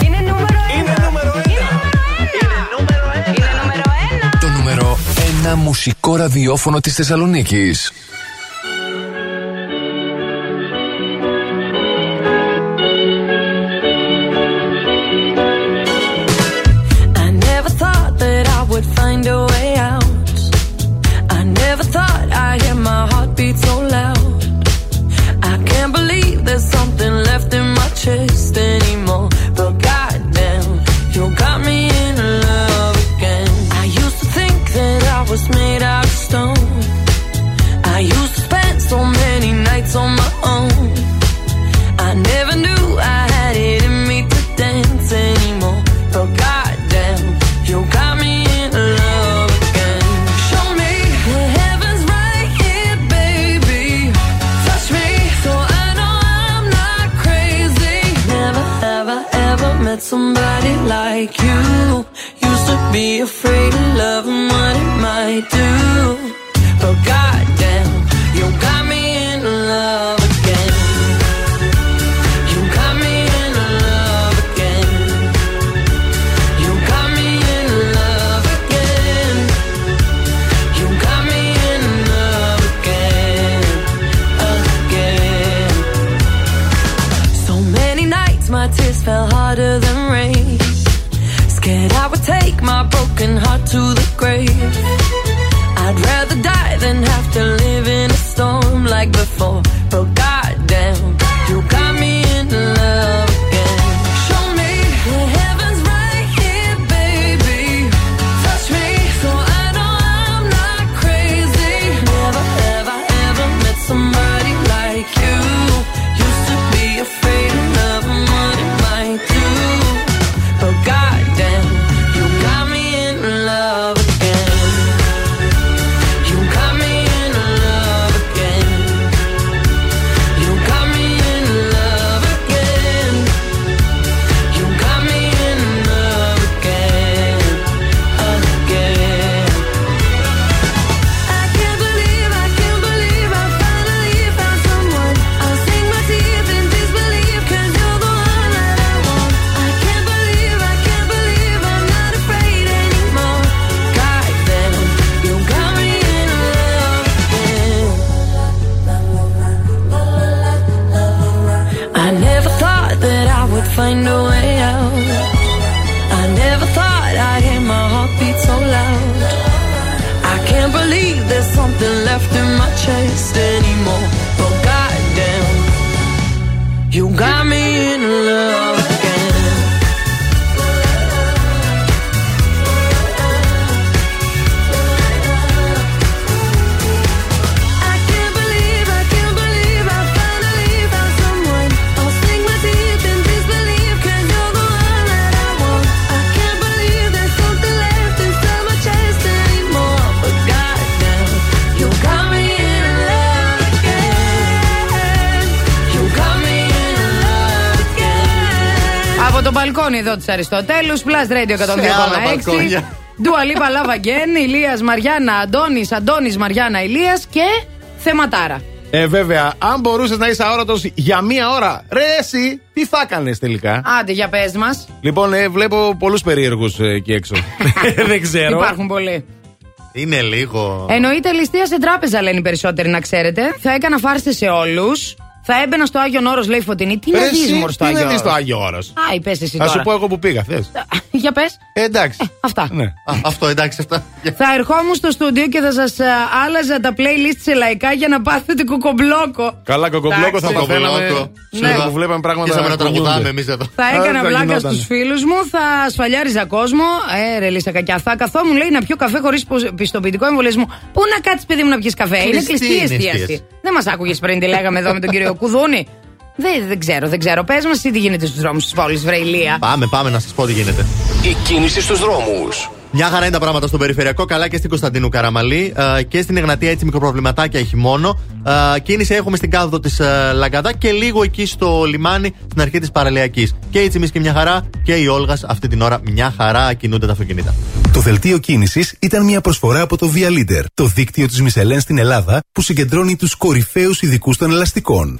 Είναι νούμερο ένα. Είναι νούμερο ένα. Το νούμερο 1 μουσικό ραδιόφωνο της Θεσσαλονίκης. Αριστοτέλους, Plus Radio 102,6. Ντουαλίπα Λάβα Γκέν, Ηλίας Μαριάννα, Αντώνης, Αντώνης Μαριάννα Ηλίας και θεματάρα. Ε, βέβαια, αν μπορούσες να είσαι αόρατος για μία ώρα, ρε, εσύ, τι θα έκανε τελικά; Άντε, για πες μας. Λοιπόν, ε, βλέπω πολλούς περίεργους εκεί έξω. Δεν ξέρω. Υπάρχουν πολλοί. Είναι λίγο. Εννοείται ληστεία σε τράπεζα, λένε οι περισσότεροι, να ξέρετε. Θα έκανα φάρστε σε όλους. Θα έμπαινα στο Άγιο Όρος, λέει Φωτεινή. Τι να Ρε, εσύ, δει, Μωρ, στο τι Άγιο να δεις στο Όρος; Άγιο Όρος; Α, πες εσύ Θα σου τώρα. πω εγώ που πήγα, θες. Για πες. Ε, εντάξει. Αυτά. Ναι. Α, αυτό εντάξει, αυτά. Θα ερχόμουν στο στούντιο και θα σας άλλαζα τα playlist σε λαϊκά για να πάθετε κουκομπλόκο. Καλά, κοκομπλόκο θα Εντάξει. παθαίναμε. Κοκομπλόκο. Ναι, Ναι. που βλέπαμε πράγματα. Και σαν να κουνιούνται. τραγουδάμε εμείς εδώ. Θα Α, έκανα θα πλάκα γινότανε. στους φίλους μου, θα ασφαλιάριζα κόσμο. Ε, ρε, λύσα κακιά. Θα καθόμουν, λέει, να πιω καφέ χωρίς πιστοποιητικό εμβολιασμό. Πού να κάτσεις, παιδί μου, να πιεις καφέ; Είναι Κλειστή κλειστή η είναι η εστίαση. εστίαση. Δεν μας άκουγες πριν τι λέγαμε εδώ με τον κύριο Κουδούνη; Δεν, δεν ξέρω, δεν ξέρω. Πες μας τι γίνεται στους δρόμους της πόλης, Βρεϊλία. Πάμε, πάμε να σας πω τι γίνεται. Η κίνηση στους δρόμους. Μια χαρά είναι τα πράγματα στο περιφερειακό, καλά και στην Κωνσταντίνου Καραμαλή ε, και στην Εγνατία έτσι μικροπροβληματάκια έχει μόνο. Ε, κίνηση έχουμε στην κάθοδο της Λαγκαδά και λίγο εκεί στο λιμάνι στην αρχή της Παραλιακής. Και η Τσιμίσκη μια χαρά και η Όλγας αυτή την ώρα μια χαρά κινούνται τα αυτοκίνητα. Το δελτίο κίνησης ήταν μια προσφορά από το Via Leader, το δίκτυο της Μισελέν στην Ελλάδα που συγκεντρώνει τους κορυφαίους ειδικούς των ελαστικών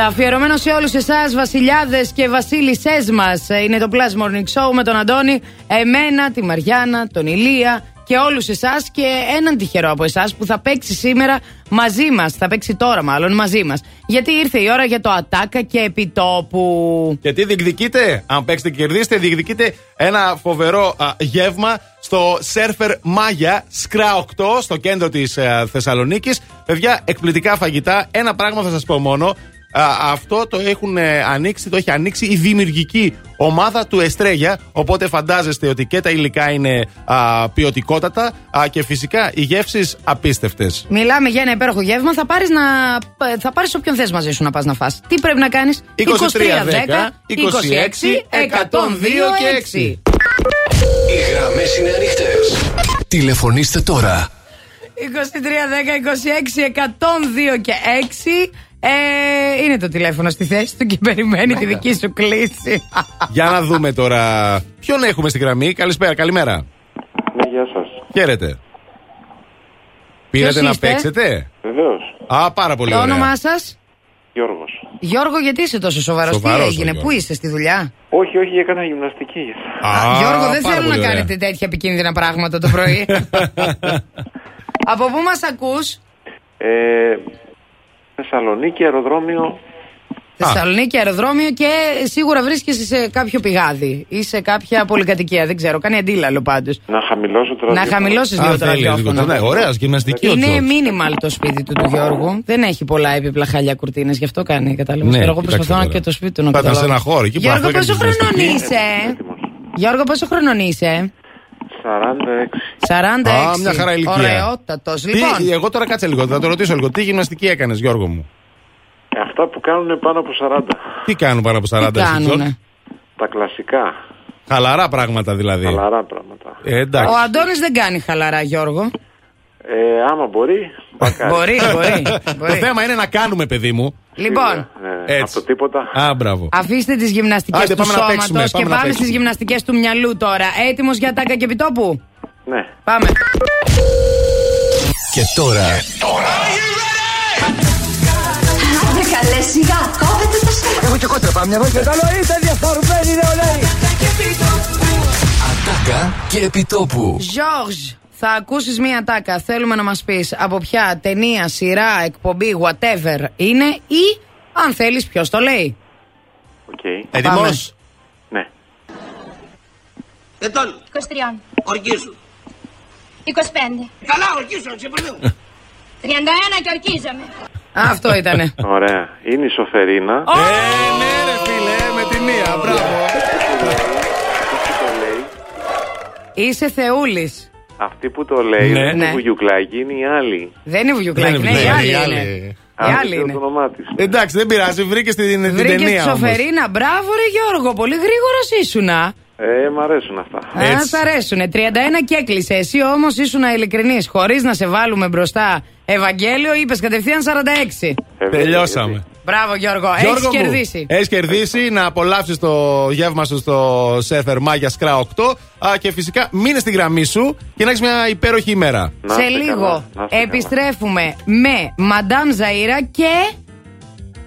Αφιερωμένο σε όλους εσάς, βασιλιάδες και βασίλισσές μας. Είναι το Plus Morning Show με τον Αντώνη, εμένα, τη Μαριάννα, τον Ηλία και όλους εσάς και έναν τυχερό από εσάς που θα παίξει σήμερα μαζί μας. Θα παίξει τώρα, μάλλον μαζί μας. Γιατί ήρθε η ώρα για το ατάκα και επιτόπου. Και τι διεκδικείτε, αν παίξετε και κερδίσετε, διεκδικείτε ένα φοβερό α, γεύμα στο Surfer Maya Skra 8 στο κέντρο της Θεσσαλονίκης. Παιδιά, εκπληκτικά φαγητά. Ένα πράγμα θα σας πω μόνο. Α, αυτό το έχουν ε, ανοίξει, το έχει ανοίξει η δημιουργική ομάδα του Εστρέγια. Οπότε φαντάζεστε ότι και τα υλικά είναι α, ποιοτικότατα α, και φυσικά οι γεύσεις απίστευτες. Μιλάμε για ένα υπέροχο γεύμα. Θα πάρεις να... θα πάρεις όποιον θες μαζί σου να πας να φας. Τι πρέπει να κάνεις, 23, 10, 26, 102 και 6. Οι γραμμές είναι ανοιχτές. Τηλεφωνήστε τώρα. 23, 10, 26, 102 και 6. Ε, είναι το τηλέφωνο στη θέση του και περιμένει τη δική σου κλίση. Για να δούμε τώρα. Ποιον έχουμε στη γραμμή. Καλησπέρα, καλημέρα. Ναι, γεια σας. Χαίρετε. Πήρατε Ποιος να είστε; παίξετε; Βεβαίως. Α, πάρα πολύ το ωραία. όνομά σας, Γιώργος. Γιώργο, γιατί είσαι τόσο σοβαρός, τι Σοβαρός ο έγινε, Γιώργος. πού είστε στη δουλειά; Όχι, όχι, έκανα γυμναστική. Α, Γιώργο, δεν πάρα θέλω να πολύ ωραία. κάνετε τέτοια επικίνδυνα πράγματα το πρωί. Από πού μας ακούς, Ε, Θεσσαλονίκη, αεροδρόμιο. Θεσσαλονίκη, αεροδρόμιο και σίγουρα βρίσκεσαι σε κάποιο πηγάδι ή σε κάποια πολυκατοικία. Δεν ξέρω, κάνει αντίλαλο πάντως. Να χαμηλώσω το Να ραδιόφωνο. χαμηλώσεις Α, λίγο το θέλει λίγο ραδιόφωνο. το- Ναι, ωραία, γυμναστική ο Είναι Τζορτζ. μίνιμαλ το σπίτι του του Γιώργου. Δεν έχει πολλά έπιπλα χάλια κουρτίνες, γι' αυτό κάνει. Κατάλαβες. Ναι, εγώ κοιτάξτε προσπαθώ να τώρα. και το σπίτι του να Θα ήταν σε καταλάβω. ένα χώρο, εκεί που Γιώργο, αυτό πόσο έκανε χρονών γυμναστική. είσαι; Γιώργο, πόσο χρονών είσαι; 46. 46. Α, μια χαρά ηλικία. Ωραιότατος. Τι- Λοιπόν, εγώ τώρα κάτσε λίγο, θα το ρωτήσω λίγο. Τι γυμναστική έκανες, Γιώργο μου; Αυτά που κάνουν πάνω από 40. Τι κάνουν πάνω από 40 τι εσύ, Τζορτζ; κάνουνε; Τα κλασικά. Χαλαρά πράγματα δηλαδή. Χαλαρά πράγματα. Ε, εντάξει. Ο Αντώνης δεν κάνει χαλαρά, Γιώργο. Ε, άμα μπορεί, μακάρι. Μπορεί, μπορεί. Το μπορεί. θέμα είναι να κάνουμε, παιδί μου. Λοιπόν, Ε, Έτσι. από το τίποτα. Α, μπράβο. αφήστε τις γυμναστικές Άντε, του πάμε να παίξουμε, σώματο πάμε και να πάμε παίξουμε. στις γυμναστικές του μυαλού τώρα. Έτοιμος για τάκα και επιτόπου; Ναι. Πάμε. Και τώρα Άντε καλέ σιγά, κόβετε το στόμα. Έχω και κότρεπα, μια βόλτα. Καλό είστε διαφορμένοι νεολαίοι. Ατάκα και επιτόπου. Ζόρζ, θα ακούσεις μία τάκα. Θέλουμε να μας πεις από ποια ταινία, σειρά, εκπομπή, whatever είναι ή αν θέλεις ποιος το λέει. Οκ. Έτοιμος. Ναι. Ετών. 23. Ορκίζου. 25. Καλά, ορκίζου, συμφωνώ. 31 και ορκίζομαι. Αυτό ήτανε. Ωραία. Είναι η Σωφερίνα. Ε, ναι, ρε φίλε, με τη μία. Μπράβο. Αυτή που το λέει, Είσαι θεούλης. Αυτή που το λέει Ναι. δεν είναι Ναι. βουγιουκλάκι, είναι η άλλη. Δεν είναι βουγιουκλάκι, Δεν ναι, είναι η βουγιουκλάκι, άλλη η είναι. άλλη. Η Αν άλλη δεν είναι. το όνομά της. Εντάξει, δεν πειράζει, βρήκες την, την Βρήκες τη ταινία όμως. Σοφερίνα. Μπράβο, ρε Γιώργο. Πολύ γρήγορος ήσουνα. Ε, μ' αρέσουν αυτά. Α, Έτσι. σ' αρέσουνε. 31 και έκλεισε. Εσύ όμως ήσουν ειλικρινής. Χωρίς να σε βάλουμε μπροστά Ευαγγέλιο, είπες κατευθείαν 46. Ε, βέβαια, Τελειώσαμε. Γιατί. Μπράβο, Γιώργο. Γιώργο Έχει μου, κερδίσει. Έχεις κερδίσει να απολαύσεις το γεύμα σου στο Σέφερ Μάγια Σκρά 8. Α, και φυσικά μείνε στη γραμμή σου και να έχεις μια υπέροχη ημέρα. Να Να Σε είστε λίγο καλά, να είστε καλά. επιστρέφουμε με Μαντάμ Ζαΐρα και.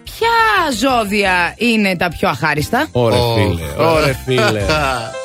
Ποια ζώδια είναι τα πιο αχάριστα; Ωρε Ω. φίλε, ωρε φίλε.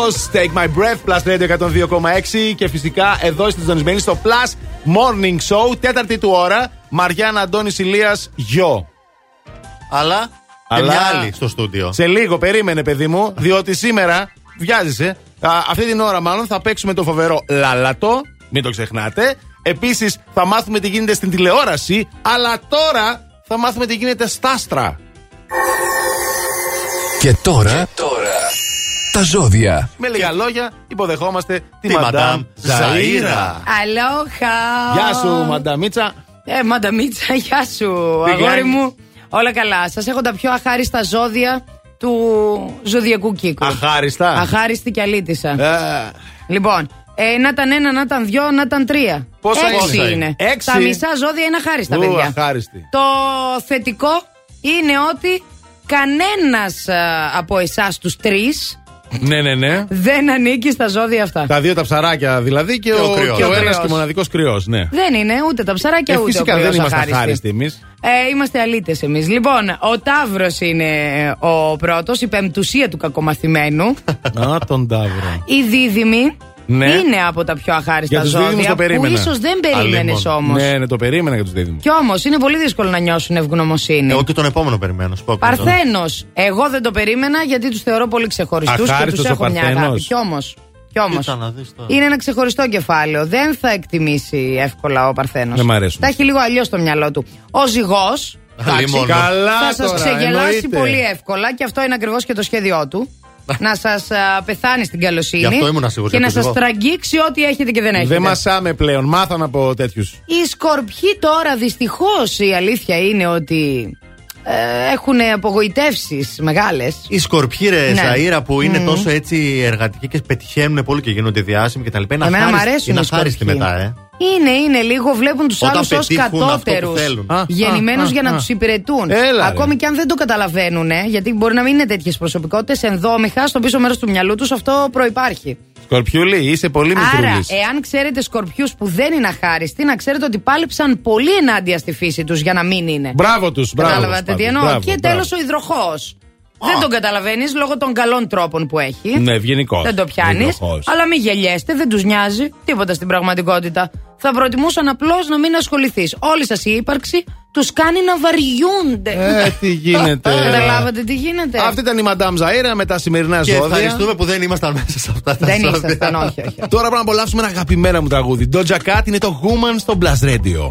Υπέροχο Take My Breath Plus Radio 102,6 και φυσικά εδώ είστε συντονισμένοι στο Plus Morning Show, τέταρτη του ώρα. Μαριάννα Αντώνης Ηλίας Γιο. Αλλά και μια άλλη στο στούντιο. Σε λίγο, περίμενε, παιδί μου, διότι σήμερα βιάζεσαι. Α, αυτή την ώρα, μάλλον, θα παίξουμε το φοβερό Λάλατο. Μην το ξεχνάτε. Επίσης, θα μάθουμε τι γίνεται στην τηλεόραση. Αλλά τώρα θα μάθουμε τι γίνεται στα άστρα. Και τώρα, τα ζώδια. Με λίγα λόγια, υποδεχόμαστε τη, Τη Μαντάμ Madame Ζαΐρα. Αλόχα. Γεια σου, Μανταμίτσα. Ε, μανταμίτσα, γεια σου, Τι αγόρι κάνεις; μου. Όλα καλά. Σας έχω τα πιο αχάριστα ζώδια του ζωδιακού κύκλου. Αχάριστα; Αχάριστη και αλήτησα. Ε, Λοιπόν, ε, να ήταν ένα, να ήταν δυο, να ήταν τρία. Πόσα Έξι είναι; είναι. Έξι; Τα μισά ζώδια είναι αχάριστα, ου, παιδιά. αχάριστη. Το θετικό είναι ότι κανένας α, από εσάς τους τρεις Ναι, ναι, ναι. δεν ανήκει στα ζώδια αυτά. Τα δύο τα ψαράκια δηλαδή και, ο ο, κρυός. και ο Και ο ένας κρυός. και μοναδικός κρυός. Ναι. Δεν είναι ούτε τα ψαράκια Ε, ούτε φυσικά ο δεν κρυός είμαστε αχάριστοι. αχάριστοι εμείς. Ε, είμαστε αλήτες εμείς. Λοιπόν, ο Ταύρος είναι ο πρώτος, η πεμπτουσία του κακομαθημένου. Α, τον Ταύρο. Οι δίδυμοι Ναι. είναι από τα πιο αχάριστα Για τους δίδυμους ζώδια το που περίμενα. ίσως δεν περίμενες Αλλήμον. όμως. Ναι, ναι, το περίμενα για τους δίδυμους. Κι όμως είναι πολύ δύσκολο να νιώσουν ευγνωμοσύνη. Εγώ και τον επόμενο περιμένω. σου πω από τον. Παρθένος. Εγώ δεν το περίμενα γιατί τους θεωρώ πολύ ξεχωριστούς και Αχάριστος τους ο έχω μια Παρθένος. αγάπη. Κι όμως. Κι όμως, Κοίτα να δεις τώρα. είναι ένα ξεχωριστό κεφάλαιο. Δεν θα εκτιμήσει εύκολα ο Παρθένος. Δεν μ' αρέσουν. Τα έχει λίγο αλλιώς στο μυαλό του. Ο ζυγός. Αλλήμον. Καλά Θα σας τώρα, ξεγελάσει εννοείται. πολύ εύκολα και αυτό είναι ακριβώς και το σχέδιό του. Να σας πεθάνει στην καλοσύνη Γι' αυτό ήμουν σίγουρος και για να το σας ζυγό. τραγγίξει ό,τι έχετε και δεν έχετε. Δεν μασάμε πλέον. Μάθαν από τέτοιους. Οι σκορπιοί τώρα δυστυχώς η αλήθεια είναι ότι ε, έχουν απογοητεύσεις μεγάλες. Οι σκορπιοί ρε Ναι. Ζαΐρα που είναι Μμμ. τόσο έτσι εργατικοί και πετυχαίνουν πολύ και γίνονται διάσημοι κτλ. Είναι Εμένα μου αχάριστοι- αρέσουν είναι οι αχάριστοι σκορπιοί. μετά, ε. Είναι, είναι λίγο, βλέπουν τους Όταν άλλους ως πετύχουν αυτό που κατώτερους. θέλουν. Α, Γεννημένους α, για να α. τους υπηρετούν. Έλα, ρε. Ακόμη και αν δεν το καταλαβαίνουν, γιατί μπορεί να μην είναι τέτοιες προσωπικότητες, ενδόμηχα στο πίσω μέρος του μυαλού τους αυτό προπάρχει. Σκορπιούλη, είσαι πολύ Άρα, μικρούλη. εάν ξέρετε σκορπιούς που δεν είναι αχάριστοι, να ξέρετε ότι πάλεψαν πολύ ενάντια στη φύση τους για να μην είναι. Μπράβο τους, μπράβο. Καταλαβαίνετε τους τι πάντως. εννοώ. Μπράβο, και μπράβο. τέλο ο υδροχός. Δεν τον καταλαβαίνεις λόγω των καλών τρόπων που έχει. Ναι, ευγενικός. Δεν το πιάνεις. Αλλά μην γελιέστε, δεν τους νοιάζει τίποτα στην πραγματικότητα. Θα προτιμούσαν απλώς να μην ασχοληθείς. Όλη σας η ύπαρξη τους κάνει να βαριούνται. Ε, τι γίνεται. Καταλάβατε τι γίνεται. Αυτή ήταν η Μαντάμ Ζαΐρα με τα σημερινά Και ζώδια. ευχαριστούμε που δεν ήμασταν μέσα σε αυτά τα Δεν ζώδια. ήσασταν, όχι, όχι. Τώρα πρέπει να απολαύσουμε ένα αγαπημένο μου τραγούδι. Doja Cat είναι το Woman στο Blast Radio.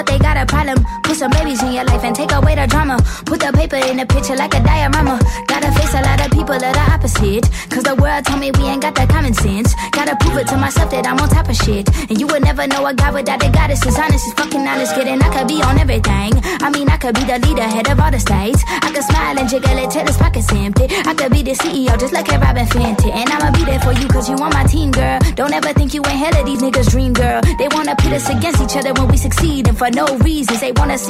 But they got a problem. Some babies in your life and take away the drama. Put the paper in the picture like a diorama. Gotta face a lot of people that are opposite. Cause the world told me we ain't got that common sense. Gotta prove it to myself that I'm on top of shit. And you would never know a guy without a goddess. As honest as fucking honest, kidding. I could be on everything. I mean, I could be the leader, head of all the states. I could smile and jiggle it till his pockets empty. I could be the CEO, just like a Robin Fenty. And I'ma be there for you, cause you on my team, girl. Don't ever think you ain't hell of these niggas' dream, girl. They wanna pit us against each other when we succeed. And for no reasons, they wanna see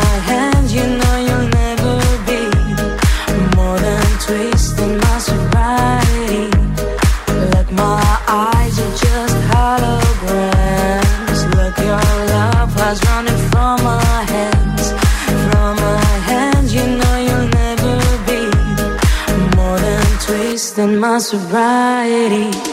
my sobriety.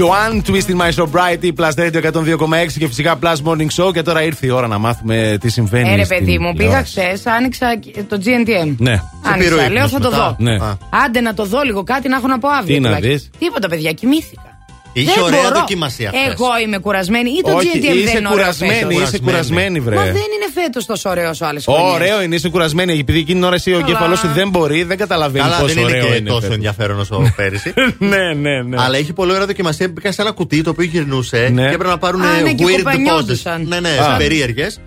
Joanne, Twist in My Sobriety, Plus Radio 102,6 και φυσικά Plus Morning Show. Και τώρα ήρθε η ώρα να μάθουμε τι συμβαίνει. Ε, ρε στην παιδί μου, πήγα τηλεόραση. χθες, άνοιξα το GNTM. Ναι. Άνοιξα, λέω θα το δω. Ναι. Άντε να το δω λίγο, κάτι να έχω να πω αύριο. Τι να τουλάχιστον. δεις; Τίποτα, παιδιά, κοιμήθηκα. Είχε Δεν ωραία μπορώ. δοκιμασία χθες. Εγώ είμαι κουρασμένη ή το Όχι, GNTM είσαι δεν είναι ωραίο κουρασμένη, φέτος; είσαι κουρασμένη, βρε. Μα δεν είναι φέτος τόσο ωραίος ο άλλο Ωραίο είναι, είσαι κουρασμένη. Επειδή εκείνη την ώρα εσύ ο Καλά. εγκέφαλο σου δεν μπορεί, δεν καταλαβαίνει Καλά, πόσο δεν είναι ωραίο και είναι. τόσο φέτος. ενδιαφέρον όσο πέρυσι. ναι, ναι, ναι. Αλλά έχει πολύ ωραία δοκιμασία. Μπήκα σε ένα κουτί το οποίο γυρνούσε Ναι. και έπρεπε να πάρουν Α, ναι, και weird poses. κοπανιόντουσαν. Ναι, ναι, Α. περίεργες.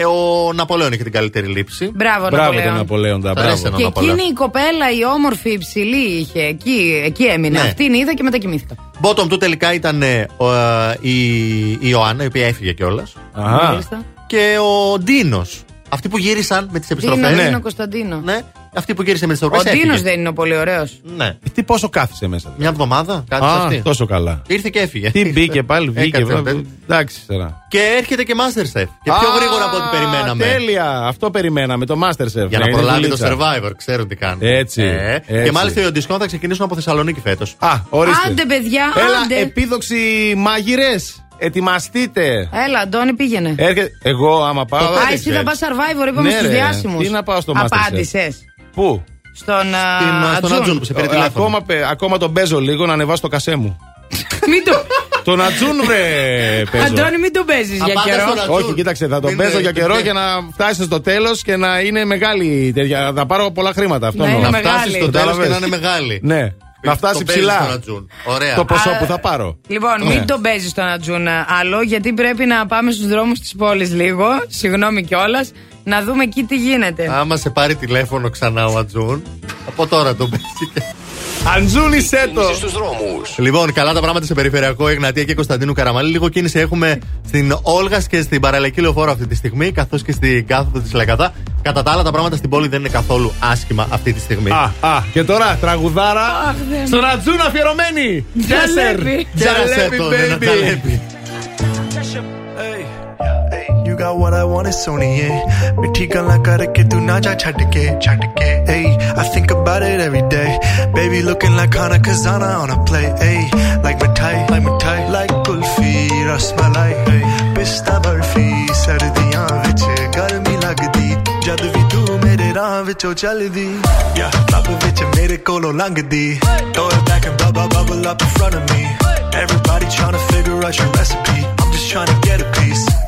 Ε, ο Ναπολέον είχε την καλύτερη λήψη. Μπράβο, Μπράβο Ναπολέον. τον Ναπολέοντα, Σ' αρέσει μπράβο. ένα Και Ναπολέον. εκείνη η κοπέλα, η όμορφη, η υψηλή είχε. Εκεί, εκεί έμεινε. Ναι. Αυτήν είδα και μετακοιμήθηκα. Bottom του τελικά ήταν ε, ο, ε, η, η Ιωάννα, η οποία έφυγε κιόλας. Αχα. Μάλιστα. Και ο Ντίνος. Αυτοί που γύρισαν με τις επιστροφές. Δίνω, Ναι. Δίνω Κωνσταντίνο. Ναι, αυτή που γύρισε με τις Ο επιστροφέ. Ντίνος δεν είναι ο πολύ ωραίος. Ναι. Ε, Τι πόσο κάθισε μέσα. Μια εβδομάδα, κάτι σε Α, αυτή. τόσο καλά. Ήρθε και έφυγε. Τι μπήκε πάλι, βγήκε. Έκατσε, βέβαια. δεν- Εντάξει τώρα. Και έρχεται και Masterchef. Και πιο Α, γρήγορα από ό,τι περιμέναμε. Τέλεια, αυτό περιμέναμε, το Masterchef. Για Ναι, να είναι προλάβει το δουλίτσα. survivor, ξέρουν τι κάνουν. Έτσι, Ε, έτσι. Και μάλιστα οι οντισιόν θα ξεκινήσουν από Θεσσαλονίκη φέτος. Α, ορίστε. Άντε, παιδιά, Έλα, άντε. επίδοξοι μάγειρε, ετοιμαστείτε. Έλα, Αντώνη, πήγαινε. Έρχεται, εγώ άμα πάω. Α, δεν εσύ θα ξέρεις. πας survivor, είπαμε Ναι, στους ρε. διάσημους. Τι να πάω στο Masterchef; Απάντησες. Πού; Στον α, Στην- στον Ατζούν. Ατζούν που σε πήρε Ε, τηλέφωνο. ακόμα, πε- ακόμα τον παίζω λίγο να ανεβάσω το κασέ μου. Μην το. τον Ατζούν, βρε, παίζω. Αντώνη, μην τον παίζεις για Απάντα καιρό. στον Ατζούν. Όχι, κοίταξε, θα τον Μην, παίζω ε, για καιρό ε, για να φτάσει στο τέλος και να είναι μεγάλη τέτοια. Να πάρω πολλά χρήματα. Αυτό Να εννοώ. είναι Να φτάσεις μεγάλη. στο τέλος και Κατάλαβες. να είναι μεγάλη. Ναι, να φτάσει Το παίζεις ψηλά. στον Ατζούν. Ωραία. Το ποσό Α, που θα πάρω. Λοιπόν, Ναι. μην τον παίζεις τον Ατζούν άλλο, γιατί πρέπει να πάμε στους δρόμους της πόλης λίγο. Συγγνώμη κιόλας. Να δούμε εκεί τι γίνεται. Άμα σε πάρει τηλέφωνο ξανά ο Ατζούν, από τώρα τον παίζει. και- Αντζούνι Σέτο. Στους δρόμους. Λοιπόν, καλά τα πράγματα σε περιφερειακό Εγνατία και Κωνσταντίνου Καραμαλή. Λίγο κίνηση έχουμε στην Όλγας και στην παραλιακή λεωφόρο αυτή τη στιγμή, καθώς και στην κάθοδο της Λεκατά. Κατά τα άλλα, τα πράγματα στην πόλη δεν είναι καθόλου άσχημα αυτή τη στιγμή. Α, α, και τώρα τραγουδάρα Αχ, δεν- στον Ατζούν αφιερωμένη. Τζαλέπι. Τζαλέπι, Κέρασε το, δεν baby. τζαλέπι. You got what I want, it's only it. मिठी गल्ला करके तू ना जा छट I think about it every day. Baby looking like Hana Kazana on a play. Ay, like mithai, like मिठाई like कुल्फी रसमलाई ay, पिस्ता बर्फी सर्दियां विच गर्मी लगदी जद भी तू मेरे राह विचों चलदी या लब विच मेरे कोलों langdi. Throw it back and bubble bubble up in front of me. Everybody trying to figure out your recipe. I'm just trying to get a piece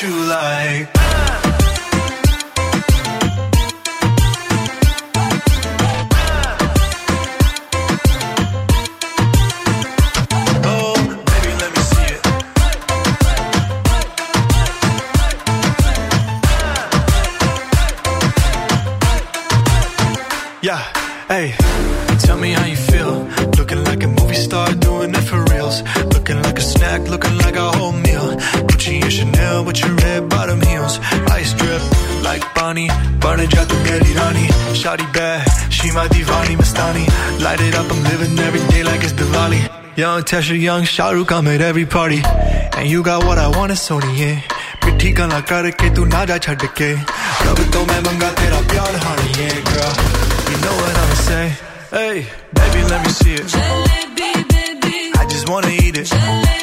things you like. Oh. Yeah, hey, tell me how you feel. Looking like a movie star, doing it for reals. Looking like a snack, looking like a whole meal. Gucci and Chanel with your red bottom heels. Ice drip like Bonnie, burning the belly, rani. Shawty bad, she my divani mastani. Light it up, I'm living every day like it's Diwali. Young Tesha, young Shahrukh, I'm at every party. And you got what I want, it's Sony, yeah. ਮਿੱਠੀ ਗੱਲਾਂ ਕਰਕੇ ਤੂੰ ਨਾ ਜਾ ਛੱਡ ਕੇ ਰੱਬ ਤੋਂ ਮੈਂ ਮੰਗਾ ਤੇਰਾ ਪਿਆਰ ਹਾਣੀ ਏ girl you know what i'm saying hey baby let me see it jalebi baby i just wanna eat it jalebi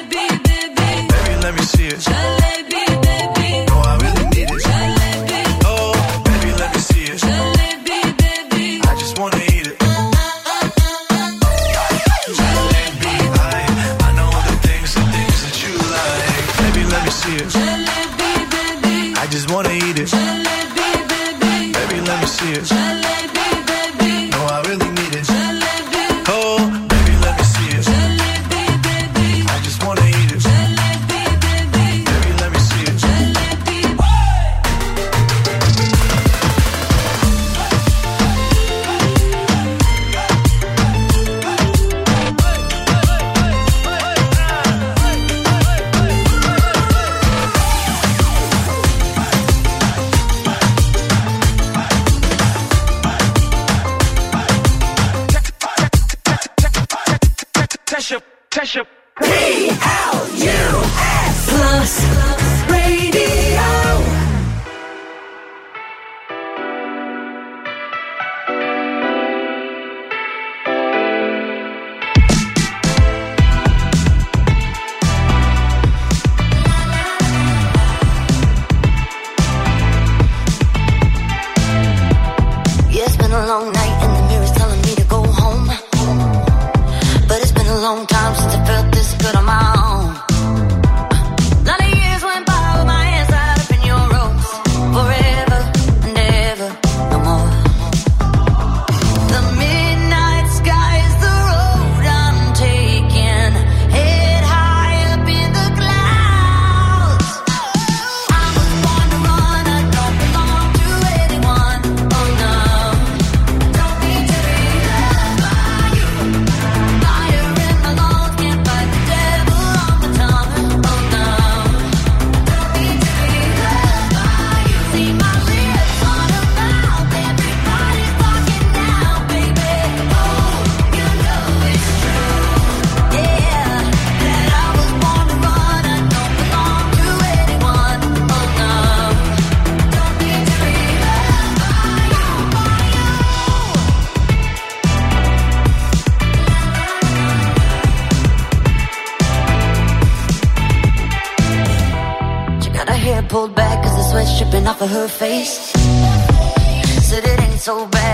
let me see it P-A- her face. Said it ain't so bad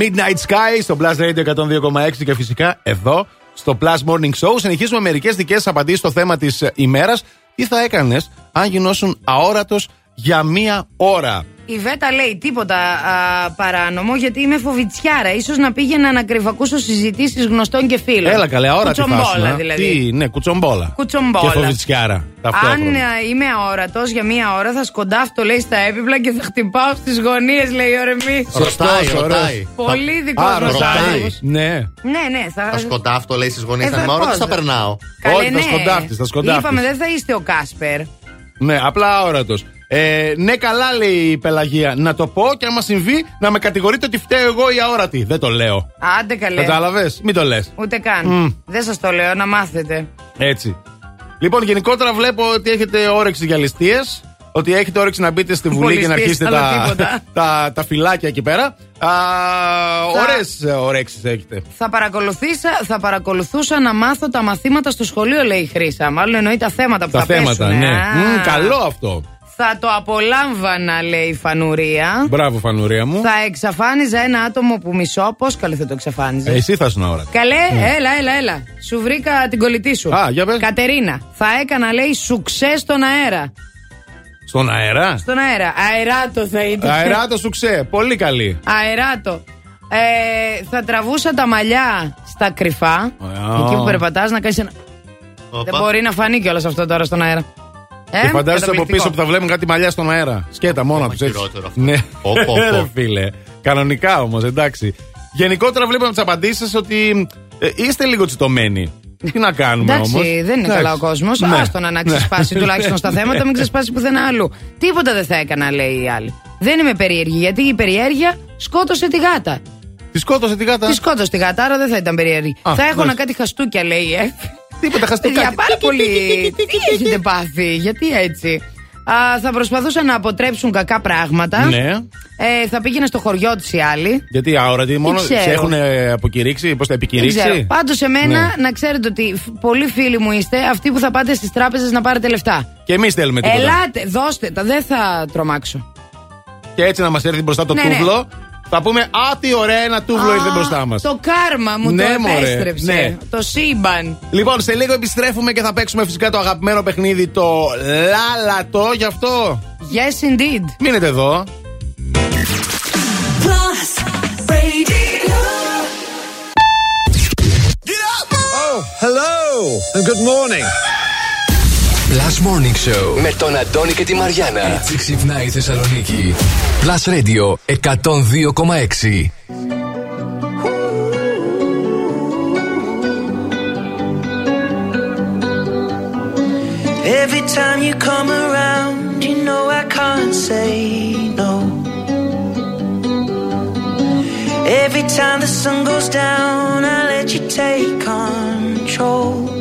Midnight Sky στο Plus Radio 102,6 και φυσικά εδώ στο Plus Morning Show. Συνεχίζουμε μερικές δικές απαντήσεις στο θέμα της ημέρας. Τι θα έκανες αν γινώσουν αόρατος για μία ώρα; Η Βέτα λέει τίποτα α, παράνομο γιατί είμαι φοβητσιάρα. σω να πήγαινα να κρυβακούσω συζητήσεις γνωστών και φίλων. Έλα καλέ, αόρατη Κουτσομπόλα φάση, να. δηλαδή. Τι, ναι, κουτσομπόλα. Κουτσομπόλα. Και φοβητσιάρα. Αν ταυτόχρονα. α, είμαι αόρατος για μία ώρα, θα σκοντάφτω λέει στα έπιπλα και θα χτυπάω στις γωνίες, λέει ο Ρεμί. Ρωτάει, Σωστός, ρωτάει. ωραίος. Πολύ δικός Α, μας ρωτάει. Ναι. Ναι, ναι, θα. Θα σκοντάφτω, λέει στις γωνίες Ε, τα θα νημάωρα, πώς. θα περνάω; Καλέ, Όχι, θα ναι. σκοντάφτεις, θα σκοντάφτεις. Είπαμε, δεν θα είστε ο Κάσπερ. Ναι, απλά αόρατος. Ε, ναι, καλά λέει η Πελαγία. Να το πω και άμα συμβεί να με κατηγορείτε ότι φταίω εγώ η αόρατη. Δεν το λέω. Άντε καλέ. Κατάλαβες, μην το λες. Ούτε καν. Μμ. Δεν σας το λέω, να μάθετε. Έτσι. Λοιπόν, γενικότερα βλέπω ότι έχετε όρεξη για ληστείες. Ότι έχετε όρεξη να μπείτε στη Βουλή και να Πολυστίες, αρχίσετε άλλο τα, τίποτα. τα, τα φυλάκια εκεί πέρα. Ωραίες ορέξεις έχετε. Θα, παρακολουθήσα, θα παρακολουθούσα να μάθω τα μαθήματα στο σχολείο, λέει η Χρήσα. Μάλλον εννοεί τα θέματα που Τα θα θέματα, πέσουνε. ναι. Α. Μμ, καλό αυτό. Θα το απολάμβανα, λέει η Φανουρία. Μπράβο, φανουρία μου. Θα εξαφάνιζα ένα άτομο που μισώ. Πώς καλή θα το εξαφάνιζες; Ε, Εσύ θα ήσουν ώρα. Καλέ, έλα, έλα, έλα. Σου βρήκα την κολλητή σου. Α, για πες. Κατερίνα, θα έκανα, λέει, σουξέ στον αέρα. Στον αέρα; Στον αέρα. Αεράτο θα ήταν. Αεράτο σου ξέ. Πολύ καλή. Αεράτο. Ε, θα τραβούσα τα μαλλιά στα κρυφά. Α. Εκεί που περπατάς να κάνεις ένα. Δεν μπορεί να φανεί κιόλας αυτό τώρα στον αέρα. Ε, Και φαντάζεσαι από καταπληκτικό. πίσω που θα βλέπουμε κάτι μαλλιά στον αέρα. Σκέτα μόνο τους έτσι. χειρότερο αυτό. Ναι, Πω, πω, πω. Ρε φίλε. Κανονικά όμως, εντάξει. Γενικότερα βλέπουμε τις απαντήσεις ότι ε, είστε λίγο τσιτωμένοι. Τι να κάνουμε Εντάξει, όμως; δεν είναι καλά ο κόσμος. Ναι. Άστο να ξεσπάσει τουλάχιστον στα θέματα, μην ξεσπάσει πουθενά αλλού. Τίποτα δεν θα έκανα, λέει η άλλη. Δεν είμαι περίεργη, γιατί η περιέργεια σκότωσε τη γάτα. Τη σκότωσε τη γάτα. Τη σκότωσε τη γάτα, άρα δεν θα ήταν περίεργη. Α, θα έχωνα μάλιστα. κάτι χαστούκια, λέει. Ε. Τίποτα χαστούκια. Για πάρα πολύ. Τι έχετε πάθει, γιατί έτσι. Α, θα προσπαθούσαν να αποτρέψουν κακά πράγματα. Ναι. Ε, θα πήγαινε στο χωριό της η άλλη. Γιατί αόρατη, μόνο ξέρω. σε έχουν ε, αποκηρύξει, πώς τα Δεν ξέρω. επικηρύξει. Πάντως, εμένα Ναι. να ξέρετε ότι φ- πολλοί φίλοι μου είστε αυτοί που θα πάτε στις τράπεζες να πάρετε λεφτά. Και εμείς θέλουμε τίποτα. Ελάτε, δώστε τα, δεν θα τρομάξω. Και έτσι να μας έρθει μπροστά το Ναι, ναι. τούβλο. Θα πούμε Α, τι ωραία, ένα τούβλο Α, ήρθε μπροστά μας. Το κάρμα μου Ναι, το μωρέ, επέστρεψε. ναι. Το σύμπαν. Λοιπόν, σε λίγο επιστρέφουμε και θα παίξουμε φυσικά το αγαπημένο παιχνίδι, το Λάλατο. Γι' αυτό Yes, indeed. μείνετε εδώ. Plus Radio. Oh, hello and good morning. Plus Morning Show με τον Αντώνη και τη Μαριάνα. Έτσι ξυπνάει η Θεσσαλονίκη. Plus Radio 102,6. Every time you come around, you know I can't say no. Every time the sun goes down, I let you take control.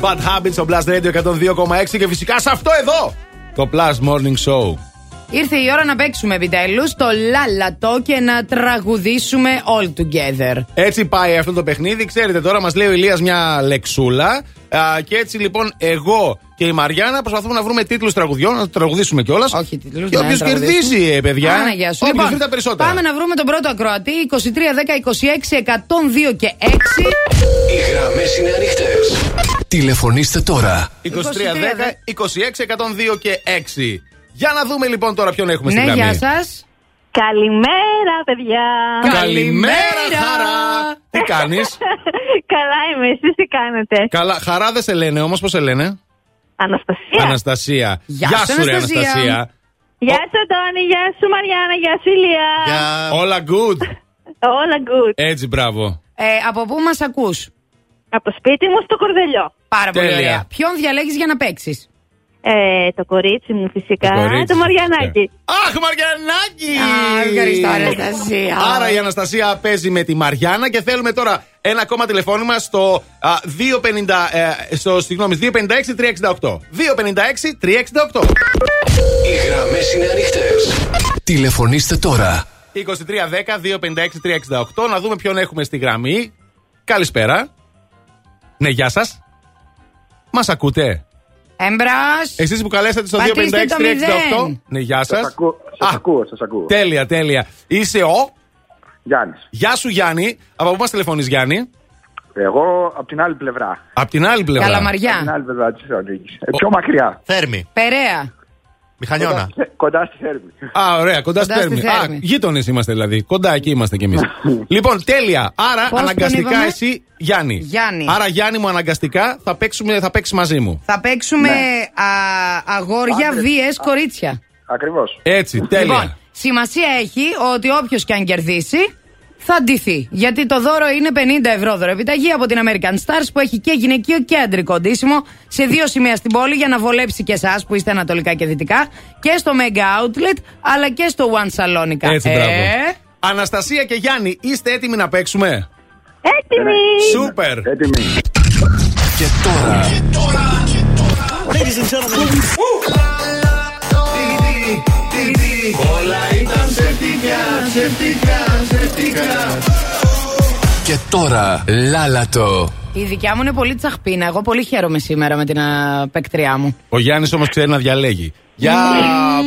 Bad Habits, στο Blast Radio 102,6 και φυσικά σε αυτό εδώ. Το Plus Morning Show. Ήρθε η ώρα να παίξουμε επιτέλους το λάλατο και να τραγουδήσουμε all together. Έτσι πάει αυτό το παιχνίδι. Ξέρετε τώρα, μας λέει ο Ηλίας μια λεξούλα. Α, και έτσι λοιπόν, εγώ και η Μαριάννα προσπαθούμε να βρούμε τίτλους τραγουδιών, να το τραγουδήσουμε κιόλας. Όχι τίτλους. Και όποιος κερδίσει, ε, παιδιά. Άναγια σου. όποιος Λοιπόν, βρει τα περισσότερα. πάμε να βρούμε τον πρώτο ακροατή. 23, 10, 26, 102 και 6. Οι γραμμές είναι ανοιχτές. Τηλεφωνήστε τώρα. 23, 10, 26, 102 και 6. Για να δούμε λοιπόν τώρα ποιον έχουμε στην Ναι, γραμμή. γεια σας. Καλημέρα, παιδιά. Καλημέρα, χαρά. Τι κάνεις; Καλά είμαι, εσείς τι κάνετε; Καλά, χαρά δεν σε λένε όμως, πώς σε λένε; Αναστασία. Αναστασία. Γεια σου, σου, ρε Αναστασία. Αναστασία. Γεια σου, Αντώνη, γεια σου, Μαριάννα, γεια σου, Ηλία. Όλα good. Όλα good. Έτσι, μπράβο. Ε, από πού μας ακούς, Από το σπίτι μου στο κορδελιό. Πάρα πολύ Τέλεια. ωραία. Ποιον διαλέγεις για να παίξεις; Ε, το κορίτσι μου φυσικά, Το κορίτσι το σου, Μαριανάκι. Αχ, Μαριανάκι! Α, ευχαριστώ, Αναστασία. Άρα η Αναστασία παίζει με τη Μαριάννα και θέλουμε τώρα ένα ακόμα τηλεφώνημα στο α, 250, ε, στο, συγγνώμη, 256 368. 256 368. Οι γραμμές είναι ανοιχτές. Τηλεφωνήστε τώρα. 2310 256 368. Να δούμε ποιον έχουμε στη γραμμή. Καλησπέρα. Ναι, γεια σας. Μας ακούτε; Εμπρό. Εσείς που καλέσατε στο 256 Πατήστε το 368. μηδέν. Ναι, γεια σας. Σας ακούω, σας ακούω, σας ακούω. Τέλεια, τέλεια. Είσαι ο; Γιάννης. Γεια σου, Γιάννη. Από πού μας τηλεφωνείς, Γιάννη; Εγώ από την άλλη πλευρά. Από την άλλη πλευρά. Καλαμαριά. Από την άλλη πλευρά της Θεσσαλονίκης. Ε, πιο μακριά. Θέρμη. Περαία. Μηχανιώνα. Κοντά, κοντά στη Θέρμη. Α, ωραία, κοντά, Κοντά στη στη Θέρμη. Α, Θέρμη. γείτονες είμαστε δηλαδή. Κοντά εκεί είμαστε κι εμείς. λοιπόν, τέλεια. Άρα, Πώς τον αναγκαστικά είπαμε; εσύ, Γιάννη. Γιάννη. Άρα, Γιάννη μου, αναγκαστικά θα, παίξουμε, θα παίξεις μαζί μου. Θα παίξουμε Ναι. α, αγόρια Άντρες. βίες κορίτσια. Ακριβώς. Έτσι, τέλεια. Λοιπόν, σημασία έχει ότι όποιος και αν κερδίσει θα ντυθεί. Γιατί το δώρο είναι 50 ευρώ δώρο επιταγή από την American Stars που έχει και γυναικείο και αντρικό ντύσιμο σε δύο σημεία στην πόλη για να βολέψει και εσά που είστε ανατολικά και δυτικά και στο Mega Outlet αλλά και στο One Salonica. Έτσι, Ε, μπράβο. Αναστασία και Γιάννη, είστε έτοιμοι να παίξουμε. Έτοιμοι. Σούπερ. Έτοιμοι. Και τώρα. Όλα ήταν ψευτικά, ψευτικά, ψευτικά. Και τώρα. Λάλατο. Η δικιά μου είναι πολύ τσαχπίνα. Εγώ πολύ χαίρομαι σήμερα με την α, παίκτριά μου. Ο Γιάννης όμως ξέρει να διαλέγει. Για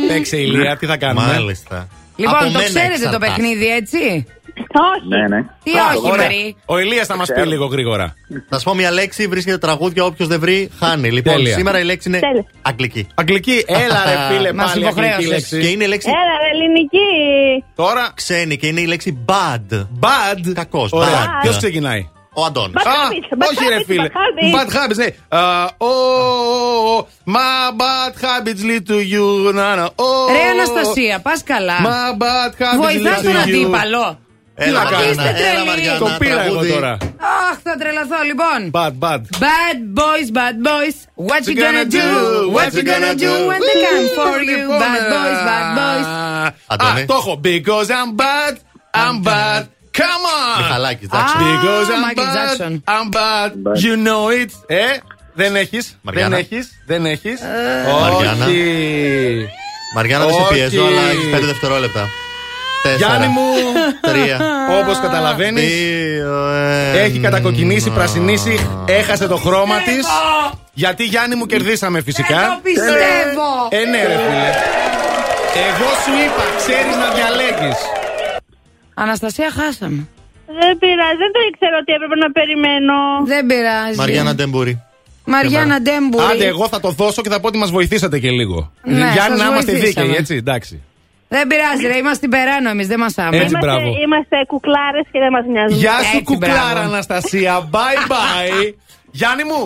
παίξε ηλία, τι θα κάνουμε; Μάλιστα. Λοιπόν, Από το μένα ξέρετε το εξαρτάται. παιχνίδι, έτσι; Όχι. Ναι, ναι. Τι Α, όχι, ωραία. Μαρή. Ο Ηλίας θα μας πει Ξέρω. λίγο γρήγορα. Θα σου πω μια λέξη, βρίσκεται τραγούδια, όποιος δεν βρει, χάνει. Λοιπόν, Τέλεια. σήμερα η λέξη είναι Τέλεια. αγγλική. Αγγλική, έλα ρε φίλε, Μας πάλι αγγλική υποχρέωσες. λέξη. Και είναι η λέξη Έλα, ρε, ελληνική. Τώρα, ξένη και είναι η λέξη bad. bad. Κακός, Ωραία. bad. Ποιος ξεκινάει; Ο Αντώνης. Bad Α, habits, bad όχι ρε habits, φίλε. bad habits. Bad habits, ναι. Α, ο, ο, ο, My bad habits lead to you. Να, να, ο, Ρε ο, Αναστασία, πας καλά. My bad habits Βοηθάς lead to τον you. αντίπαλο. Έλα, να κάνω, Μαριάννα, είστε έλα, τρελοί. Μαριάννα, Το πήρα εγώ τραγούδι. τώρα. Αχ, θα τρελαθώ λοιπόν. Bad, bad. Bad boys, bad boys, what you gonna do? What you gonna do when they come for you? Bad boys, bad boys. Αντώνη. Α, το έχω. Because I'm bad, I'm bad. Come on! Μιχαλάκης, Α, Jackson. Because I'm Michael bad, Jackson. I'm bad. Bad. You know it. Ε, δεν έχεις. Δεν Μαριάννα. έχεις. Δεν έχεις. Μαριάννα. Όχι. Μαριάννα, δεν σε Όχι. πιέζω, αλλά έχεις 5 δευτερόλεπτα. Τέσσερα. Γιάννη μου, Τρία. όπως καταλαβαίνεις, Δύο, ένα. έχει κατακοκκινήσει, πρασινίσει, έχασε το χρώμα της. Γιατί Γιάννη μου κερδίσαμε φυσικά. Δεν το πιστεύω. Ε, ναι, ρε φίλε. Εγώ σου είπα, ξέρεις να διαλέγεις. Αναστασία, χάσαμε. Δεν πειράζει, δεν το ήξερα ότι έπρεπε να περιμένω. Δεν πειράζει. Μαριάννα Ντεμπούρη. Μαριάννα Ντέμπουρη. Άντε, εγώ θα το δώσω και θα πω ότι μας βοηθήσατε και λίγο. Ναι, Γιάννη, σας να είμαστε βοηθήσαμε. δίκαιοι, έτσι, εντάξει. Δεν πειράζει, ρε, είμαστε περάνω εμείς, δεν μας άμεσα. Είμαστε, είμαστε κουκλάρες και δεν μας νοιάζουν. Γεια σου, κουκλάρα, Αναστασία. Bye bye. Γιάννη μου.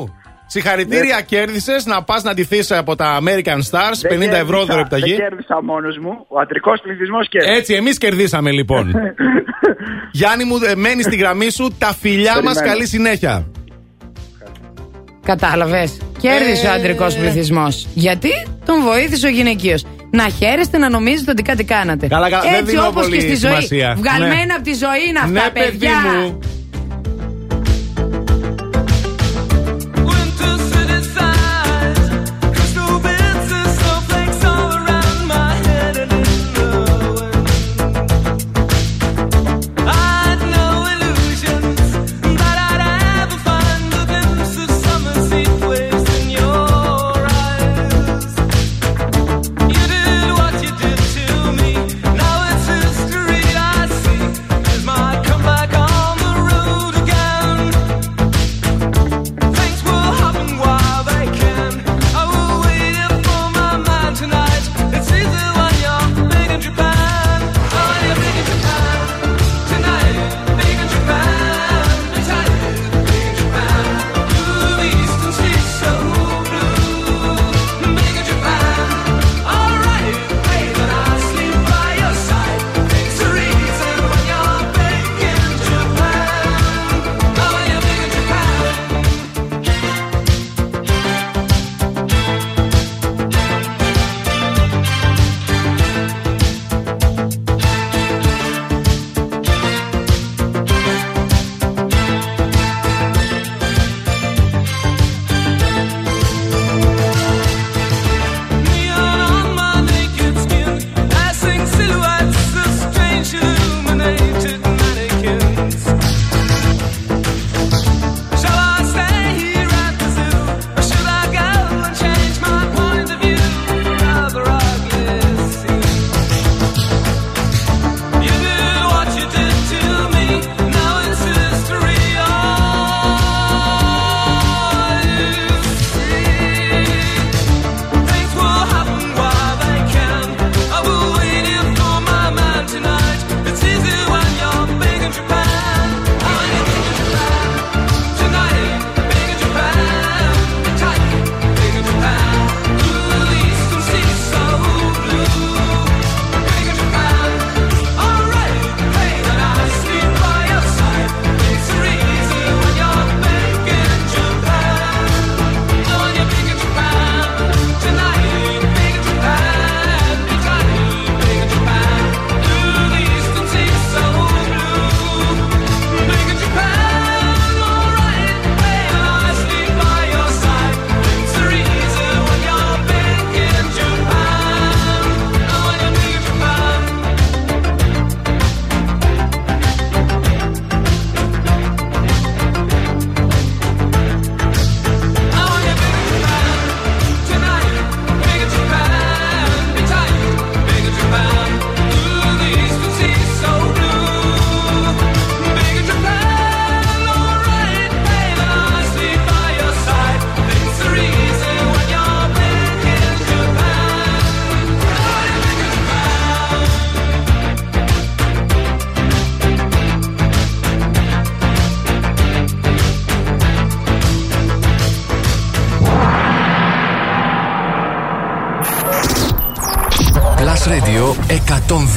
Συγχαρητήρια, ναι. κέρδισες να πας να ντυθείς ε, από τα American Stars. 50 ευρώ δωρεπταγή. Δεν κέρδισα μόνος μου. Ο αντρικός πληθυσμός κέρδισε. Έτσι, εμείς κερδίσαμε λοιπόν. Γιάννη μου, ε, μένεις στη γραμμή σου. Τα φιλιά μας, καλή συνέχεια. Κατάλαβες. Κέρδισε ο ε. αντρικός πληθυσμός. Γιατί τον βοήθησε ο γυναικείος να χαίρεστε, να νομίζετε ότι κάτι κάνατε. Καλά, καλά, Έτσι όπως και στη ζωή. Βγαλμένα από τη ζωή είναι αυτά, παιδιά.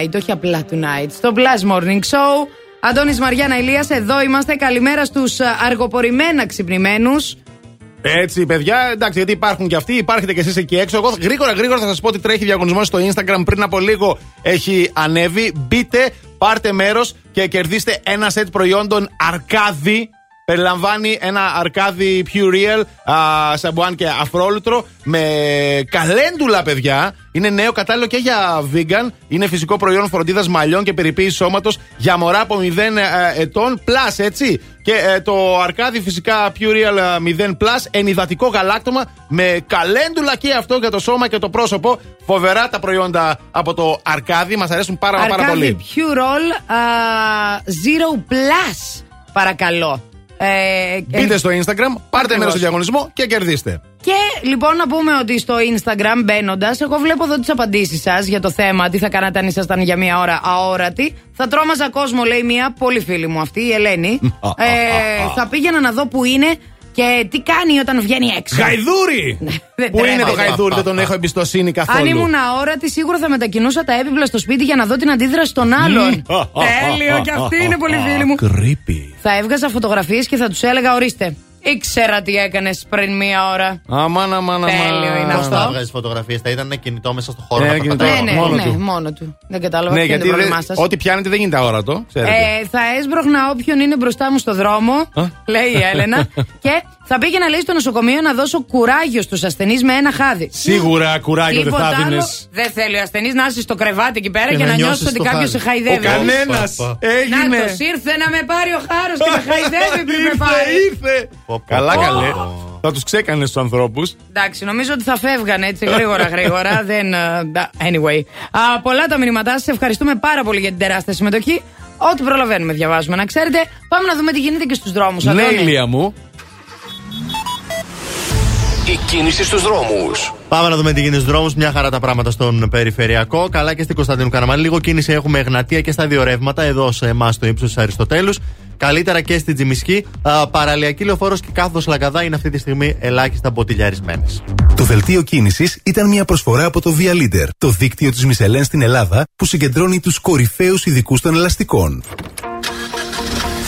Love tonight. Όχι απλά tonight. Στο Blast Morning Show. Αντώνης Μαριάννα Ηλίας, εδώ είμαστε. Καλημέρα στους ε, αργοπορημένα ξυπνημένους. Έτσι, παιδιά, εντάξει, γιατί υπάρχουν και αυτοί, υπάρχετε και εσείς εκεί έξω. Εγώ γρήγορα, γρήγορα θα σας πω ότι τρέχει διαγωνισμός στο Instagram. Πριν από λίγο έχει ανέβει. Μπείτε, πάρτε μέρος και κερδίστε ένα σετ προϊόντων Αρκάδι. Περιλαμβάνει ένα αρκάδι Pure Real, α, σαμπουάν και αφρόλουτρο με καλέντουλα, παιδιά. Είναι νέο, κατάλληλο και για vegan. Είναι φυσικό προϊόν φροντίδας μαλλιών και περιποίησης σώματος για μωρά από 0 ε, ετών. Plus, έτσι. Και ε, το αρκάδι φυσικά Pure Real ε, 0 Plus, ενυδατικό γαλάκτωμα με καλέντουλα και αυτό για το σώμα και το πρόσωπο. Φοβερά τα προϊόντα από το αρκάδι. Μας αρέσουν πάρα, πάρα Αρκάδι πολύ. Pure Roll α, Zero Plus. Παρακαλώ. Ε, Μπείτε στο Instagram, πάρτε Ακριβώς. μέρο στο διαγωνισμό και κερδίστε. Και λοιπόν να πούμε ότι στο Instagram μπαίνοντας, εγώ βλέπω εδώ τις απαντήσεις σας για το θέμα τι θα κάνατε αν ήσασταν για μία ώρα αόρατοι. Θα τρόμαζα κόσμο, λέει μία πολύ φίλη μου αυτή, η Ελένη. ε, θα πήγαινα να δω που είναι και τι κάνει όταν βγαίνει έξω. Γαϊδούρι! Δεν Πού είναι τρέπεται. το γαϊδούρι, δεν τον έχω εμπιστοσύνη καθόλου. Αν ήμουν αόρατη, σίγουρα θα μετακινούσα τα έπιπλα στο σπίτι για να δω την αντίδραση των άλλων. Τέλειο, και αυτή είναι πολύ φίλη μου. Creepy. Θα έβγαζα φωτογραφίες και θα τους έλεγα: Ορίστε, ήξερα τι έκανες πριν μία ώρα. Αμάν, αμάν, αμάν. Τέλειο είναι Πώς αυτό. θα βγάζεις φωτογραφίες, θα ήταν ένα κινητό μέσα στο χώρο Ναι, να κινητό. περπατάει. Ναι, ναι, μόνο ναι, του. μόνο του. Δεν κατάλαβα Ναι, ποιο είναι γιατί το δεν- πρόβλημά σας. ό,τι πιάνετε δεν γίνεται αόρατο. Ξέρετε. Ε, θα έσπρωχνα όποιον είναι μπροστά μου στο δρόμο, λέει η Έλενα, και θα πήγαινα λέει στο νοσοκομείο να δώσω κουράγιο στους ασθενείς με ένα χάδι. Σίγουρα κουράγιο δεν Τίποτα θα άλλο δίνει. δεν θέλει ο ασθενής να είσαι στο κρεβάτι εκεί πέρα και, Και να, να νιώσεις νιώσεις ότι το κάποιος χάδι. σε Ο χαϊδεύει. κανένας Πα, πα. έγινε. Να το ήρθε να με πάρει ο χάρος και με χαϊδεύει πριν με Ήρθε, πάρει. ήρθε. Πω, πω, Καλά, πω. καλέ. Θα τους ξέκανε του ανθρώπους. Εντάξει, νομίζω ότι θα φεύγαν έτσι γρήγορα γρήγορα. δεν, ε, ντα- anyway. Α, πολλά τα μηνύματά σας. Ευχαριστούμε πάρα πολύ για την τεράστια συμμετοχή. Ό,τι προλαβαίνουμε διαβάζουμε, να ξέρετε. Πάμε να δούμε τι γίνεται και στους δρόμους. Ναι, ηλία μου. Η κίνηση στους δρόμους. Πάμε να δούμε τι γίνεται στους δρόμους. Μια χαρά τα πράγματα στον περιφερειακό. Καλά και στην Κωνσταντίνου Καραμαλή. Λίγο κίνηση έχουμε Εγνατία και στα δύο ρεύματα εδώ σε εμάς στο ύψος της Αριστοτέλους. Καλύτερα και στην Τζιμισκή. Α, Παραλιακή λεωφόρος και κάθοδο Λαγκαδά είναι αυτή τη στιγμή ελάχιστα μποτιλιαρισμένες. Το δελτίο κίνησης ήταν μια προσφορά από το Via Leader, το δίκτυο της Μισελέν στην Ελλάδα που συγκεντρώνει τους κορυφαίους ειδικούς των ελαστικών.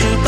You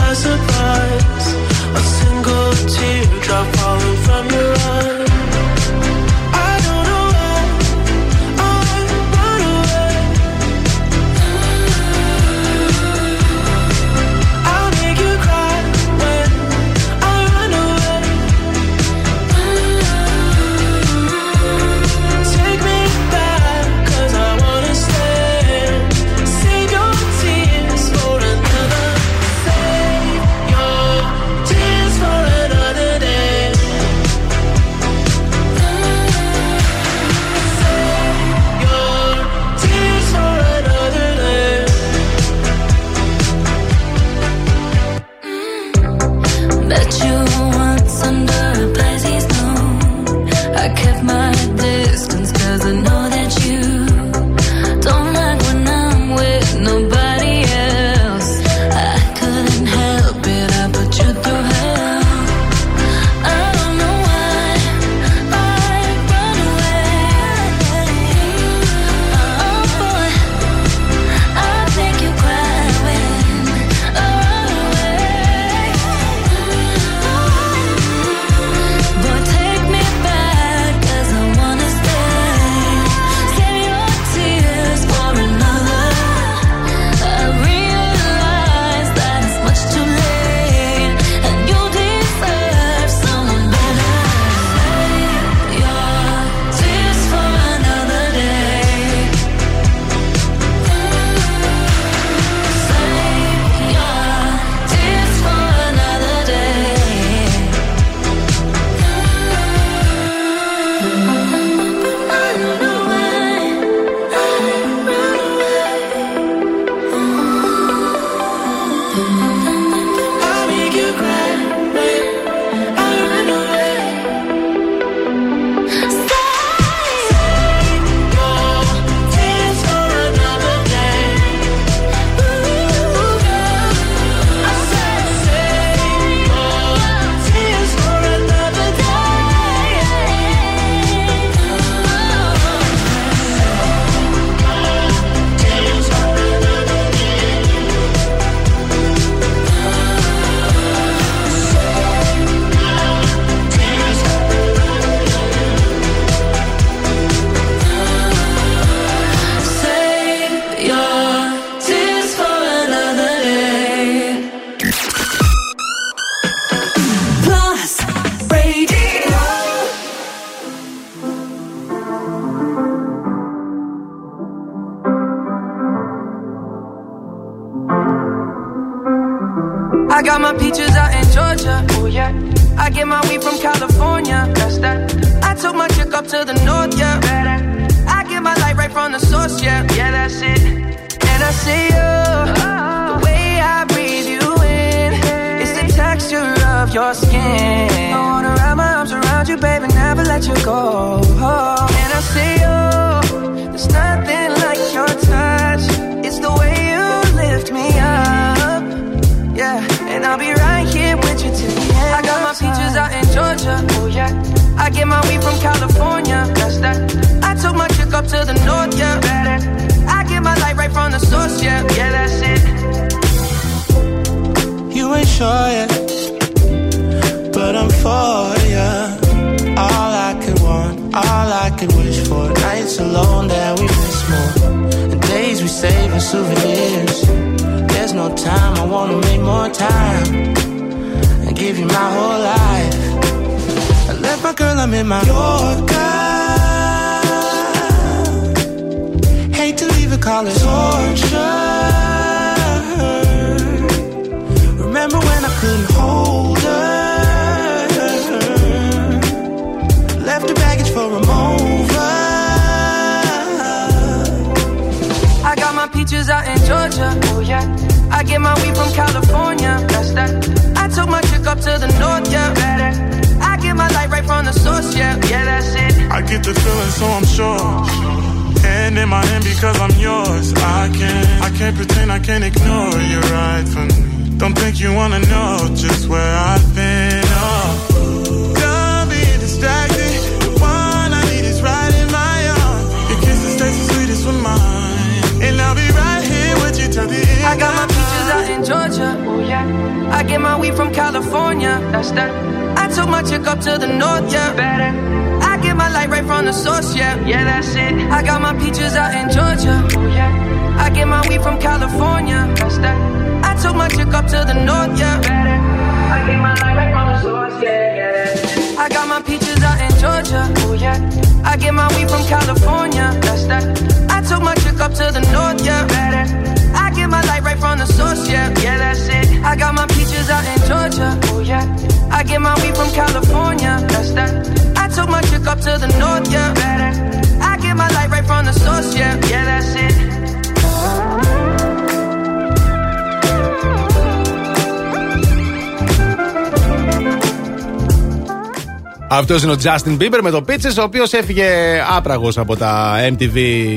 είναι ο Justin Bieber με το Pitches, ο οποίος έφυγε άπραγος από τα MTV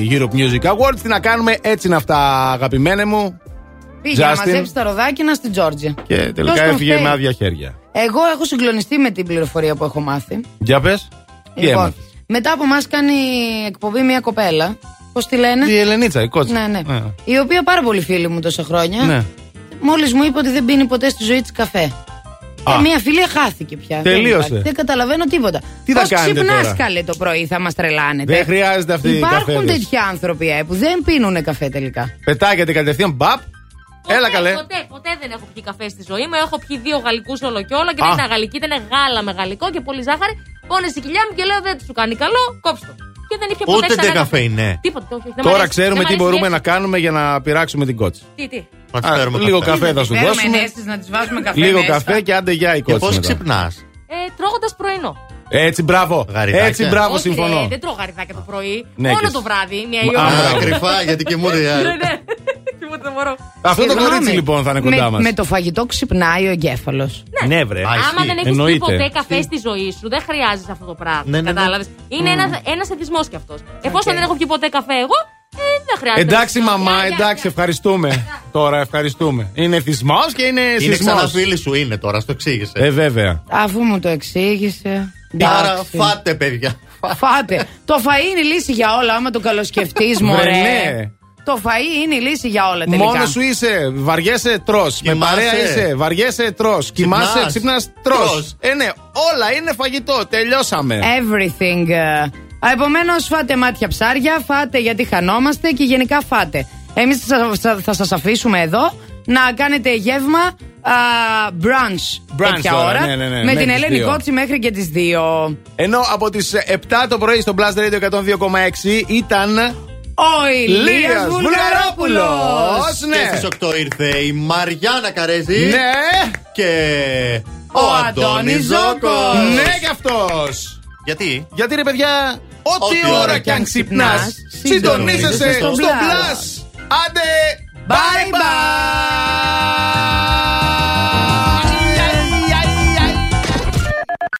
Europe Music Awards. Τι να κάνουμε, έτσι είναι αυτά, αγαπημένε μου. Πήγε να Justin. μαζέψεις τα ροδάκινα στην Τζόρτζια. Και τελικά Ποιος τον έφυγε φταίει; με άδεια χέρια. Εγώ έχω συγκλονιστεί με την πληροφορία που έχω μάθει. Για πες. Τι Λοιπόν, έμαθες; μετά από εμά κάνει εκπομπή μια κοπέλα. Πώς τη λένε; Η Ελενίτσα, η κότσα. Ναι, ναι. Ε, Η οποία πάρα πολύ φίλη μου τόσα χρόνια. ναι. Μόλις μου είπε ότι δεν πίνει ποτέ στη ζωή της καφέ. Α. Και μια φίλη χάθηκε πια. Δεν Τελείωσε. υπάρχει. Δεν, καταλαβαίνω τίποτα. Τι θα Πώς κάνετε ξυπνάς τώρα; καλέ το πρωί, θα μας τρελάνετε. Δεν χρειάζεται αυτή η Υπάρχουν καφέδες. τέτοιοι άνθρωποι ε, που δεν πίνουν καφέ τελικά. Πετάγεται κατευθείαν, μπαπ. Έλα καλέ. Ποτέ, ποτέ δεν έχω πιει καφέ στη ζωή μου. Έχω πιει δύο γαλλικούς όλο και όλο και Α. δεν ήταν γαλλική, ήταν γάλα με γαλλικό και πολύ ζάχαρη. Πόνεσε η κοιλιά μου και λέω δεν σου κάνει καλό, κόψτε το. Και δεν είχε ποτέ Ούτε ξανά ντε καφέ είναι. Τίποτα, όχι, όχι, δεν μ' Τώρα αρέσει, ξέρουμε δεν μ' τι αρέσει μπορούμε η να γεύση. κάνουμε για να πειράξουμε την κότση. Τι, τι. Να της Α, φέρουμε λίγο καφέ. καφέ θα σου Φέρουμε δώσουμε. ενέσεις να τις βάζουμε καφέ Λίγο μέσα. καφέ και άντε για η Και κότση. πώς μετά. ξυπνάς; Ε, Τρώγοντας πρωινό. Έτσι, μπράβο. Γαριδάκια. Έτσι, μπράβο, Όχι, συμφωνώ. ρε, δεν τρώω γαριδάκια το πρωί. Ναι, Μόνο και το εσύ. βράδυ, μια η Μα, ώρα. α, μπράβο. Κρυφά γιατί και μου Ναι, ναι. Τίποτα δεν μπορώ. Αυτό το Συγγνώμη. κορίτσι λοιπόν θα είναι με, κοντά μας. με το φαγητό ξυπνάει ο εγκέφαλος. Ναι, βρε. Άμα δεν έχεις πει Εννοείται. ποτέ καφέ στη ζωή σου, δεν χρειάζεσαι αυτό το πράγμα. Ναι, ναι, ναι. Κατάλαβες. Είναι ένας ένας εθισμός κι αυτός. Εφόσον δεν έχω πιει ποτέ καφέ εγώ, ε, δεν χρειάζεται. Εντάξει, να- μαμά, Γεια, γεια, εντάξει, γεια. ευχαριστούμε. Τώρα ευχαριστούμε. Είναι θυσμός και είναι Είναι σεισμός. ξανά φίλης σου, είναι τώρα, στο εξήγησες. Ε, βέβαια. Αφού μου το εξήγησε. Άρα εντάξει. φάτε, παιδιά. Φάτε. το φαΐ είναι η λύση για όλα, άμα το καλοσκεφτείς, Βρε, μωρέ. ναι. Το φαΐ είναι η λύση για όλα τελικά. Μόνος σου είσαι, βαριέσαι, τρώ. Με Κοιμάσαι. παρέα είσαι, βαριέσαι, τρώ. Κοιμάσαι, ξυπνάς, τρώ. Τρως. Ε, ναι, όλα είναι φαγητό. Τελειώσαμε. Everything. Επομένως, φάτε μάτια ψάρια, φάτε γιατί χανόμαστε και γενικά φάτε. Εμείς θα σας αφήσουμε εδώ να κάνετε γεύμα α, brunch, Brunch τέτοια τώρα, ώρα. ναι, ναι, ναι, με μέχρι την τις Ελένη δύο. Κότσι μέχρι και τις 2. Ενώ από τις 7 το πρωί στο Blast Radio 102,6 ήταν. Ο Ηλίας Λίας Βουλγαρόπουλος. Ναι. Και στις 8 ήρθε η Μαριάννα Καρέζη. Ναι. Και Ο Αντώνης Ζώκος. Ναι, κι αυτός. Γιατί; Γιατί ρε παιδιά, Ό,τι ώρα κι αν ξυπνάς, συντονίζεσαι στο μπλα. Άντε, bye bye!